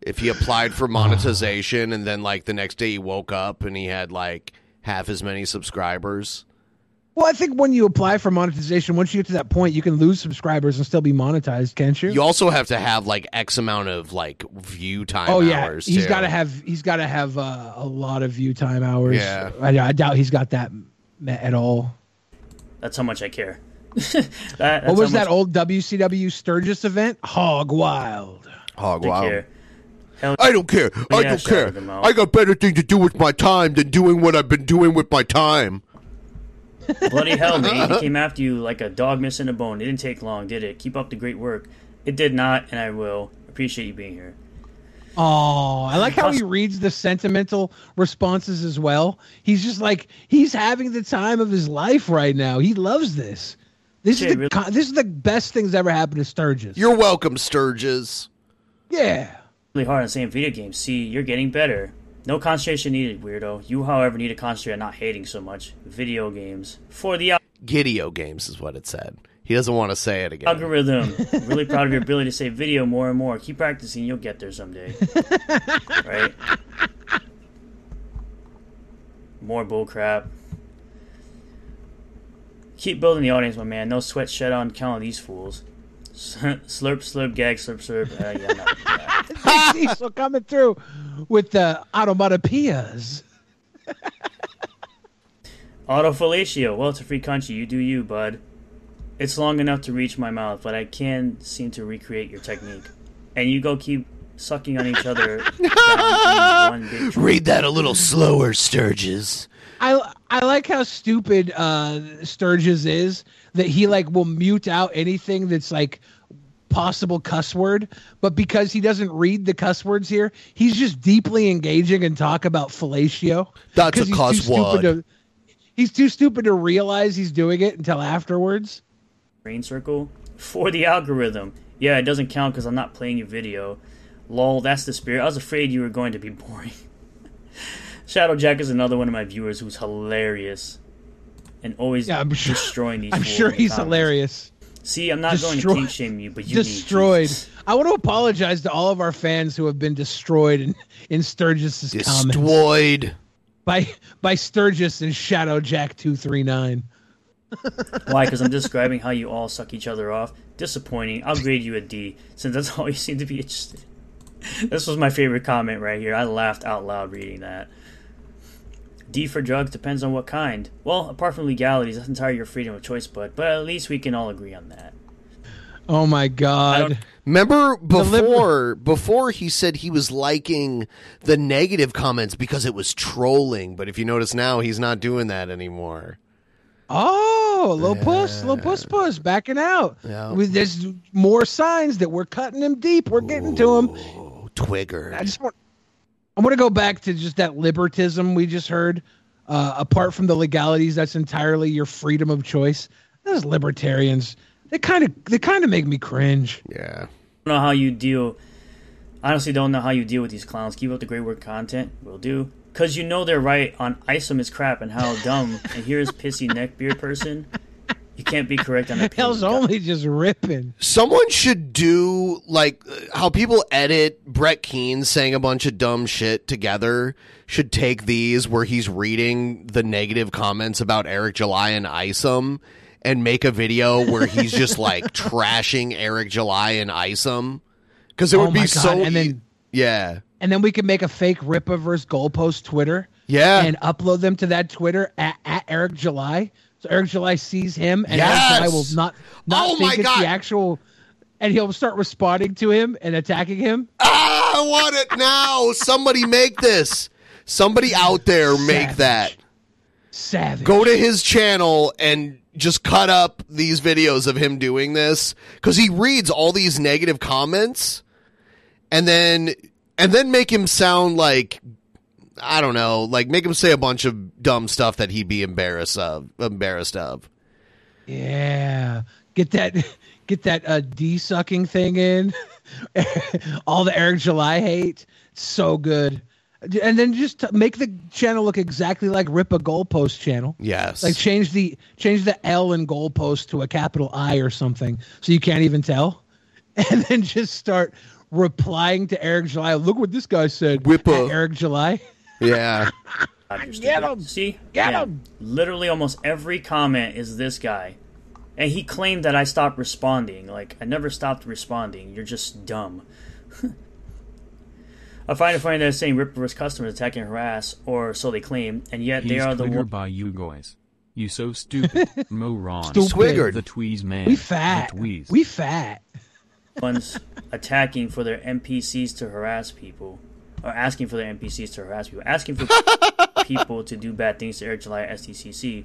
If he applied for monetization and then like the next day he woke up and he had like half as many subscribers. Well, I think when you apply for monetization, once you get to that point, you can lose subscribers and still be monetized, can't you? You also have to have like X amount of like view time oh yeah, hours. he's too. got to have he's got to have uh, a lot of view time hours. Yeah. I, I doubt he's got that at all. That's how much I care. That- what was how that much old WCW Sturgis event? Hog Wild. Hog Wild. care. Hell, I don't care. I don't care. out them out. I got better thing to do with my time than doing what I've been doing with my time. Bloody hell, man. He came after you like a dog missing a bone. It didn't take long, did it? Keep up the great work. It did not, and I will. Appreciate you being here. Oh, I like how he reads the sentimental responses as well. He's just like he's having the time of his life right now. He loves this. This Shit, is the really- co- this is the best things ever happened to Sturgis. You're welcome, Sturgis. yeah. Really hard on saying video games. See, you're getting better. No concentration needed, weirdo. You, however, need to concentrate on not hating so much. Video games. For the al- Gideo games is what it said. He doesn't want to say it again. algorithm. really proud of your ability to say video more and more. Keep practicing, you'll get there someday. right? More bullcrap. Keep building the audience, my man. No sweat shed on count of these fools. slurp, slurp, gag, slurp, slurp. Uh, yeah, no, Big Diesel coming through with the automatopoeias. Autofellatio. Well, it's a free country. You do you, bud. It's long enough to reach my mouth, but I can seem to recreate your technique. And you go keep sucking on each other. one big Read that a little slower, Sturgis. I I like how stupid uh Sturgis is that he like will mute out anything that's like possible cuss word, but because he doesn't read the cuss words here, he's just deeply engaging and talk about fellatio. That's a 'Cause he's cuss too stupid word. to- he's too stupid to realize he's doing it until afterwards. Green circle for the algorithm. Yeah, it doesn't count because I'm not playing your video. Lol, that's the spirit. I was afraid you were going to be boring. Shadow Jack is another one of my viewers who's hilarious. and always Yeah, I'm sure- destroying these. I'm sure he's comments. hilarious. See, I'm not going to Destroy- kink shame you, but you need destroyed. Jesus. I want to apologize to all of our fans who have been destroyed in, in Sturgis's comments Destroyed. by by Sturgis and Shadow Jack two three nine. Why? Because I'm describing how you all suck each other off. Disappointing. I'll grade you a D, since that's all you seem to be interested. in. This was my favorite comment right here. I laughed out loud reading that. D for drugs depends on what kind. Well, apart from legalities, that's entirely your freedom of choice, but but at least we can all agree on that. Oh my god! Remember before before he said he was liking the negative comments because it was trolling, but if you notice now he's not doing that anymore. Oh, low puss, low puss puss, backing out. Yeah. With there's more signs that we're cutting him deep. We're getting to him. Twigger. I just want I want to go back to just that libertism we just heard. Uh, apart from the legalities, that's entirely your freedom of choice. Those libertarians, they kind of they kind of make me cringe. Yeah. I don't know how you deal. I honestly don't know how you deal with these clowns. Keep up the great work content. Will do. Because you know they're right on Isom is crap and how dumb. and here's pissy neckbeard person. You can't be correct on opinion. Hell's only just ripping. Someone should do like how people edit Brett Keane saying a bunch of dumb shit together. Should take these where he's reading the negative comments about Eric July and Isom and make a video where he's just like trashing Eric July and Isom. Because it Oh would be my God, so. and then- yeah. And then we could make a fake Rippaverse Goalpost Twitter. Yeah. And upload them to that Twitter at, at Eric July. So Eric July sees him and Yes! Eric July will not not Oh think my it's God. the actual and he'll start responding to him and attacking him. Ah, I want it now. Somebody make this. Somebody out there make Savage. that. Savage. Go to his channel and just cut up these videos of him doing this because he reads all these negative comments and then and then make him sound like I don't know, like make him say a bunch of dumb stuff that he'd be embarrassed of, embarrassed of. Yeah. Get that get that uh D sucking thing in. All the Eric July hate. So good. And then just make the channel look exactly like Rip a Goalpost channel. Yes. Like change the change the L in goalpost to a capital I or something, so you can't even tell. And then just start replying to Eric July. Look what this guy said. Whippa. Eric July. Yeah. Get him. See? Get Yeah. him. Literally almost every comment is this guy. And he claimed that I stopped responding. Like, I never stopped responding. You're just dumb. I find it funny that it's saying Rippaverse customers attack and harass, or so they claim, and yet they are the Twigger one. by you guys. You so stupid. Moron. Stupid. The tweez man. We fat. The tweez. We fat. ones attacking for their NPCs to harass people, or asking for their NPCs to harass people, asking for people to do bad things to Eric July at SDCC.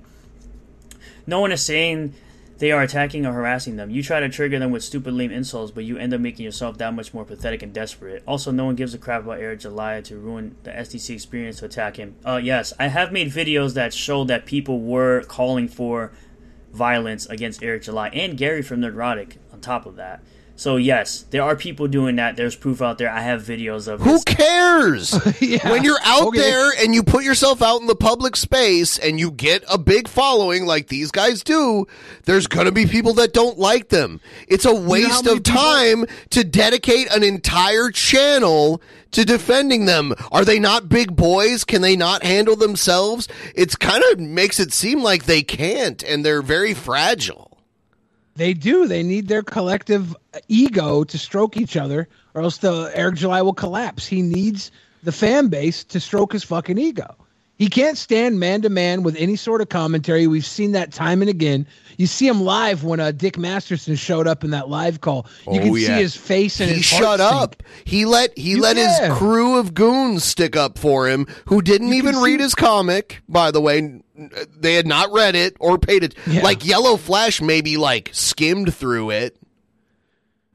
No one is saying they are attacking or harassing them. You try to trigger them with stupid, lame insults, but you end up making yourself that much more pathetic and desperate. Also, no one gives a crap about Eric July to ruin the STC experience to attack him. Uh, yes, I have made videos that show that people were calling for violence against Eric July and Gary from Nerdrotic on top of that. So yes, there are people doing that. There's proof out there. I have videos of Who this. cares? When you're out Okay. there and you put yourself out in the public space and you get a big following like these guys do, there's going to be people that don't like them. It's a waste many of time to dedicate an entire channel to defending them. Are they not big boys? Can they not handle themselves? It's kind of makes it seem like they can't and they're very fragile. They do. They need their collective ego to stroke each other, or else the Eric July will collapse. He needs the fan base to stroke his fucking ego. He can't stand man to man with any sort of commentary. We've seen that time and again. You see him live when uh, Dick Masterson showed up in that live call. You can Oh, see his face and he his shut up. He let he You let can. his crew of goons stick up for him, who didn't even read his comic. By the way, they had not read it or paid it. Like Yellow Flash, maybe like skimmed through it.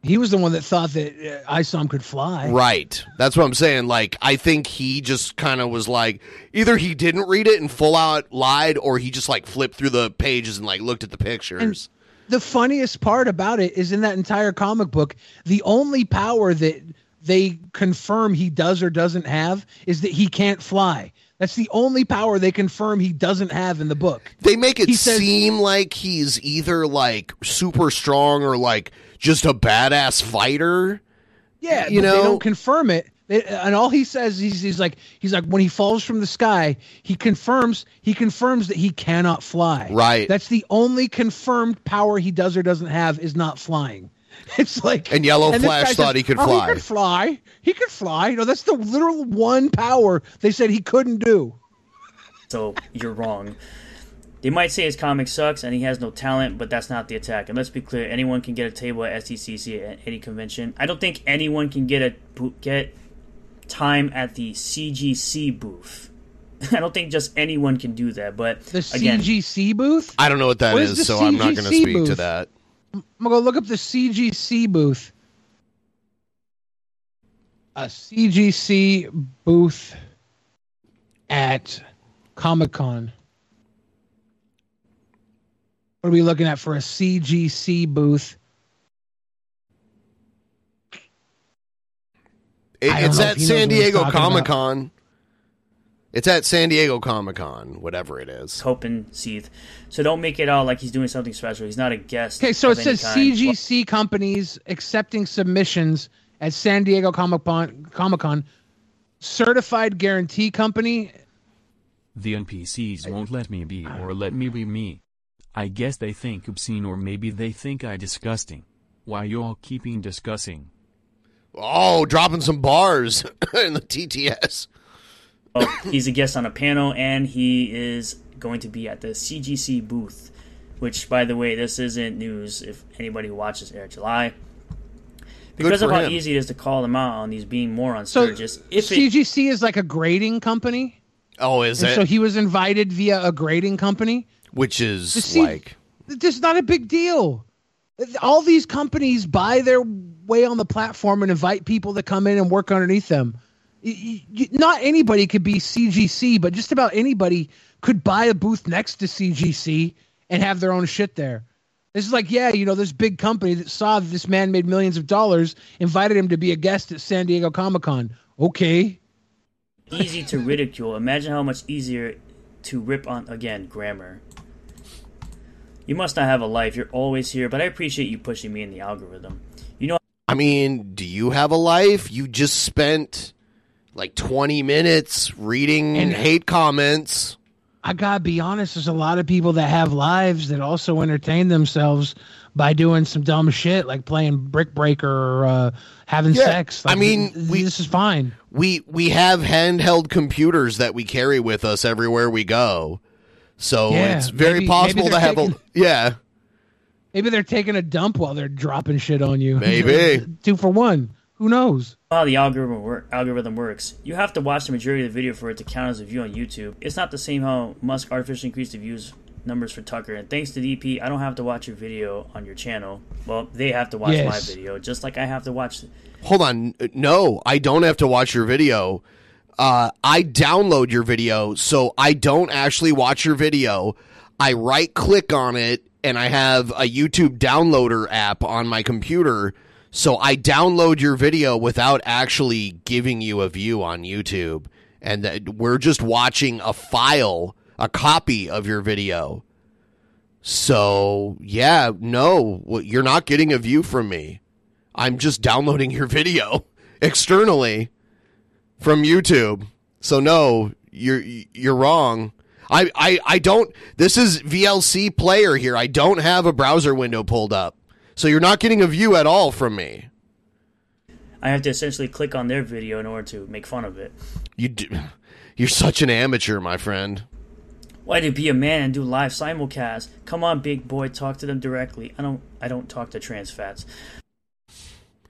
He was the one that thought that uh, Isom could fly. Right. That's what I'm saying. Like, I think he just kind of was like, either he didn't read it and full out lied, or he just like flipped through the pages and like looked at the pictures. the funniest part about it is in that entire comic book, the only power that they confirm he does or doesn't have is that he can't fly. That's the only power they confirm he doesn't have in the book. They make it He says- seem like he's either like super strong or like just a badass fighter. Yeah, You but know- they don't confirm it. They- and all he says he's, he's like he's like when he falls from the sky, he confirms he confirms that he cannot fly. Right. That's the only confirmed power he does or doesn't have is not flying. It's like And Yellow this Flash guy thought he could "Oh, fly." He could fly. He could fly. No, that's the literal one power they said he couldn't do. So you're wrong. They might say his comic sucks and he has no talent, but that's not the attack. And let's be clear: anyone can get a table at SDCC at any convention. I don't think anyone can get a bo- get time at the CGC booth. I don't think just anyone can do that. But The again, CGC booth. I don't know what that What is, is the so I'm not going to CGC speak to that. I'm gonna go look up the CGC booth. A CGC booth at Comic Con. What are we looking at for a CGC booth? It- it's at if he knows San Diego. Comic Con. It's at San Diego Comic Con, whatever it is. Hope and Seeth. So don't make it out like he's doing something special. He's not a guest. Okay, so of it any says kind. CGC companies accepting submissions at San Diego Comic Con. Comic Con, certified guarantee company. The NPCs won't let me be or let me be me. I guess they think obscene or maybe they think I disgusting. Why y'all keeping discussing? Oh, dropping some bars in the TTS. Oh, he's a guest on a panel, and he is going to be at the CGC booth. Which, by the way, this isn't news if anybody watches Eric July. Because of how him. easy it is to call them out on these being moron So Sturgis. If it, CGC is like a grading company. Oh, is And it? so he was invited via a grading company. Which is The C- like This is not a big deal. All these companies buy their way on the platform and invite people to come in and work underneath them. Y- y- Not anybody could be CGC, but just about anybody could buy a booth next to CGC and have their own shit there. This is like, yeah, you know, this big company that saw that this man made millions of dollars, invited him to be a guest at San Diego Comic Con. Okay. easy to ridicule, imagine how much easier to rip on again grammar. You must not have a life. You're always here, but I appreciate you pushing me in the algorithm. You know, I mean, do you have a life? You just spent like 20 minutes reading And- hate comments. I gotta be honest, there's a lot of people that have lives that also entertain themselves by doing some dumb shit like playing Brick Breaker or uh, having Yeah, sex. I mean, th- we- this is fine. We we have handheld computers that we carry with us everywhere we go. So Yeah, it's very maybe- possible maybe to they're have a yeah. Maybe they're taking a dump while they're dropping shit on you. Maybe. two for one. Who knows? how the algorithm work, algorithm works. You have to watch the majority of the video for it to count as a view on YouTube. It's not the same how Musk artificially increased the views numbers for Tucker. And thanks to DP, I don't have to watch your video on your channel. Well, they have to watch Yes. my video, just like I have to watch. Hold on. No, I don't have to watch your video. Uh, I download your video, so I don't actually watch your video. I right click on it, and I have a YouTube downloader app on my computer. So I download your video without actually giving you a view on YouTube. And we're just watching a file, a copy of your video. So, yeah, no, you're not getting a view from me. I'm just downloading your video externally from YouTube. So no, you're you're wrong. I, I, I don't this is VLC player here. I don't have a browser window pulled up. So you're not getting a view at all from me. I have to essentially click on their video in order to make fun of it. You do, you're such an amateur, my friend. Why to be a man and do live simulcast? Come on, big boy, talk to them directly. I don't. I don't talk to trans fats.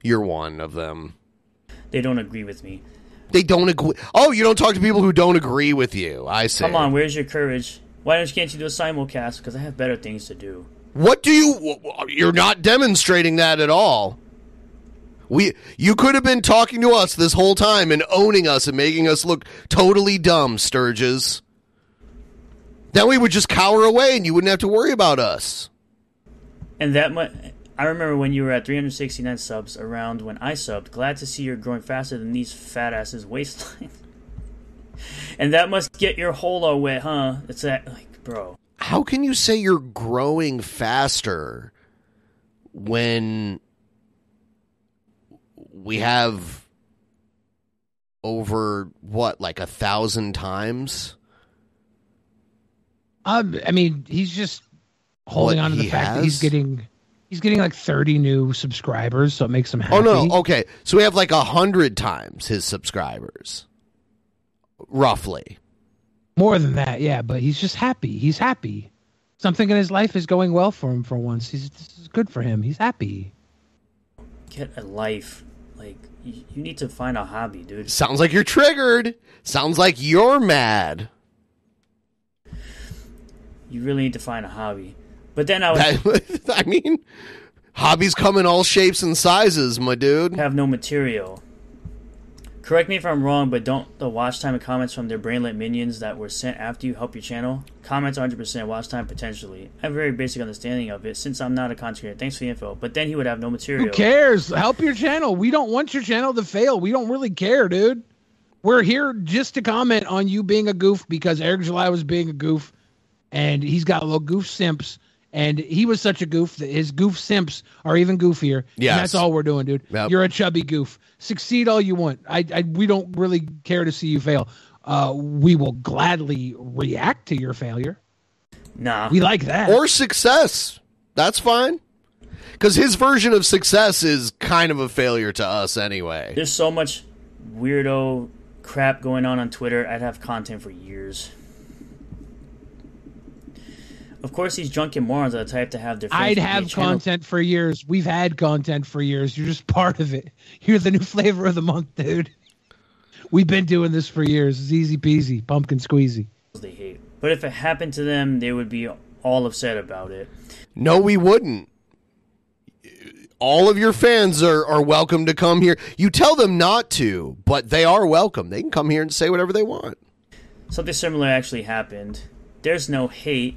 You're one of them. They don't agree with me. They don't agree. Oh, you don't talk to people who don't agree with you. I see. Come on, where's your courage? Why don't you can't you do a simulcast? Because I have better things to do. What do you? You're not demonstrating that at all. We, you could have been talking to us this whole time and owning us and making us look totally dumb, Sturgis. Then we would just cower away and you wouldn't have to worry about us. And that much. I remember when you were at 369 subs around when I subbed. Glad to see you're growing faster than these fat asses waistline. and that must get your holo wet, huh? It's that like, bro. How can you say you're growing faster when we have over what, like a thousand times? Um, I mean, he's just holding What on to the he fact that he's getting he's getting like 30 new subscribers, so it makes him happy. Oh no, okay. So we have like a hundred times his subscribers. Roughly. More than that, yeah, but he's just happy. He's happy. Something in his life is going well for him for once. He's this is good for him. He's happy. Get a life. Like you, you need to find a hobby, dude. Sounds like you're triggered. Sounds like you're mad. You really need to find a hobby. But then I was I mean, hobbies come in all shapes and sizes, my dude. have no material. Correct me if I'm wrong, but don't the watch time and comments from their brainlet minions that were sent after you help your channel? Comments 100%, watch time potentially. I have a very basic understanding of it since I'm not a content creator. Thanks for the info. But then he would have no material. Who cares? Help your channel. We don't want your channel to fail. We don't really care, dude. We're here just to comment on you being a goof because Eric July was being a goof and he's got a little goof simps and he was such a goof that his goof simps are even goofier. Yeah, that's all we're doing, dude. Yep. You're a chubby goof. Succeed all you want. I, I we don't really care to see you fail. Uh, we will gladly react to your failure. Nah. We like that. Or success. That's fine. Because his version of success is kind of a failure to us anyway. There's so much weirdo crap going on on Twitter. I'd have content for years. Of course, these drunken morons are the type to have their. I'd to be have channel- content for years. We've had content for years. You're just part of it. You're the new flavor of the month, dude. We've been doing this for years. It's easy peasy, pumpkin squeezy. They hate, but if it happened to them, they would be all upset about it. No, we wouldn't. All of your fans are, are welcome to come here. You tell them not to, but they are welcome. They can come here and say whatever they want. Something similar actually happened. There's no hate.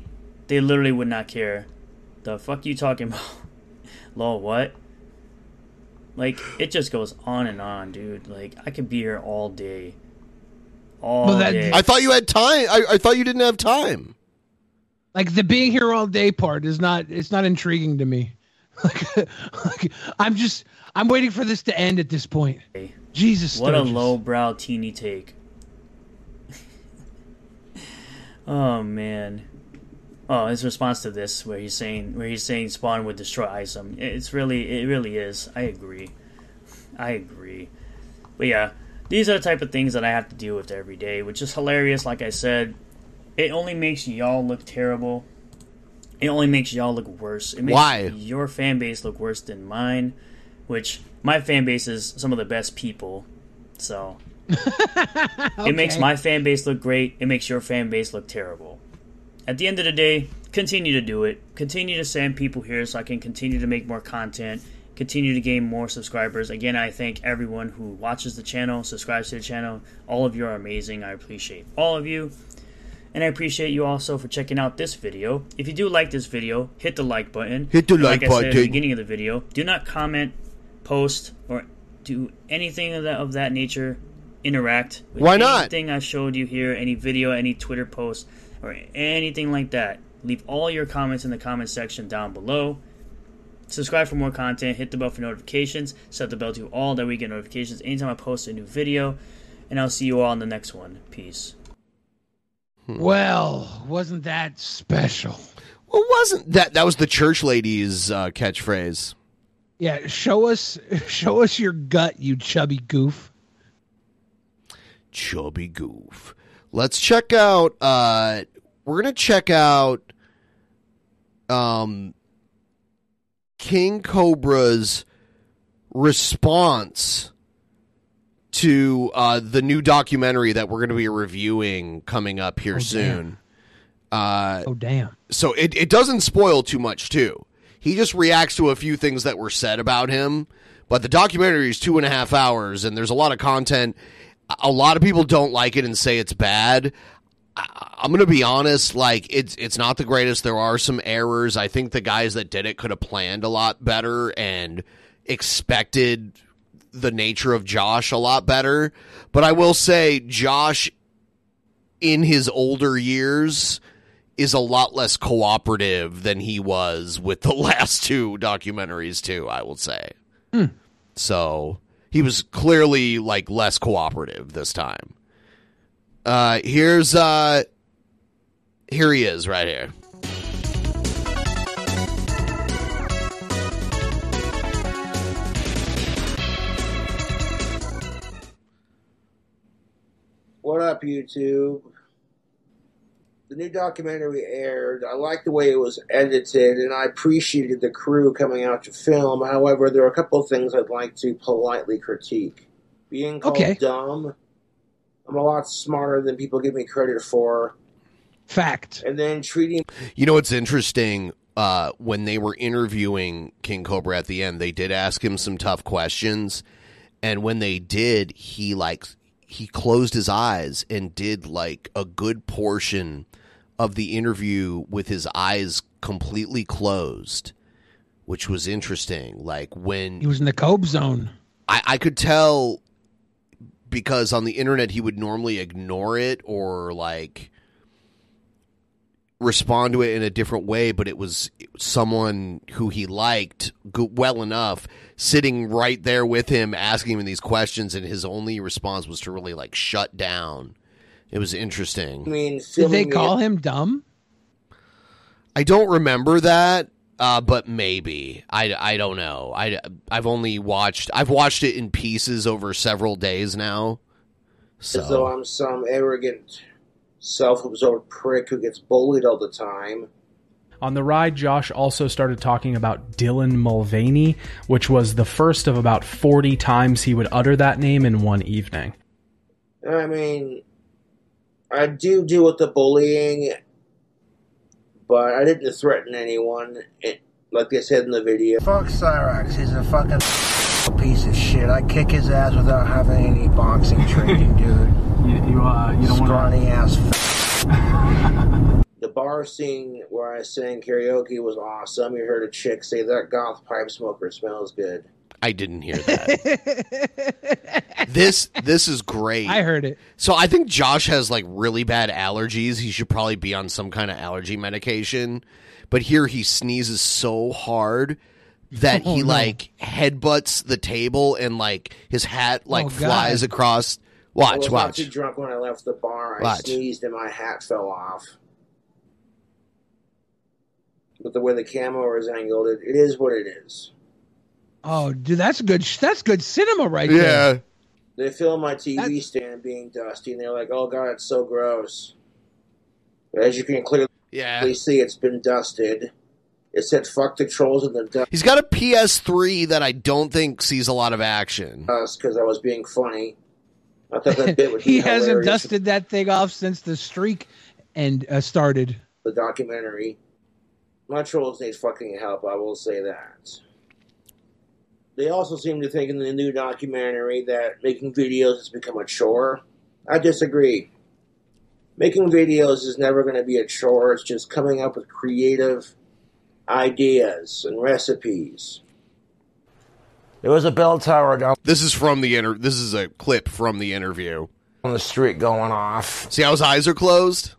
They literally would not care. The fuck you talking about? Lol, what? Like it just goes on and on, dude. Like I could be here all day. All Well, that- day. I thought you had time. I, I thought you didn't have time. Like the being here all day part is not. It's not intriguing to me. Like, like I'm just. I'm waiting for this to end at this point. Jesus. What a Sturgis. lowbrow teeny take. oh man. Oh, his response to this, where he's saying, where he's saying Spawn would destroy Isom. It's really, it really is. I agree. I agree. But yeah, these are the type of things that I have to deal with every day, which is hilarious. Like I said, it only makes y'all look terrible. It only makes y'all look worse. It makes Why? your fan base look worse than mine, which my fan base is some of the best people. So it makes my fan base look great. It makes your fan base look terrible. At the end of the day, continue to do it. Continue to send people here so I can continue to make more content, continue to gain more subscribers. Again, I thank everyone who watches the channel, subscribes to the channel. All of you are amazing. I appreciate all of you. And I appreciate you also for checking out this video. If you do like this video, hit the like button. Hit the And like I said at the beginning of the video, do not comment, post, or do anything of that, of that nature. Interact. With Why not? Anything I showed you here, any video, any Twitter post, or anything like that. Leave all your comments in the comment section down below. Subscribe for more content. Hit the bell for notifications. Set the bell to all that we get notifications anytime I post a new video. And I'll see you all in the next one. Peace. Well, wasn't that special? Well, wasn't that that was the church lady's uh, catchphrase? Yeah, show us, show us your gut, you chubby goof. Chubby goof. Let's check out. Uh, we're gonna check out um, King Cobra's response to uh, the new documentary that we're going to be reviewing coming up here Oh, soon. Uh, oh damn! So it, it doesn't spoil too much too. He just reacts to a few things that were said about him. But the documentary is two and a half hours, and there's a lot of content. A lot of people don't like it and say it's bad. I'm gonna be honest, like it's it's not the greatest. There are some errors. I think the guys that did it could have planned a lot better and expected the nature of Josh a lot better. But I will say Josh in his older years is a lot less cooperative than he was with the last two documentaries too, I will say. Hmm. So, he was clearly like less cooperative this time. Uh here's uh here he is right here. What up, YouTube? The new documentary aired. I liked the way it was edited, and I appreciated the crew coming out to film. However, there are a couple of things I'd like to politely critique. Being called Okay. dumb, I'm a lot smarter than people give me credit for. Fact. And then treating You know what's interesting? Uh, when they were interviewing King Cobra at the end, they did ask him some tough questions, and when they did, he like he closed his eyes and did like a good portion of the interview with his eyes completely closed, which was interesting. Like when He was in the Cobe zone. I, I could tell because on the internet he would normally ignore it or like respond to it in a different way, but it was someone who he liked well enough sitting right there with him asking him these questions, and his only response was to really like shut down. It was interesting. I mean, Did they call it- him dumb? I don't remember that, uh, but maybe I, I don't know. I I've only watched I've watched it in pieces over several days now. as though So I'm some arrogant, self-absorbed prick who gets bullied all the time. On the ride, Josh also started talking about Dylan Mulvaney, which was the first of about 40 times he would utter that name in one evening. I mean, I do deal with the bullying, but I didn't threaten anyone. It, like they said in the video. Fuck Cyrax. He's a fucking piece of shit. I kick his ass without having any boxing training, dude. You, you, uh, you don't Scrawny ass. The bar scene where I sang karaoke was awesome. You heard a chick say that goth pipe smoker smells good. I didn't hear that. this this is great. I heard it. So I think Josh has like really bad allergies. He should probably be on some kind of allergy medication. But here he sneezes so hard that Oh, he no. like headbutts the table and like his hat oh, like Oh, flies across. I Watch, was not watch. too drunk when I left the bar. I Watch. sneezed and my hat fell off. But the way the camera is angled, it, it is what it is. Oh, dude, that's good. That's good cinema right there. Yeah. They filmed my TV stand being dusty, and they're like, "Oh God, it's so gross." But as you can clearly Yeah. see, it's been dusted. It said "fuck the trolls" in the dust He's got a PS3 that I don't think sees a lot of action. because I was being funny. I thought that bit would be He hasn't dusted that thing off since the streak and uh, started. the documentary. My trolls need fucking help. I will say that. They also seem to think in the new documentary that making videos has become a chore. I disagree. Making videos is never going to be a chore. It's just coming up with creative ideas and recipes. There was a bell tower down This is from the inter. This is a clip from the interview. on the street going off, See how his eyes are closed?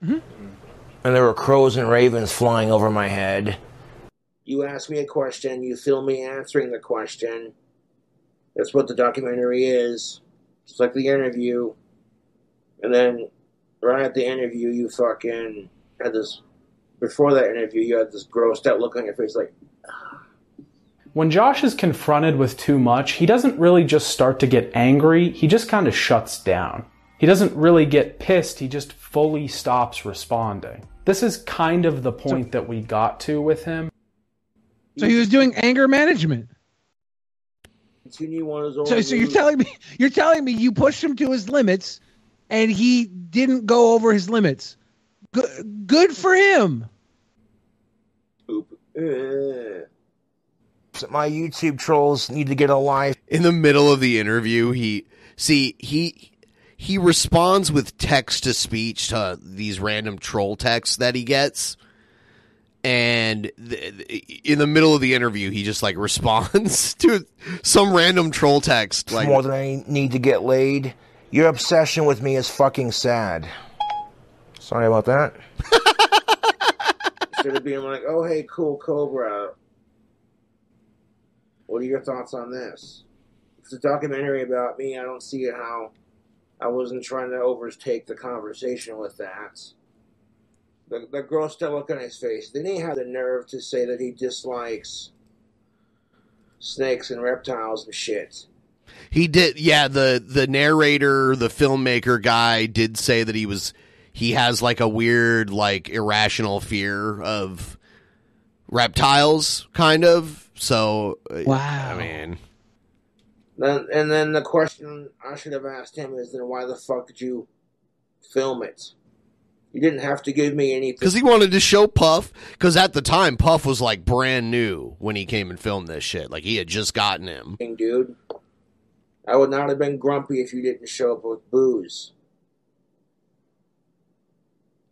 and there were crows and ravens flying over my head. You ask me a question, you film me answering the question. That's what the documentary is. Just like the interview. And then, right at the interview, you fucking had this. Before that interview, you had this grossed out look on your face like, ah. When Josh is confronted with too much, he doesn't really just start to get angry, he just kind of shuts down. He doesn't really get pissed, he just fully stops responding. This is kind of the point that we got to with him. So he was doing anger management. continue on his own. So, so you're telling me you're telling me you pushed him to his limits, and he didn't go over his limits. Good, good for him. Ugh. Eh. My YouTube trolls need to get a life. in the middle of the interview he see he he responds with text to speech to these random troll texts that he gets and th- th- in the middle of the interview he just like responds to some random troll text like more than I need to get laid. Your obsession with me is fucking sad. Sorry about that. Instead of being like, oh, hey, cool Cobra. What are your thoughts on this? It's a documentary about me, I don't see how I wasn't trying to overtake the conversation with that. The, the grossed out look on his face. Then he had the nerve to say that he dislikes snakes and reptiles and shit. He did, yeah. The the narrator, the filmmaker guy, did say that he was he has like a weird, like irrational fear of reptiles, kind of. So, uh, Wow. I mean, Then, and then the question I should have asked him is then why the fuck did you film it? You didn't have to give me anything. because he wanted to show Puff. Because at the time, Puff was like brand new when he came and filmed this shit. Like he had just gotten him. dude. I would not have been grumpy if you didn't show up with booze.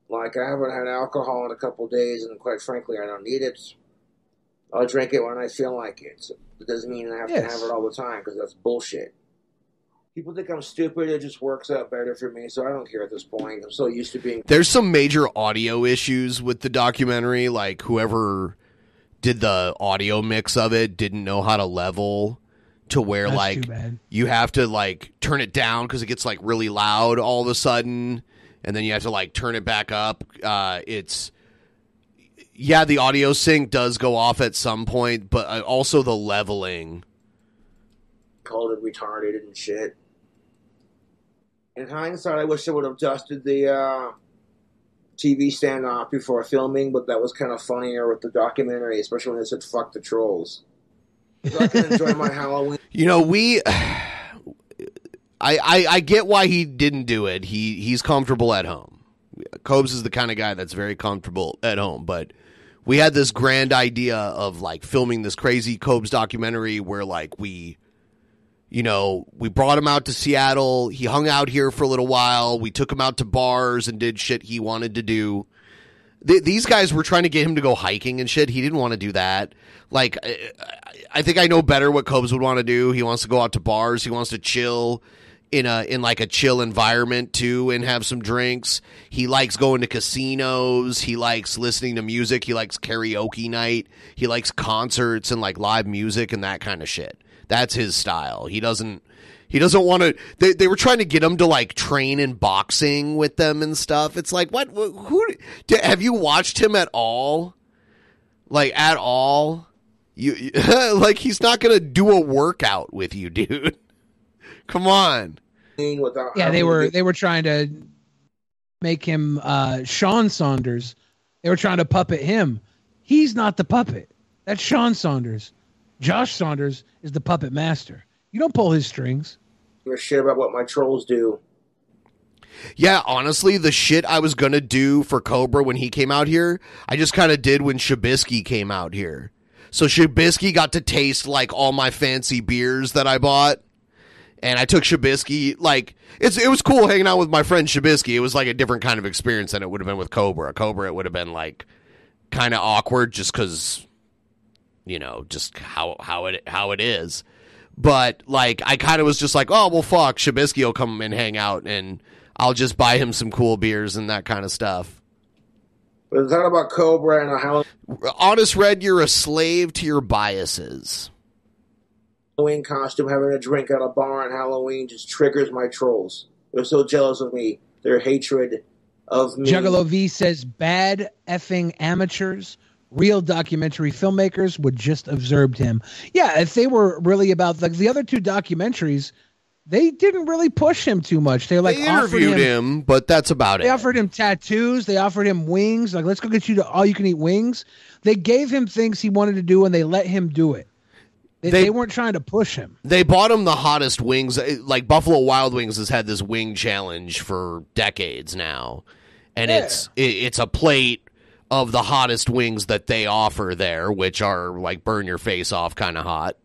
Like I haven't had alcohol in a couple days, and quite frankly, I don't need it. I'll drink it when I feel like it. It doesn't mean I have to have it all the time because that's bullshit. People think I'm stupid. It just works out better for me, so I don't care at this point. I'm so used to being There's some major audio issues with the documentary. Like whoever did the audio mix of it didn't know how to level to where That's like you have to like turn it down because it gets like really loud all of a sudden, and then you have to like turn it back up. Uh, it's yeah, the audio sync does go off at some point, but uh, also the leveling. called it retarded and shit. In hindsight, I wish I would have dusted the uh, TV stand off before filming, but that was kind of funnier with the documentary, especially when it said "fuck the trolls." So I can enjoy my Halloween. You know, we. I, I I get why he didn't do it. He he's comfortable at home. Cobes is the kind of guy that's very comfortable at home, but we had this grand idea of like filming this crazy Cobes documentary where like we you know, we brought him out to Seattle. He hung out here for a little while. We took him out to bars and did shit he wanted to do. Th- these guys were trying to get him to go hiking and shit. He didn't want to do that. Like, I, I think I know better what Cobes would want to do. He wants to go out to bars. He wants to chill in a in like a chill environment too and have some drinks. He likes going to casinos. He likes listening to music. He likes karaoke night. He likes concerts and like live music and that kind of shit. That's his style. He doesn't he doesn't want to they, they were trying to get him to like train in boxing with them and stuff. It's like what who d- have you watched him at all? Like at all? You like he's not going to do a workout with you, dude. Come on. Yeah, they were they were trying to make him uh, Sean Saunders. They were trying to puppet him. He's not the puppet. That's Sean Saunders. Josh Saunders is the puppet master. You don't pull his strings. give a shit about what my trolls do. Yeah, honestly, the shit I was gonna do for Cobra when he came out here, I just kind of did when Shabisky came out here. So Shabisky got to taste like all my fancy beers that I bought, and I took Shabisky. Like it's it was cool hanging out with my friend Shabisky. It was like a different kind of experience than it would have been with Cobra. Cobra, it would have been like kind of awkward just because you know just how how it how it is. But like I kind of was just like, oh well, fuck, Shabisky will come and hang out, and I'll just buy him some cool beers and that kind of stuff. But it's not about Cobra and a Halloween Honest Red, you're a slave to your biases. Halloween costume. Having a drink at a bar on Halloween just triggers my trolls. They're so jealous of me. Their hatred of me. Juggalo V says bad effing amateurs. Real documentary filmmakers would just observed him. Yeah, if they were really about like the other two documentaries, they didn't really push him too much. They like they offered interviewed him, but that's about They it. They offered him tattoos. They offered him wings. Like, let's go get you to all you can eat wings. They gave him things he wanted to do, and they let him do it. They, They- they weren't trying to push him. They bought him the hottest wings. Uh, Like Buffalo Wild Wings has had this wing challenge for decades now, and it's it, it's a plate of the hottest wings that they offer there, which are like burn your face off kind of hot.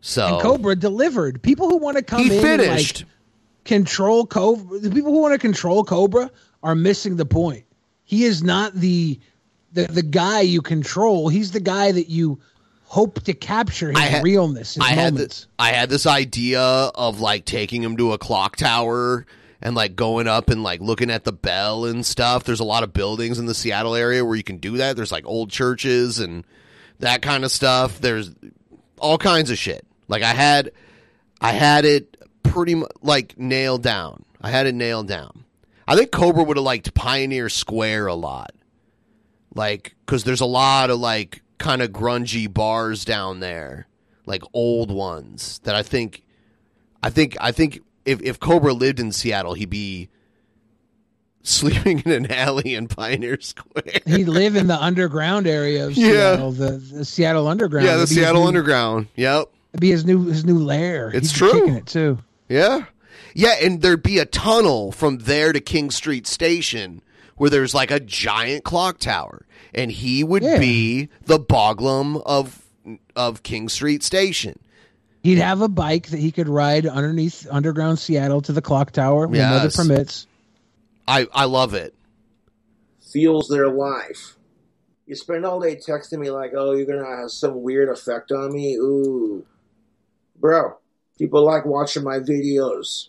So And Cobra delivered. People who want to come He in and, like, finished. control Cobra. The people who want to control Cobra are missing the point. He is not the the the guy you control. He's the guy that you hope to capture his had- realness, his I had this, I had this idea of like taking him to a clock tower and like going up and like looking at the bell and stuff. There's a lot of buildings in the Seattle area where you can do that. There's like old churches and that kind of stuff. There's all kinds of shit. Like I had, I had it pretty much like nailed down. I had it nailed down. I think Cobra would have liked Pioneer Square a lot, like because there's a lot of like kind of grungy bars down there, like old ones that I think, I think, I think if if Cobra lived in Seattle, he'd be sleeping in an alley in Pioneer Square. He'd live in the underground area of Yeah. Seattle, the, the Seattle Underground. yeah, the It'd Seattle new- Underground. Yep. It'd be his new his new lair. It's He'd true. it too. Yeah. Yeah, and there'd be a tunnel from there to King Street Station where there's like a giant clock tower. And he would be the Boglum of of King Street Station. He'd have a bike that he could ride underneath underground Seattle to the clock tower when weather Yes. permits. I, I love it. Fuels their life. You spend all day texting me like, "Oh, you're gonna have some weird effect on me." Ooh, bro. People like watching my videos.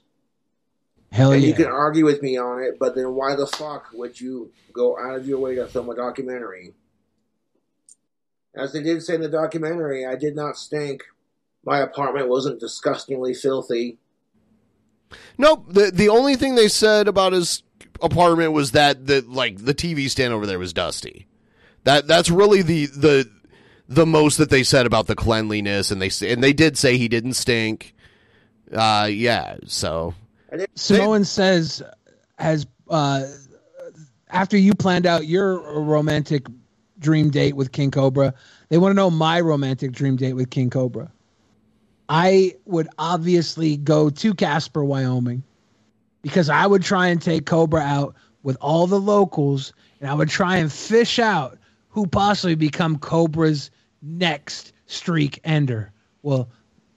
Hell and yeah. you can argue with me on it, but then why the fuck would you go out of your way to film a documentary? As they did say in the documentary, I did not stink. My apartment wasn't disgustingly filthy. Nope. The the only thing they said about his apartment was that the like the TV stand over there was dusty. That that's really the the the most that they said about the cleanliness, and they and they did say he didn't stink. Uh, yeah. So Samoan says, has uh, after you planned out your romantic dream date with King Cobra, they want to know my romantic dream date with King Cobra. I would obviously go to Casper, Wyoming, because I would try and take Cobra out with all the locals, and I would try and fish out who possibly become Cobra's next streak ender. Well,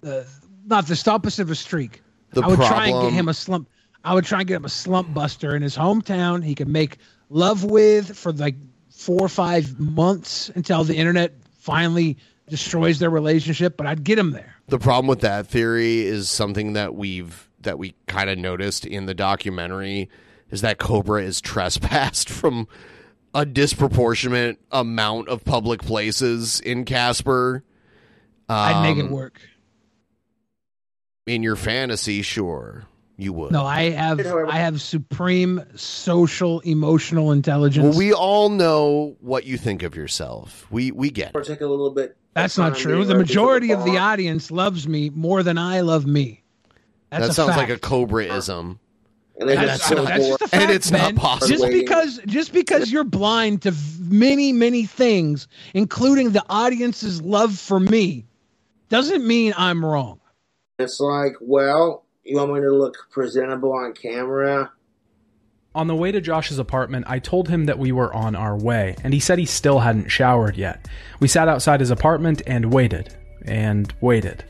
uh, not the opposite of a streak. The I would try and get him a slump. I would try and get him a slump buster in his hometown. He could make love with for like four or five months until the internet finally destroys their relationship. But I'd get him there. The problem with that theory is something that we've that we kind of noticed in the documentary is that Cobra is trespassed from a disproportionate amount of public places in Casper. I'd make it Um, work. in your fantasy. Sure, you would. No, I have I have supreme social emotional intelligence. Well, we all know what you think of yourself. We we get it. Or take a little bit. That's not true. The ready for majority of the audience loves me more than I love me. That's that a sounds fact. like a Cobraism. And That's, it's so that's just a fact, and it's man. not possible. Just because just because you're blind to many many things, including the audience's love for me, doesn't mean I'm wrong. It's like, well, you want me to look presentable on camera? On the way to Josh's apartment, I told him that we were on our way, and he said he still hadn't showered yet. We sat outside his apartment and waited, and waited,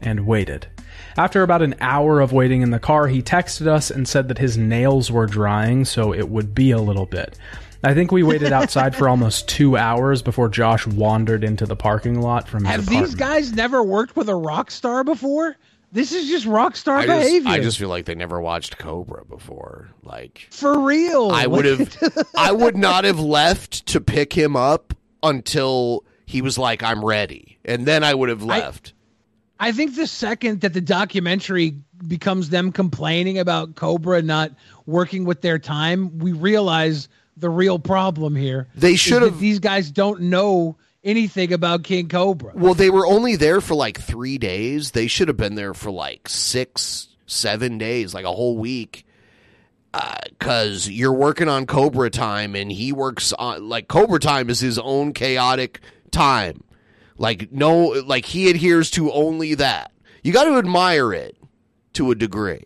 and waited. After about an hour of waiting in the car, he texted us and said that his nails were drying, so it would be a little bit. I think we waited outside for almost two hours before Josh wandered into the parking lot from his Have apartment. these guys never worked with a rock star before? This is just rock star I just, behavior. I just feel like they never watched Cobra before. Like for real. I would have, I would not have left to pick him up until he was like, "I'm ready," and then I would have left. I think the second that the documentary becomes them complaining about Cobra not working with their time, we realize the real problem here. They should have- These guys don't know anything about King Cobra. Well, they were only there for like three days. They should have been there for like six, seven days, like a whole week. Uh, because you're working on Cobra time, and he works on like Cobra time is his own chaotic time. Like no, like he adheres to only that. You got to admire it to a degree.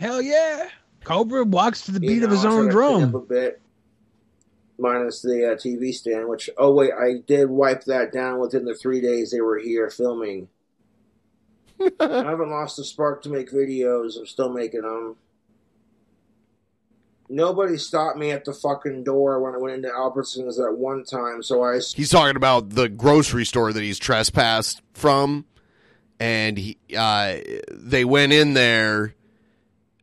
Hell yeah. Cobra walks to the beat You of his know, I own tried to clean drum. A bit, minus the uh, TV stand. Which, oh wait, I did wipe that down within the three days they were here filming. I haven't lost the spark to make videos. I'm still making them. Nobody stopped me at the fucking door when I went into Albertsons at one time, so I He's talking about the grocery store that he's trespassed from, and he uh, they went in there.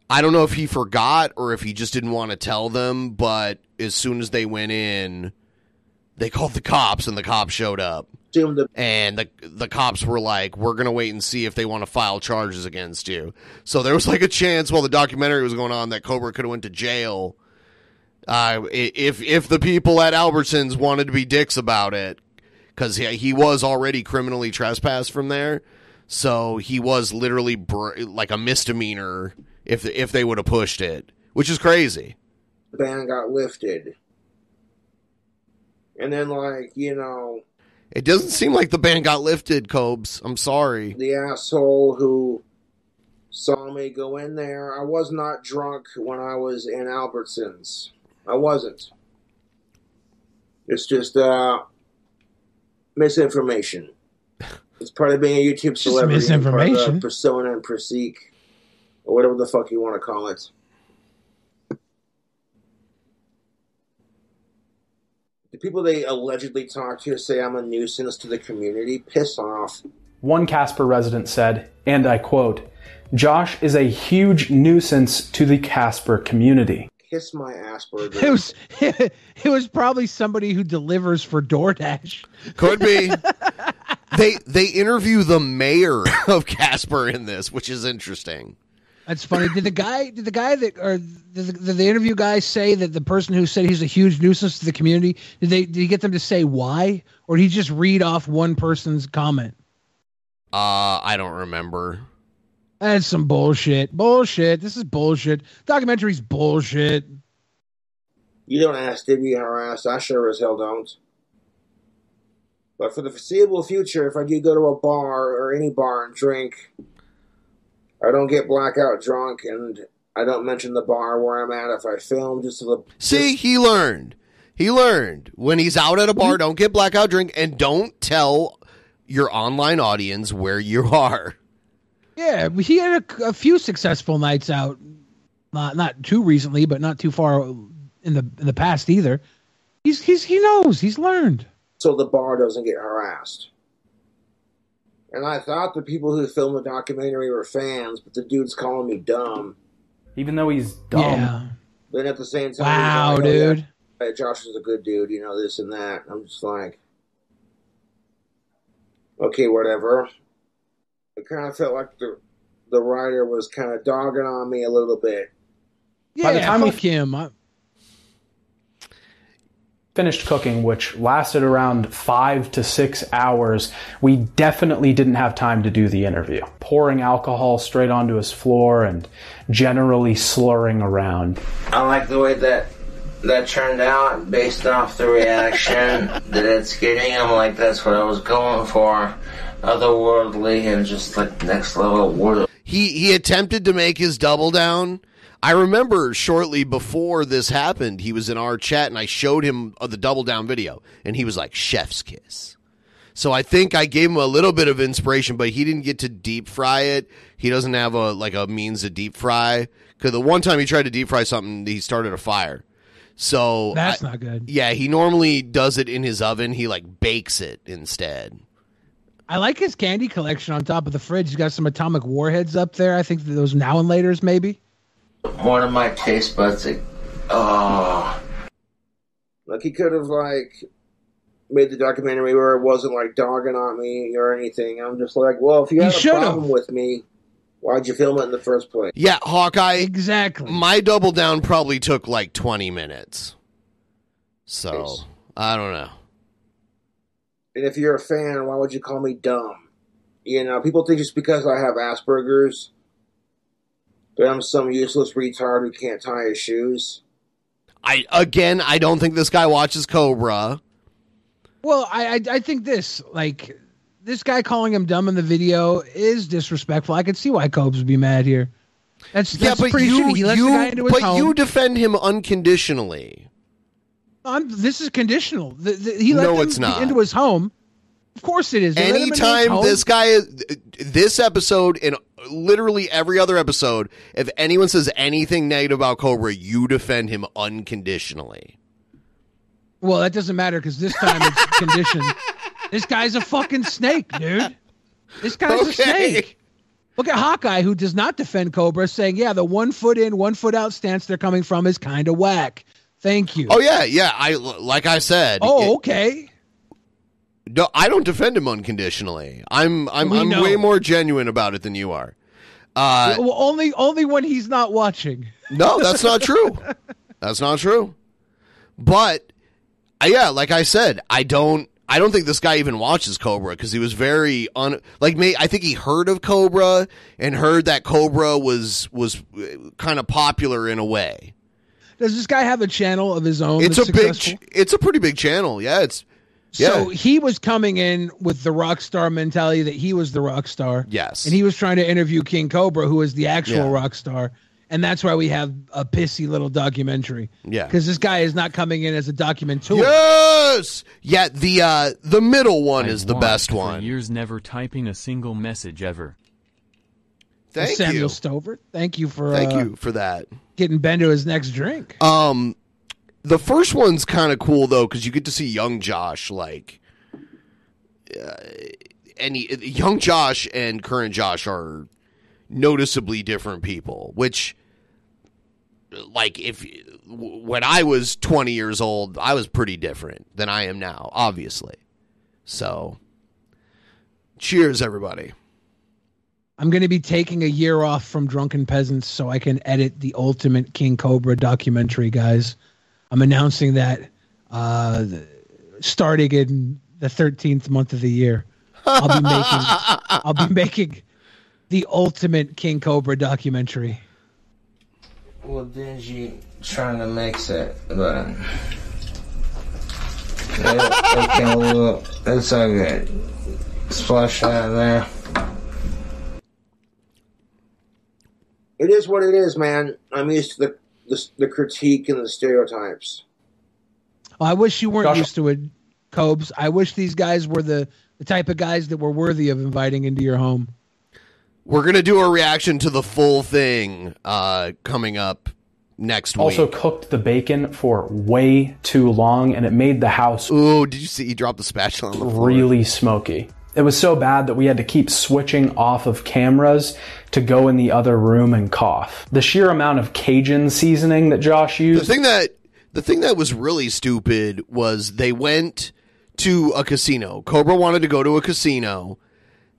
I don't know if he forgot or if he just didn't want to tell them, but as soon as they went in, they called the cops, and the cops showed up. And the the cops were like, "We're gonna wait and see if they want to file charges against you." So there was like a chance while the documentary was going on that Cobra could have went to jail. Uh, if if the people at Albertsons wanted to be dicks about it, because he, he was already criminally trespassed from there, so he was literally br- like a misdemeanor if if they would have pushed it, which is crazy. The ban got lifted. And then, like, you know, It doesn't seem like the ban got lifted, Cobes. I'm sorry. the asshole who saw me go in there, I was not drunk when I was in Albertsons. I wasn't. It's just uh, misinformation. It's part of being a YouTube just celebrity. and part of misinformation. persona and physique, or whatever the fuck you want to call it. The people they allegedly talk to say I'm a nuisance to the community. Piss off. One Casper resident said, and I quote, Josh is a huge nuisance to the Casper community. Kiss my Asperger. It was it was probably somebody who delivers for DoorDash. Could be. they they interview the mayor of Casper in this, which is interesting. That's funny. Did the guy did the guy that or did the, did the interview guy say that the person who said he's a huge nuisance to the community did they did he get them to say why or did he just read off one person's comment? Uh, I don't remember. That's some bullshit. Bullshit. This is bullshit. Documentary's bullshit. You don't ask to be harassed. I sure as hell don't. But for the foreseeable future, if I do go to a bar or any bar and drink, I don't get blackout drunk and I don't mention the bar where I'm at if I film just to the See, he learned. He learned when he's out at a bar, don't get blackout drink and don't tell your online audience where you are. Yeah, he had a, a few successful nights out. Not not too recently, but not too far in the in the past either. He's he's he knows. He's learned. so the bar doesn't get harassed. And I thought the people who filmed the documentary were fans, but the dude's calling me dumb. Even though he's dumb. Yeah. Then at the same time, Wow, like, oh, dude. hey, Josh is a good dude, you know, this and that. I'm just like, okay, whatever. It kind of felt like the the writer was kind of dogging on me a little bit. Yeah, the time we- fuck him. I, finished cooking, which lasted around five to six hours, we definitely didn't have time to do the interview. Pouring alcohol straight onto his floor and generally slurring around. I like the way that that turned out based off the reaction that it's getting. I'm like, that's what I was going for. Otherworldly and just like next level world. He he attempted to make his double down. I remember shortly before this happened, he was in our chat and I showed him uh, the double down video and he was like chef's kiss. So I think I gave him a little bit of inspiration, but he didn't get to deep fry it. He doesn't have a like a means to deep fry cuz the one time he tried to deep fry something, he started a fire. So That's I- not good. Yeah, he normally does it in his oven. He like bakes it instead. I like his candy collection on top of the fridge. He's got some atomic warheads up there. I think those now and later's maybe. One of my taste buds, like, oh, uh, Like he could have like made the documentary where it wasn't like dogging on me or anything. I'm just like, well, if you He had a should've. problem with me, why'd you film it in the first place? Yeah, Hawkeye. Exactly. My double down probably took like 20 minutes. So, I don't know. And if you're a fan, why would you call me dumb? You know, people think just because I have Asperger's that I'm some useless retard who can't tie his shoes. I again, I don't think this guy watches Cobra. Well, I, I I think this like this guy calling him dumb in the video is disrespectful. I could see why Cobes would be mad here. That's that's pretty you. He lets you, the guy into his but home. you defend him unconditionally. I'm, this is conditional. The, the, he let No, them it's not. into his home. Of course it is. They let him into his Anytime this guy, this episode and literally every other episode, if anyone says anything negative about Cobra, you defend him unconditionally. Well, that doesn't matter because this time it's conditioned. This guy's a fucking snake, dude. This guy's a snake. Look at Hawkeye, who does not defend Cobra, saying, "Yeah, the one foot in, one foot out stance they're coming from is kind of whack." Thank you. Oh yeah, yeah. I like I said. Oh, it- okay. No, I don't defend him unconditionally. I'm I'm We I'm know. way more genuine about it than you are. Uh, well, only only when he's not watching. No, that's not true. That's not true. But uh, yeah, like I said, I don't. I don't think this guy even watches Cobra because he was very un. Like me, I think he heard of Cobra and heard that Cobra was was kind of popular in a way. Does this guy have a channel of his own? It's a that's big. ch- It's a pretty big channel. Yeah, it's. Yeah. So he was coming in with the rock star mentality that he was the rock star. Yes. And he was trying to interview King Cobra, who is the actual Yeah. rock star. And that's why we have a pissy little documentary. Yeah. Because this guy is not coming in as a documentary. Yes. Yeah. The uh the middle one is the best one. years never typing a single message ever. Thank Samuel you. Stover. Thank you for Thank uh, you for that. getting Ben to his next drink. Um, the first one's kind of cool though because you get to see young Josh like, uh, any young Josh and current Josh are noticeably different people. Which, like, if when I was twenty years old, I was pretty different than I am now, obviously. So, cheers, everybody. I'm going to be taking a year off from Drunken Peasants so I can edit the ultimate King Cobra documentary, guys. I'm announcing that uh, starting in the 13th month of the year. I'll be making I'll be making the ultimate King Cobra documentary. Well, Dingy trying to mix it, but it, it can look. It's all good. Splash that there. It is what it is, man. I'm used to the the, the critique and the stereotypes. I wish you weren't Josh- used to it, Cobes. I wish these guys were the, the type of guys that were worthy of inviting into your home. We're gonna do a reaction to the full thing uh, coming up next week. Also cooked the bacon for way too long, and it made the house. Ooh, did you see? He dropped the spatula on the floor. Really smoky. It was so bad that we had to keep switching off of cameras to go in the other room and cough. The sheer amount of Cajun seasoning that Josh used. The thing that the thing that was really stupid was they went to a casino. Cobra wanted to go to a casino.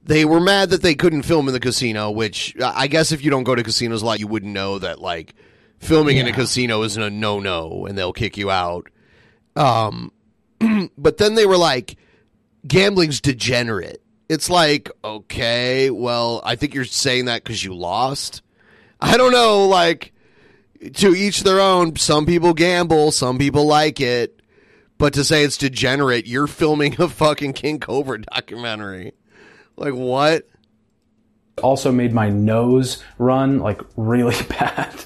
They were mad that they couldn't film in the casino, which I guess if you don't go to casinos a lot, you wouldn't know that like filming in a casino isn't a no no and they'll kick you out. Um, but then they were like, gambling's degenerate. It's like, okay, well, I think you're saying that because you lost. I don't know, like, to each their own. Some people gamble, some people like it. But to say it's degenerate, you're filming a fucking King Cobra documentary. Like, what? also made my nose run like really bad.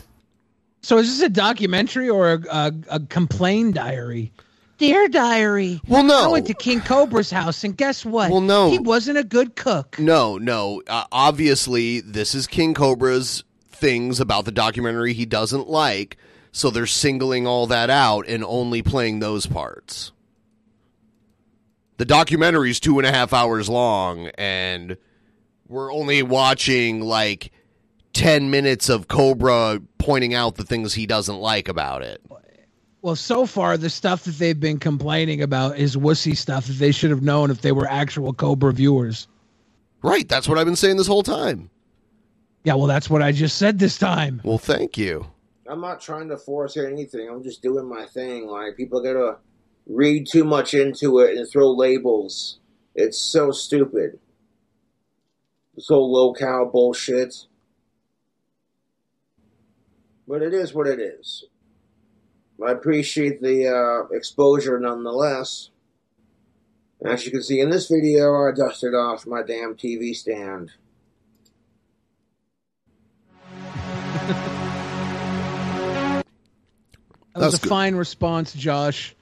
So is this a documentary or a, a, a complaint diary? Dear diary. Well, no. I went to King Cobra's house, and guess what? Well, no. He wasn't a good cook. No, no. Uh, obviously, this is King Cobra's things about the documentary he doesn't like. So they're singling all that out and only playing those parts. The documentary's two and a half hours long, and we're only watching like 10 minutes of Cobra pointing out the things he doesn't like about it. Well, so far the stuff that they've been complaining about is wussy stuff that they should have known if they were actual Cobra viewers. Right, that's what I've been saying this whole time. Yeah, well, that's what I just said this time. Well, thank you. I'm not trying to force anything. I'm just doing my thing. Like people gotta read too much into it and throw labels. It's so stupid. This whole lolcow bullshit. But it is what it is. I appreciate the uh, exposure nonetheless. As you can see in this video, I dusted off my damn TV stand. That was That's a good. fine response, Josh.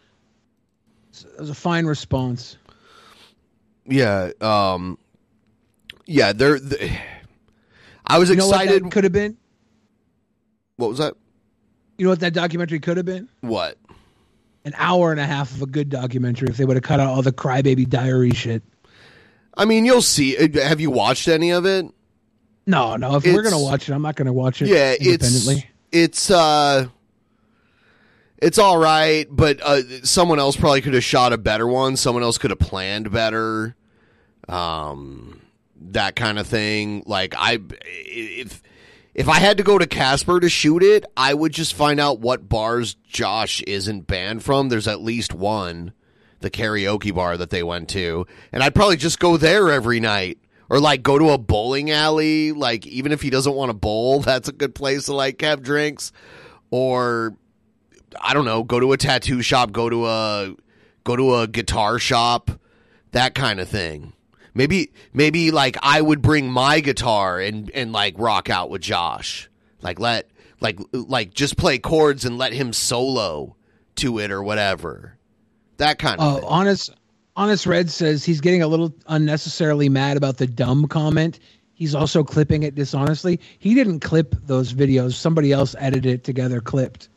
That was a fine response. Yeah, um yeah, they're, they I was You know what that excited. could have been. What was that? You know what that documentary could have been? What? An hour and a half of a good documentary if they would have cut out all the crybaby diary shit. I mean, you'll see. uh, Have you watched any of it? No, no. If we're gonna watch it, I'm not gonna watch it. yeah, it's independently. it's uh, it's all right, but uh, someone else probably could have shot a better one. Someone else could have planned better. Um, that kind of thing. Like I, if if I had to go to Casper to shoot it, I would just find out what bars Josh isn't banned from. There's at least one, the karaoke bar that they went to, and I'd probably just go there every night. Or like go to a bowling alley, like even if he doesn't want to bowl, that's a good place to like have drinks. Or I don't know, go to a tattoo shop, go to a go to a guitar shop, that kind of thing. Maybe maybe like I would bring my guitar and and like rock out with Josh. Like let like like just play chords and let him solo to it or whatever. That kind of Oh, honest, honest Red says he's getting a little unnecessarily mad about the dumb comment. He's also clipping it dishonestly. He didn't clip those videos. Somebody else edited it together, clipped.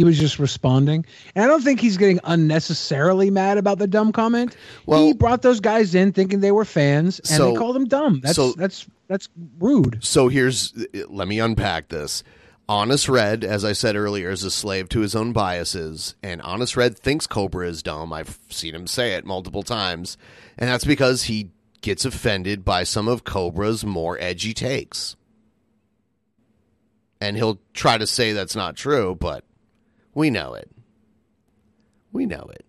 He was just responding, and I don't think he's getting unnecessarily mad about the dumb comment. Well- he brought those guys in thinking they were fans, and So- they called them dumb. That's so- that's that's rude. So here's let me unpack this. Honest Red, as I said earlier, is a slave to his own biases, and Honest Red thinks Cobra is dumb. I've seen him say it multiple times, and that's because he gets offended by some of Cobra's more edgy takes. And he'll try to say that's not true, but we know it. We know it.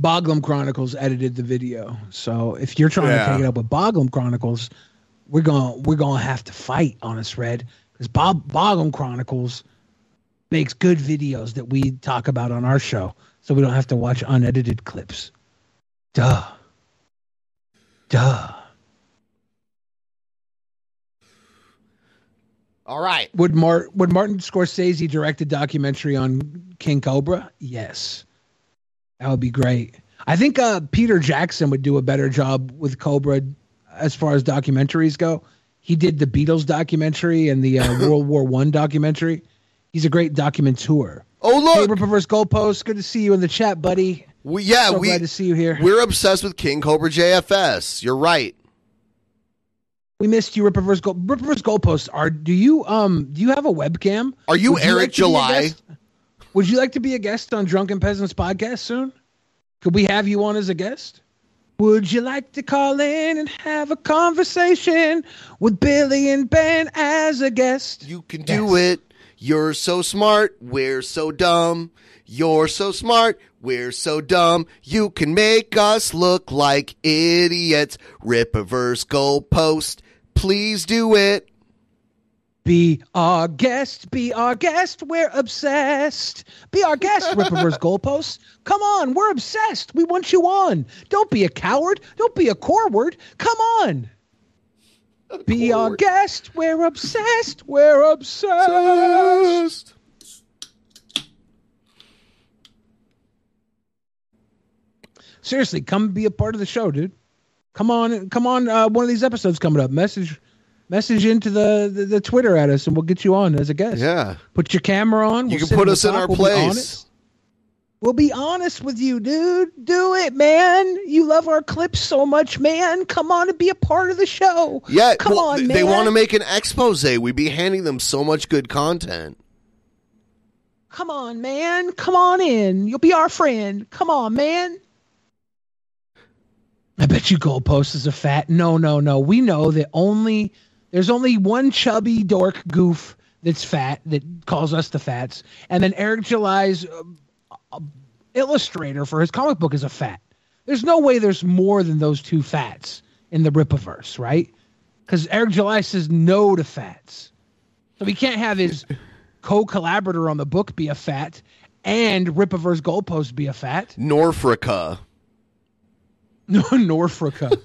Boglum Chronicles edited the video, so if you're trying Yeah. to take it up with Boglum Chronicles, we're gonna we're gonna have to fight, Honest Red, because Bob Boglum Chronicles makes good videos that we talk about on our show, so we don't have to watch unedited clips. Duh. Duh. All right. Would Mart would Martin Scorsese direct a documentary on King Cobra? Yes. That would be great. I think uh, Peter Jackson would do a better job with Cobra as far as documentaries go. He did the Beatles documentary and the uh, World War One documentary. He's a great documentateur. Oh look, hey, Rippaverse Goalpost. Good to see you in the chat, buddy. We, yeah, so we glad to see you here. We're obsessed with King Cobra JFS. You're right. We missed you, Rippaverse Goal. Rippaverse Goalpost. Are do you um do you have a webcam? Are you Would Eric like to be a July? Would you like to be a guest on Drunken Peasants podcast soon? Could we have you on as a guest? Would you like to call in and have a conversation with Billy and Ben as a guest? You can do it. You're so smart. We're so dumb. You're so smart. We're so dumb. You can make us look like idiots. Rippaverse goalpost. Please do it. Be our guest, be our guest, we're obsessed. Be our guest, Rippaverse Goalposts. Come on, we're obsessed. We want you on. Don't be a coward. Don't be a corward. Come on. Be our guest. We're obsessed. We're obsessed. Seriously, come be a part of the show, dude. Come on, come on. Uh, one of these episodes coming up. Message, message into the, the the Twitter at us, and we'll get you on as a guest. Yeah. Put your camera on. You we'll can put us in our we'll place. honest. We'll be honest with you, dude. Do it, man. You love our clips so much, man. Come on and be a part of the show. Yeah, come well, on, man. They want to make an expose. We'd be handing them so much good content. Come on, man. Come on in. You'll be our friend. Come on, man. I bet you goalpost is a fat. No, no, no. We know that only there's only one chubby dork goof that's fat that calls us the fats, and then Eric July's uh, uh, illustrator for his comic book is a fat. There's no way there's more than those two fats in the Rippaverse, right? Because Eric July says no to fats, so we can't have his co-collaborator on the book be a fat and Rippaverse goalpost be a fat. Norfrica. No, Norfrica.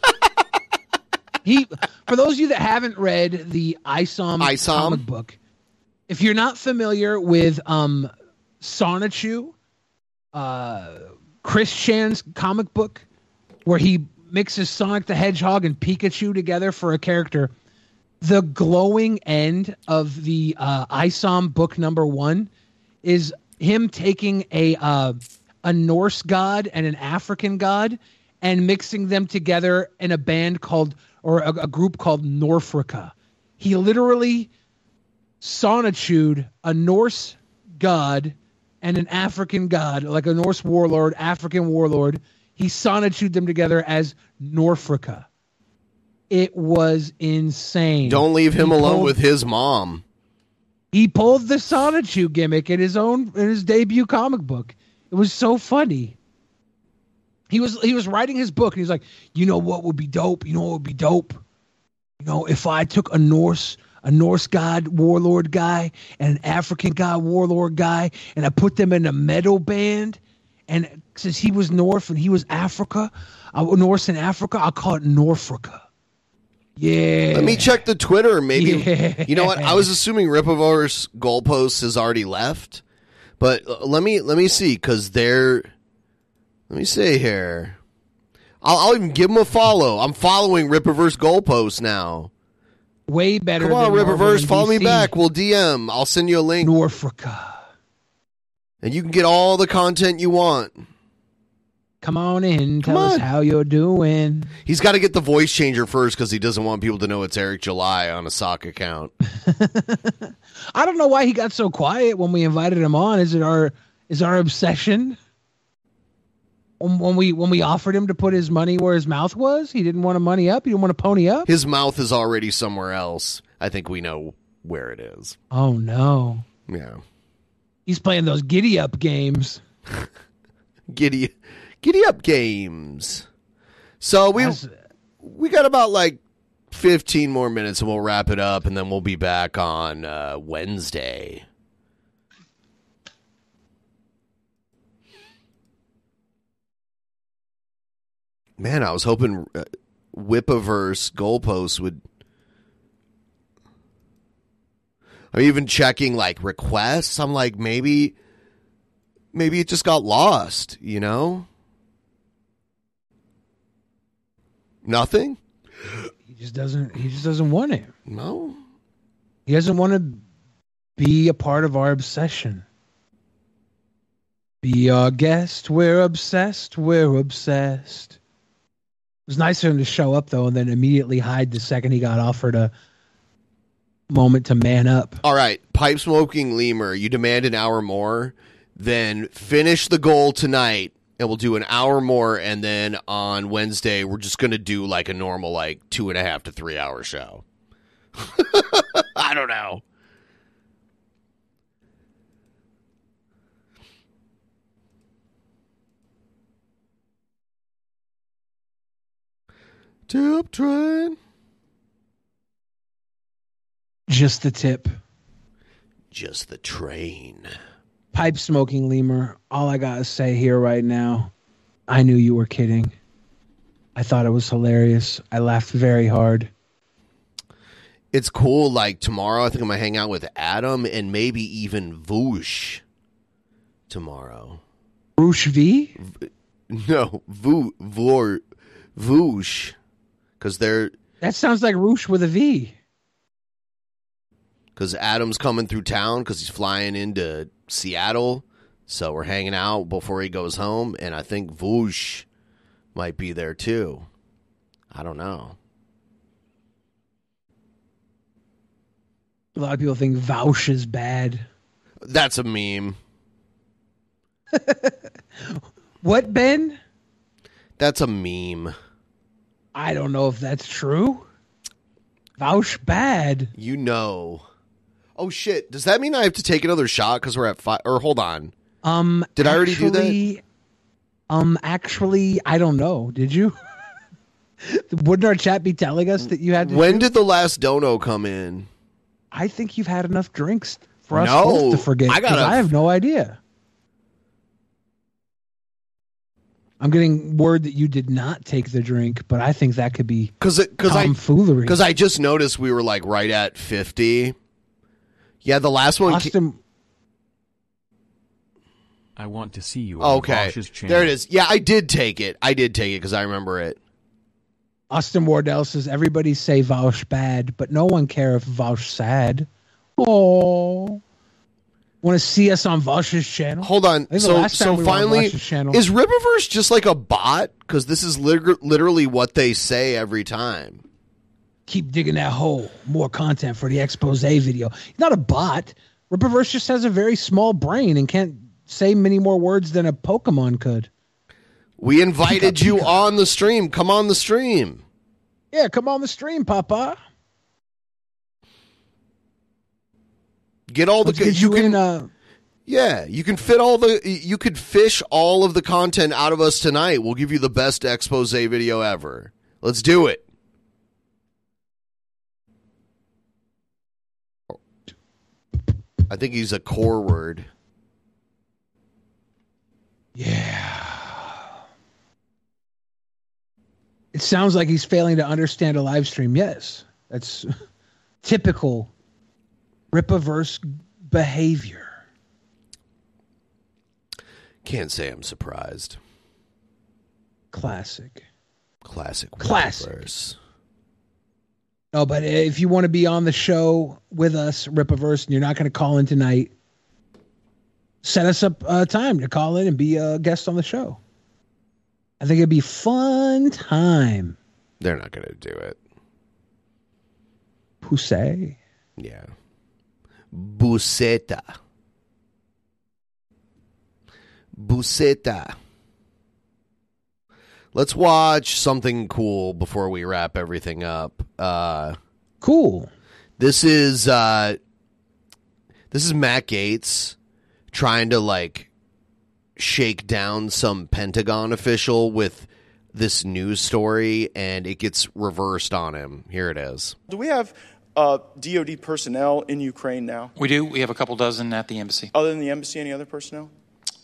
he, for those of you that haven't read the ISOM, ISOM? comic book, if you're not familiar with um, Sonichu, uh, Chris Chan's comic book, where he mixes Sonic the Hedgehog and Pikachu together for a character. The glowing end of the uh, ISOM book number one is him taking a uh, a Norse god and an African god and mixing them together in a band called or a, a group called Norfrica. He literally sonitude a Norse god and an African god, like a Norse warlord, African warlord. He sonitude them together as Norfrica. It was insane. Don't leave him He alone pulled- with his mom. He pulled the sonitude gimmick in his own in his debut comic book. It was so funny. He was he was writing his book and he's like, you know what would be dope? You know what would be dope? You know, if I took a Norse a Norse god warlord guy and an African god warlord guy and I put them in a metal band and since he was North and he was Africa, uh, Norse and Africa, I'll call it Norfrica. Yeah. Let me check the Twitter. Maybe Yeah. you know what? I was assuming Rippaverse goalpost has already left, but uh, let me let me see because they're. Let me see here. I'll, I'll even give him a follow. I'm following Rippaverse goalpost now. Way better. Come on, Marvel follow me back. We'll DM. I'll send you a link. Norfrica. And you can get all the content you want. Come on in. Come Tell us how you're doing. He's got to get the voice changer first because he doesn't want people to know it's Eric July on a sock account. I don't know why he got so quiet when we invited him on. Is it our is our obsession? When, when we when we offered him to put his money where his mouth was, he didn't want to money up. He didn't want to pony up. His mouth is already somewhere else. I think we know where it is. Oh no, Yeah. he's playing those giddy up games. Giddy Giddy Up Games. So we we got about like 15 more minutes and we'll wrap it up and then we'll be back on uh, Wednesday. Man, I was hoping uh, Whipaverse goalposts would. I'm even checking like requests. I'm like, maybe, maybe it just got lost, you know? Nothing? He just doesn't. He just doesn't want it. No. He doesn't want to be a part of our obsession. Be our guest. We're obsessed. We're obsessed. It was nice of him to show up though, and then immediately hide the second he got offered a moment to man up. All right, pipe smoking lemur, you demand an hour more, then finish the goal tonight, and we'll do an hour more, and then on Wednesday we're just gonna do like a normal like two and a half to three hour show. I don't know. Tip train. Just the tip. Just the train. Pipe smoking lemur. All I gotta say here right now, I knew you were kidding. I thought it was hilarious. I laughed very hard. It's cool. Like tomorrow, I think I'm gonna hang out with Adam and maybe even Vaush tomorrow. Roosh V? No, Voo Vor Vaush, because they're That sounds like Roosh with a V. because Adam's coming through town because he's flying into Seattle. So we're hanging out before he goes home, and I think Vaush might be there too. I don't know. A lot of people think Vaush is bad. That's a meme. What, Ben? That's a meme. I don't know if that's true. Vaush bad. You know. Oh shit! Does that mean I have to take another shot because we're at five? Or hold on. Um, Did I already do that? Um, actually, I don't know. Did you? Wouldn't our chat be telling us that you had to? When do- did the last dono come in? I think you've had enough drinks for us No, both to forget. I gotta- I have no idea. I'm getting word that you did not take the drink, but I think that could be because because I tomfoolery. because I just noticed we were like right at fifty. Yeah, the last one. ca- I want to see you on okay, Vaush's channel. there it is. Yeah, I did take it. I did take it because I remember it. Austin Wardell says everybody say Vaush bad, but no one care if Vaush sad. Oh, want to see us on Vaush's channel? Hold on. I think the So so we finally, is Rippaverse just like a bot? Because this is lit- literally what they say every time. keep digging that hole. More content for the expose video. He's not a bot. Rippaverse just has a very small brain and can't say many more words than a Pokemon could. We invited you on the stream. Come on the stream. Yeah, come on the stream, Papa. Get all the Let's get you, you can. in, uh, yeah, you can fit all the. You could fish all of the content out of us tonight. We'll give you the best expose video ever. Let's do it. I think he's a core word. Yeah. It sounds like he's failing to understand a live stream. Yes, that's typical Rippaverse behavior. Can't say I'm surprised. Classic. Classic. Classic. No, but if you want to be on the show with us, Rippaverse, and you're not going to call in tonight, set us up a time to call in and be a guest on the show. I think it'd be fun time. They're not going to do it. Who say? Yeah. Buseta. Buseta. Let's watch something cool before we wrap everything up. Uh, cool. This is uh, this is Matt Gaetz trying to like shake down some Pentagon official with this news story, and it gets reversed on him. Here it is. Do we have uh, DoD personnel in Ukraine now? We do. We have a couple dozen at the embassy. Other than the embassy, any other personnel?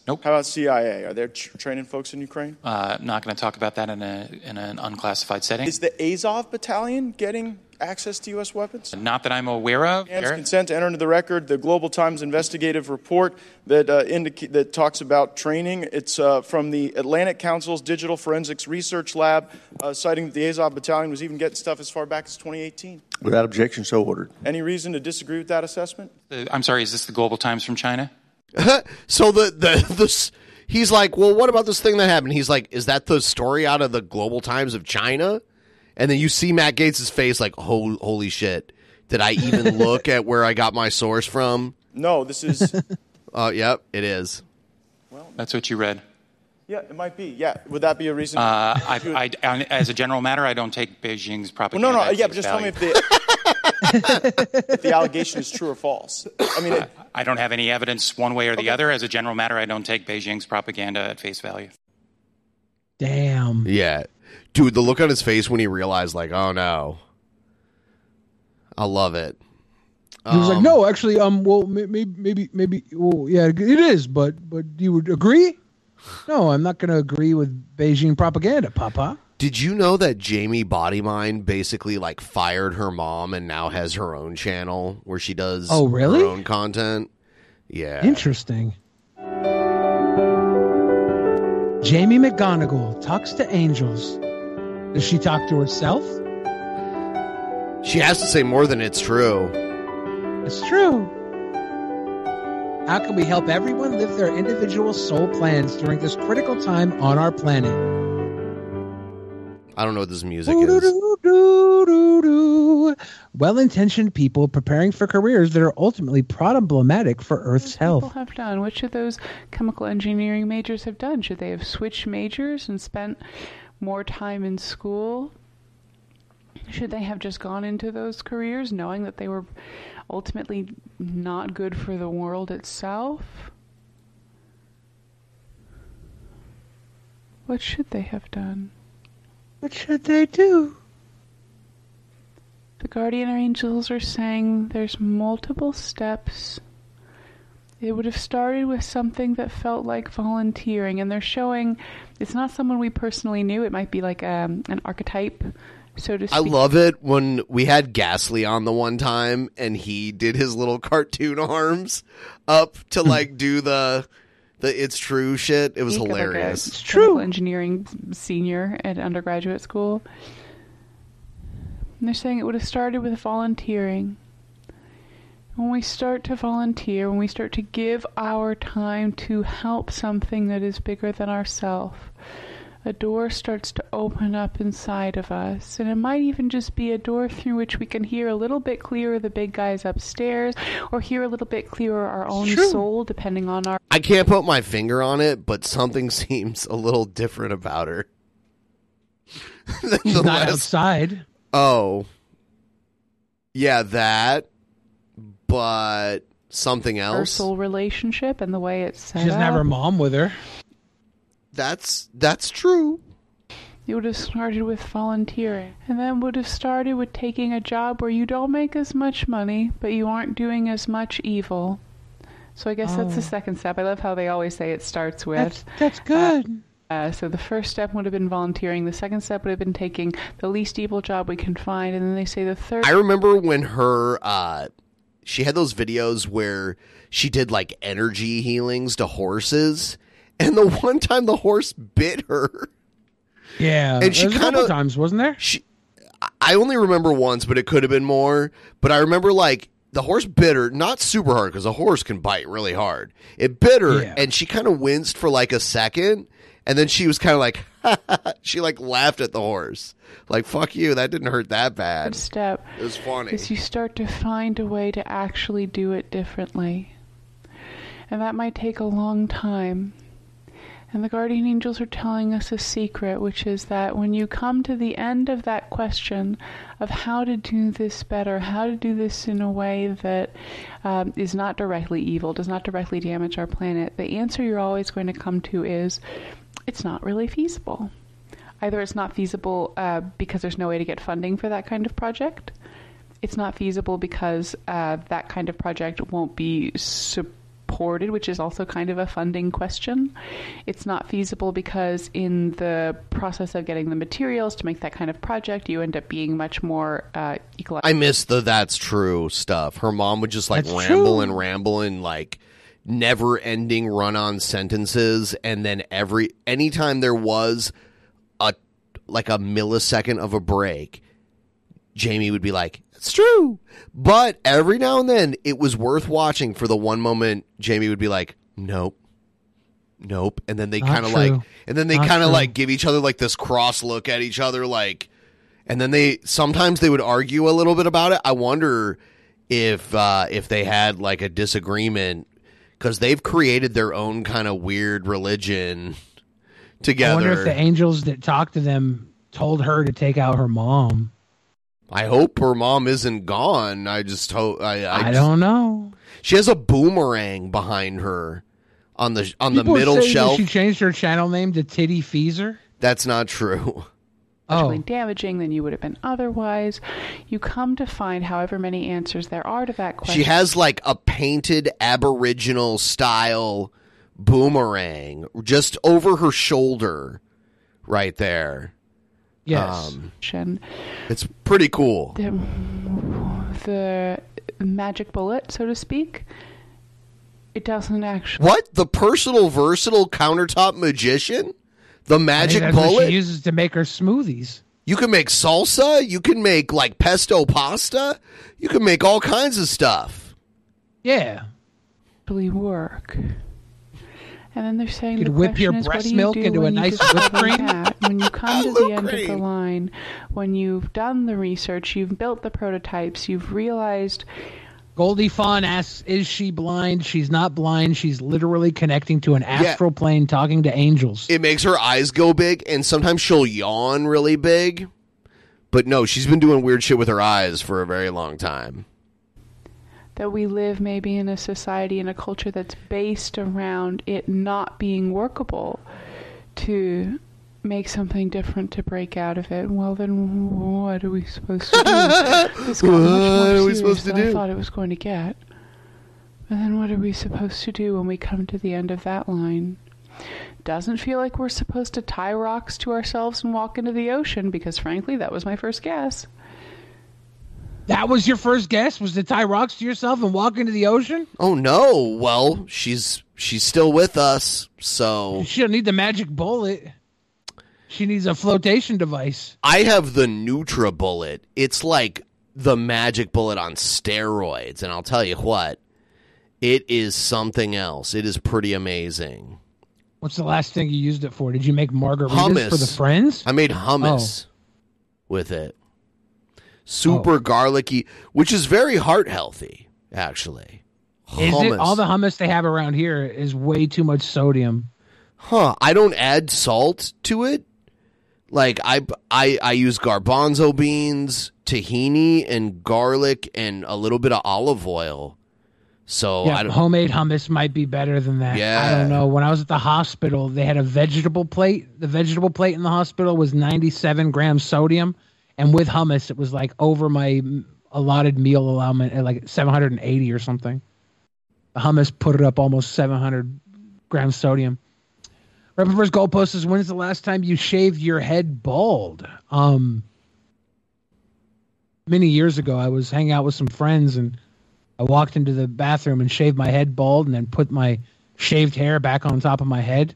Nope. How about CIA? Are they tr- training folks in Ukraine? Uh, not going to talk about that in a in an unclassified setting. Is the Azov battalion getting access to U.S. weapons? Not that I'm aware of. Hands Garrett? consent to enter into the record the Global Times investigative report that uh, indica- that talks about training. It's uh, from the Atlantic Council's Digital Forensics Research Lab, uh, citing that the Azov battalion was even getting stuff as far back as 2018. Without objection, so ordered. Any reason to disagree with that assessment? Uh, I'm sorry. Is this the Global Times from China? so the the this he's like, well, what about this thing that happened? He's like, is that the story out of the Global Times of China? And then you see Matt Gaetz' face, like, holy, holy shit! Did I even look at where I got my source from? No, this is. Oh, yep, it is. Well, that's what you read. yeah, it might be. Yeah, would that be a reason? Uh, I, I, as a general matter, I don't take Beijing's well, propaganda. no, no, yeah, but face just tell me if the if the allegation is true or false. I mean, it, I don't have any evidence one way or the other. As a general matter, I don't take Beijing's propaganda at face value. Damn. Yeah, dude, the look on his face when he realized, like, oh no, I love it. He was like, Um, "No, actually, um, well, maybe, maybe, maybe, well, yeah, it is, but, but you would agree? No, I'm not going to agree with Beijing propaganda, Papa. Did you know that Jamie Bodymind basically like fired her mom and now has her own channel where she does Oh, really? her own content? Yeah. Interesting." Jamie McGonigal talks to angels. Does she talk to herself? She has to say more than it's true. It's true. How can we help everyone live their individual soul plans during this critical time on our planet? I don't know what this music is. Well intentioned people preparing for careers that are ultimately problematic for Earth's people health. have done? What should those chemical engineering majors have done? Should they have switched majors and spent more time in school? Should they have just gone into those careers knowing that they were ultimately not good for the world itself? What should they have done? What should they do? The guardian angels are saying there's multiple steps. It would have started with something that felt like volunteering, and they're showing it's not someone we personally knew. It might be like um, an archetype, so to speak. I love it when we had Gasly on the one time and he did his little cartoon arms up to like do the the it's true shit. It was Speak of like hilarious. chemical engineering senior at undergraduate school. And they're saying it would have started with volunteering. When we start to volunteer, when we start to give our time to help something that is bigger than ourselves, a door starts to open up inside of us. And it might even just be a door through which we can hear a little bit clearer the big guys upstairs, or hear a little bit clearer our own soul, depending on our. I can't put my finger on it, but something seems a little different about her. than She's not last- outside. Oh. Yeah, that. But something Our else. soul relationship and the way it's set She doesn't have her mom with her. That's that's true. It would have started with volunteering, and then would have started with taking a job where you don't make as much money, but you aren't doing as much evil. So I guess that's the Oh. second step. I love how they always say it starts with. That's that's good. Uh, so the first step would have been volunteering. The second step would have been taking the least evil job we can find, and then they say the third. I remember when her uh she had those videos where she did like energy healings to horses and the one time the horse bit her. Yeah, And she couple kinda- times, wasn't there? She I only remember once, but it could have been more. But I remember like the horse bit her, not super hard because a horse can bite really hard. It bit her, Yeah. and she kind of winced for like a second, and then she was kind of like, she like laughed at the horse, like "fuck you," that didn't hurt that bad. step It was funny. is you start to find a way to actually do it differently. And that might take a long time. And the guardian angels are telling us a secret, which is that when you come to the end of that question of how to do this better, how to do this in a way that um, is not directly evil, does not directly damage our planet, the answer you're always going to come to is it's not really feasible. Either it's not feasible uh, because there's no way to get funding for that kind of project. It's not feasible because uh, that kind of project won't be supported, which is also kind of a funding question. It's not feasible because in the process of getting the materials to make that kind of project, you end up being much more uh, ecological. I miss the that's true stuff. Her mom would just like That's ramble true. and ramble and like never ending run on sentences and then every anytime there was a like a millisecond of a break, Jamie would be like, It's true. But every now and then it was worth watching for the one moment Jamie would be like, Nope. Nope. And then they kind of like and then they kind of like give each other like this cross look at each other like and then they sometimes they would argue a little bit about it. I wonder if uh, if they had like a disagreement because they've created their own kind of weird religion together. I wonder if the angels that talked to them told her to take out her mom. I hope her mom isn't gone. I just hope. I, I, I, just- don't know. She has a boomerang behind her on the on People the middle shelf. She changed her channel name to Titty Feezer. That's not true. Actually damaging than you would have been otherwise. You come to find however many answers there are to that question. She has like a painted Aboriginal style boomerang just over her shoulder, right there. Yes. Um, it's pretty cool. the, the magic bullet, so to speak. It doesn't actually. What? The personal versatile countertop magician? The magic that's what bullet? she uses to make her smoothies. You can make salsa. You can make like pesto pasta. You can make all kinds of stuff. Yeah. Actually work. And then they're saying You the whip question your is, what breast do you milk do into a when you nice whipped cream? that? When you come to the end of the line, when you've done the research, you've built the prototypes, you've realized Goldie Fawn asks, "Is she blind? She's not blind. She's literally connecting to an astral plane, talking to angels." It makes her eyes go big, and sometimes she'll yawn really big. But no, she's been doing weird shit with her eyes for a very long time. that we live maybe in a society in a culture that's based around it not being workable to make something different to break out of it. Well, then what are we supposed to do? This got much more What are we serious supposed to than I thought it was going to get. But then what are we supposed to do when we come to the end of that line? Doesn't feel like we're supposed to tie rocks to ourselves and walk into the ocean because, frankly, that was my first guess. That was your first guess? Was to tie rocks to yourself and walk into the ocean? Oh no! Well, she's she's still with us, so She don't need the magic bullet. She needs a flotation device. I have the Nutra bullet. It's like the magic bullet on steroids, and I'll tell you what, it is something else. It is pretty amazing. What's the last thing you used it for? Did you make margaritas Hummus for the friends? I made oh. hummus with it. Super oh. garlicky, which is very heart healthy, actually. Is Hummus. it all the hummus they have around here is way too much sodium? Huh. I don't add salt to it. Like I I I use garbanzo beans, tahini and garlic and a little bit of olive oil. So yeah, I don't homemade hummus might be better than that. Yeah. I don't know. When I was at the hospital, they had a vegetable plate. The vegetable plate in the hospital was 97 grams sodium, and with hummus, it was like over my allotted meal allowance at like 780 or something. The hummus put it up almost 700 grams sodium. Rapid first goalpost is when's the last time you shaved your head bald? Um, many years ago, I was hanging out with some friends and I walked into the bathroom and shaved my head bald and then put my shaved hair back on top of my head.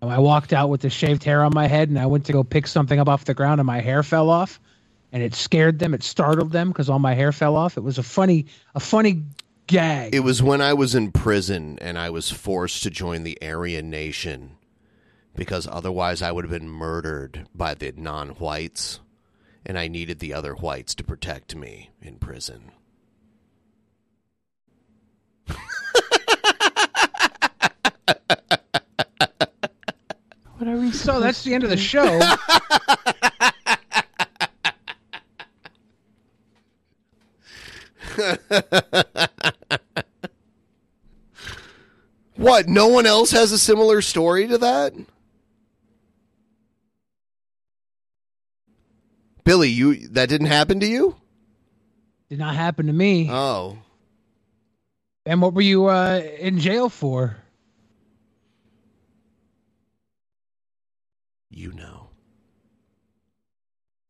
And I walked out with the shaved hair on my head and I went to go pick something up off the ground and my hair fell off and it scared them. It startled them because all my hair fell off. It was a funny, a funny gag. It was when I was in prison and I was forced to join the Aryan Nation because otherwise I would have been murdered by the non whites. And I needed the other whites to protect me in prison. What are we? So that's the end of the show. what? No one else has a similar story to that? Billy, you that didn't happen to you? Did not happen to me. Oh. And what were you uh, in jail for? You know.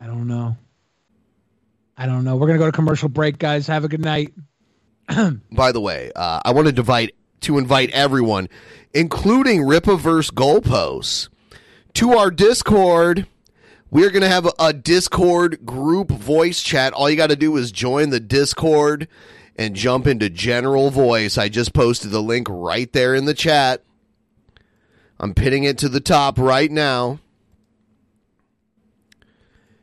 I don't know. I don't know. We're gonna go to commercial break, guys. Have a good night. By the way, uh, I want to invite to invite everyone, including Rippaverse goalposts, to our Discord. We're gonna have a, a Discord group voice chat. All you got to do is join the Discord and jump into general voice. I just posted the link right there in the chat. I'm pinning it to the top right now.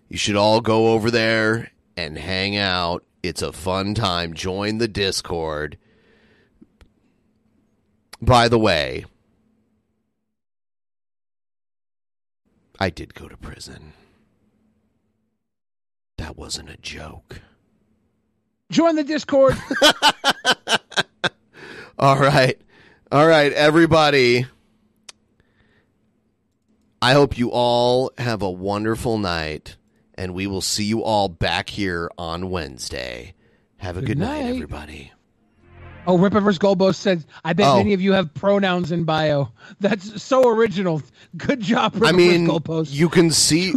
You should all go over there and hang out. It's a fun time. Join the Discord. By the way, I did go to prison. That wasn't a joke. Join the Discord. All right. All right, everybody. I hope you all have a wonderful night, and we will see you all back here on Wednesday. Have a good, Good night. night. everybody. Oh, Rippaverse Golbo says, I bet Oh. many of you have pronouns in bio. That's so original. Good job, Rippaverse I mean, you can see,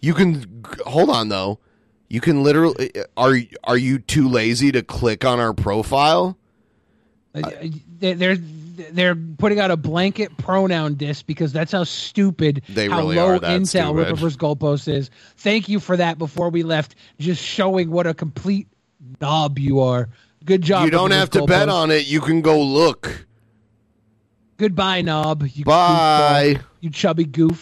you can hold on though. You can literally are are you too lazy to click on our profile? Uh, they- they're they're putting out a blanket pronoun disc because that's how stupid They how really low are that intel stupid. Rippaverse Goalpost is. Thank you for that before we left, just showing what a complete knob you are. Good job. you don't have to bet on it. You can go look. Goodbye, knob. You Bye. goofball. You chubby goof.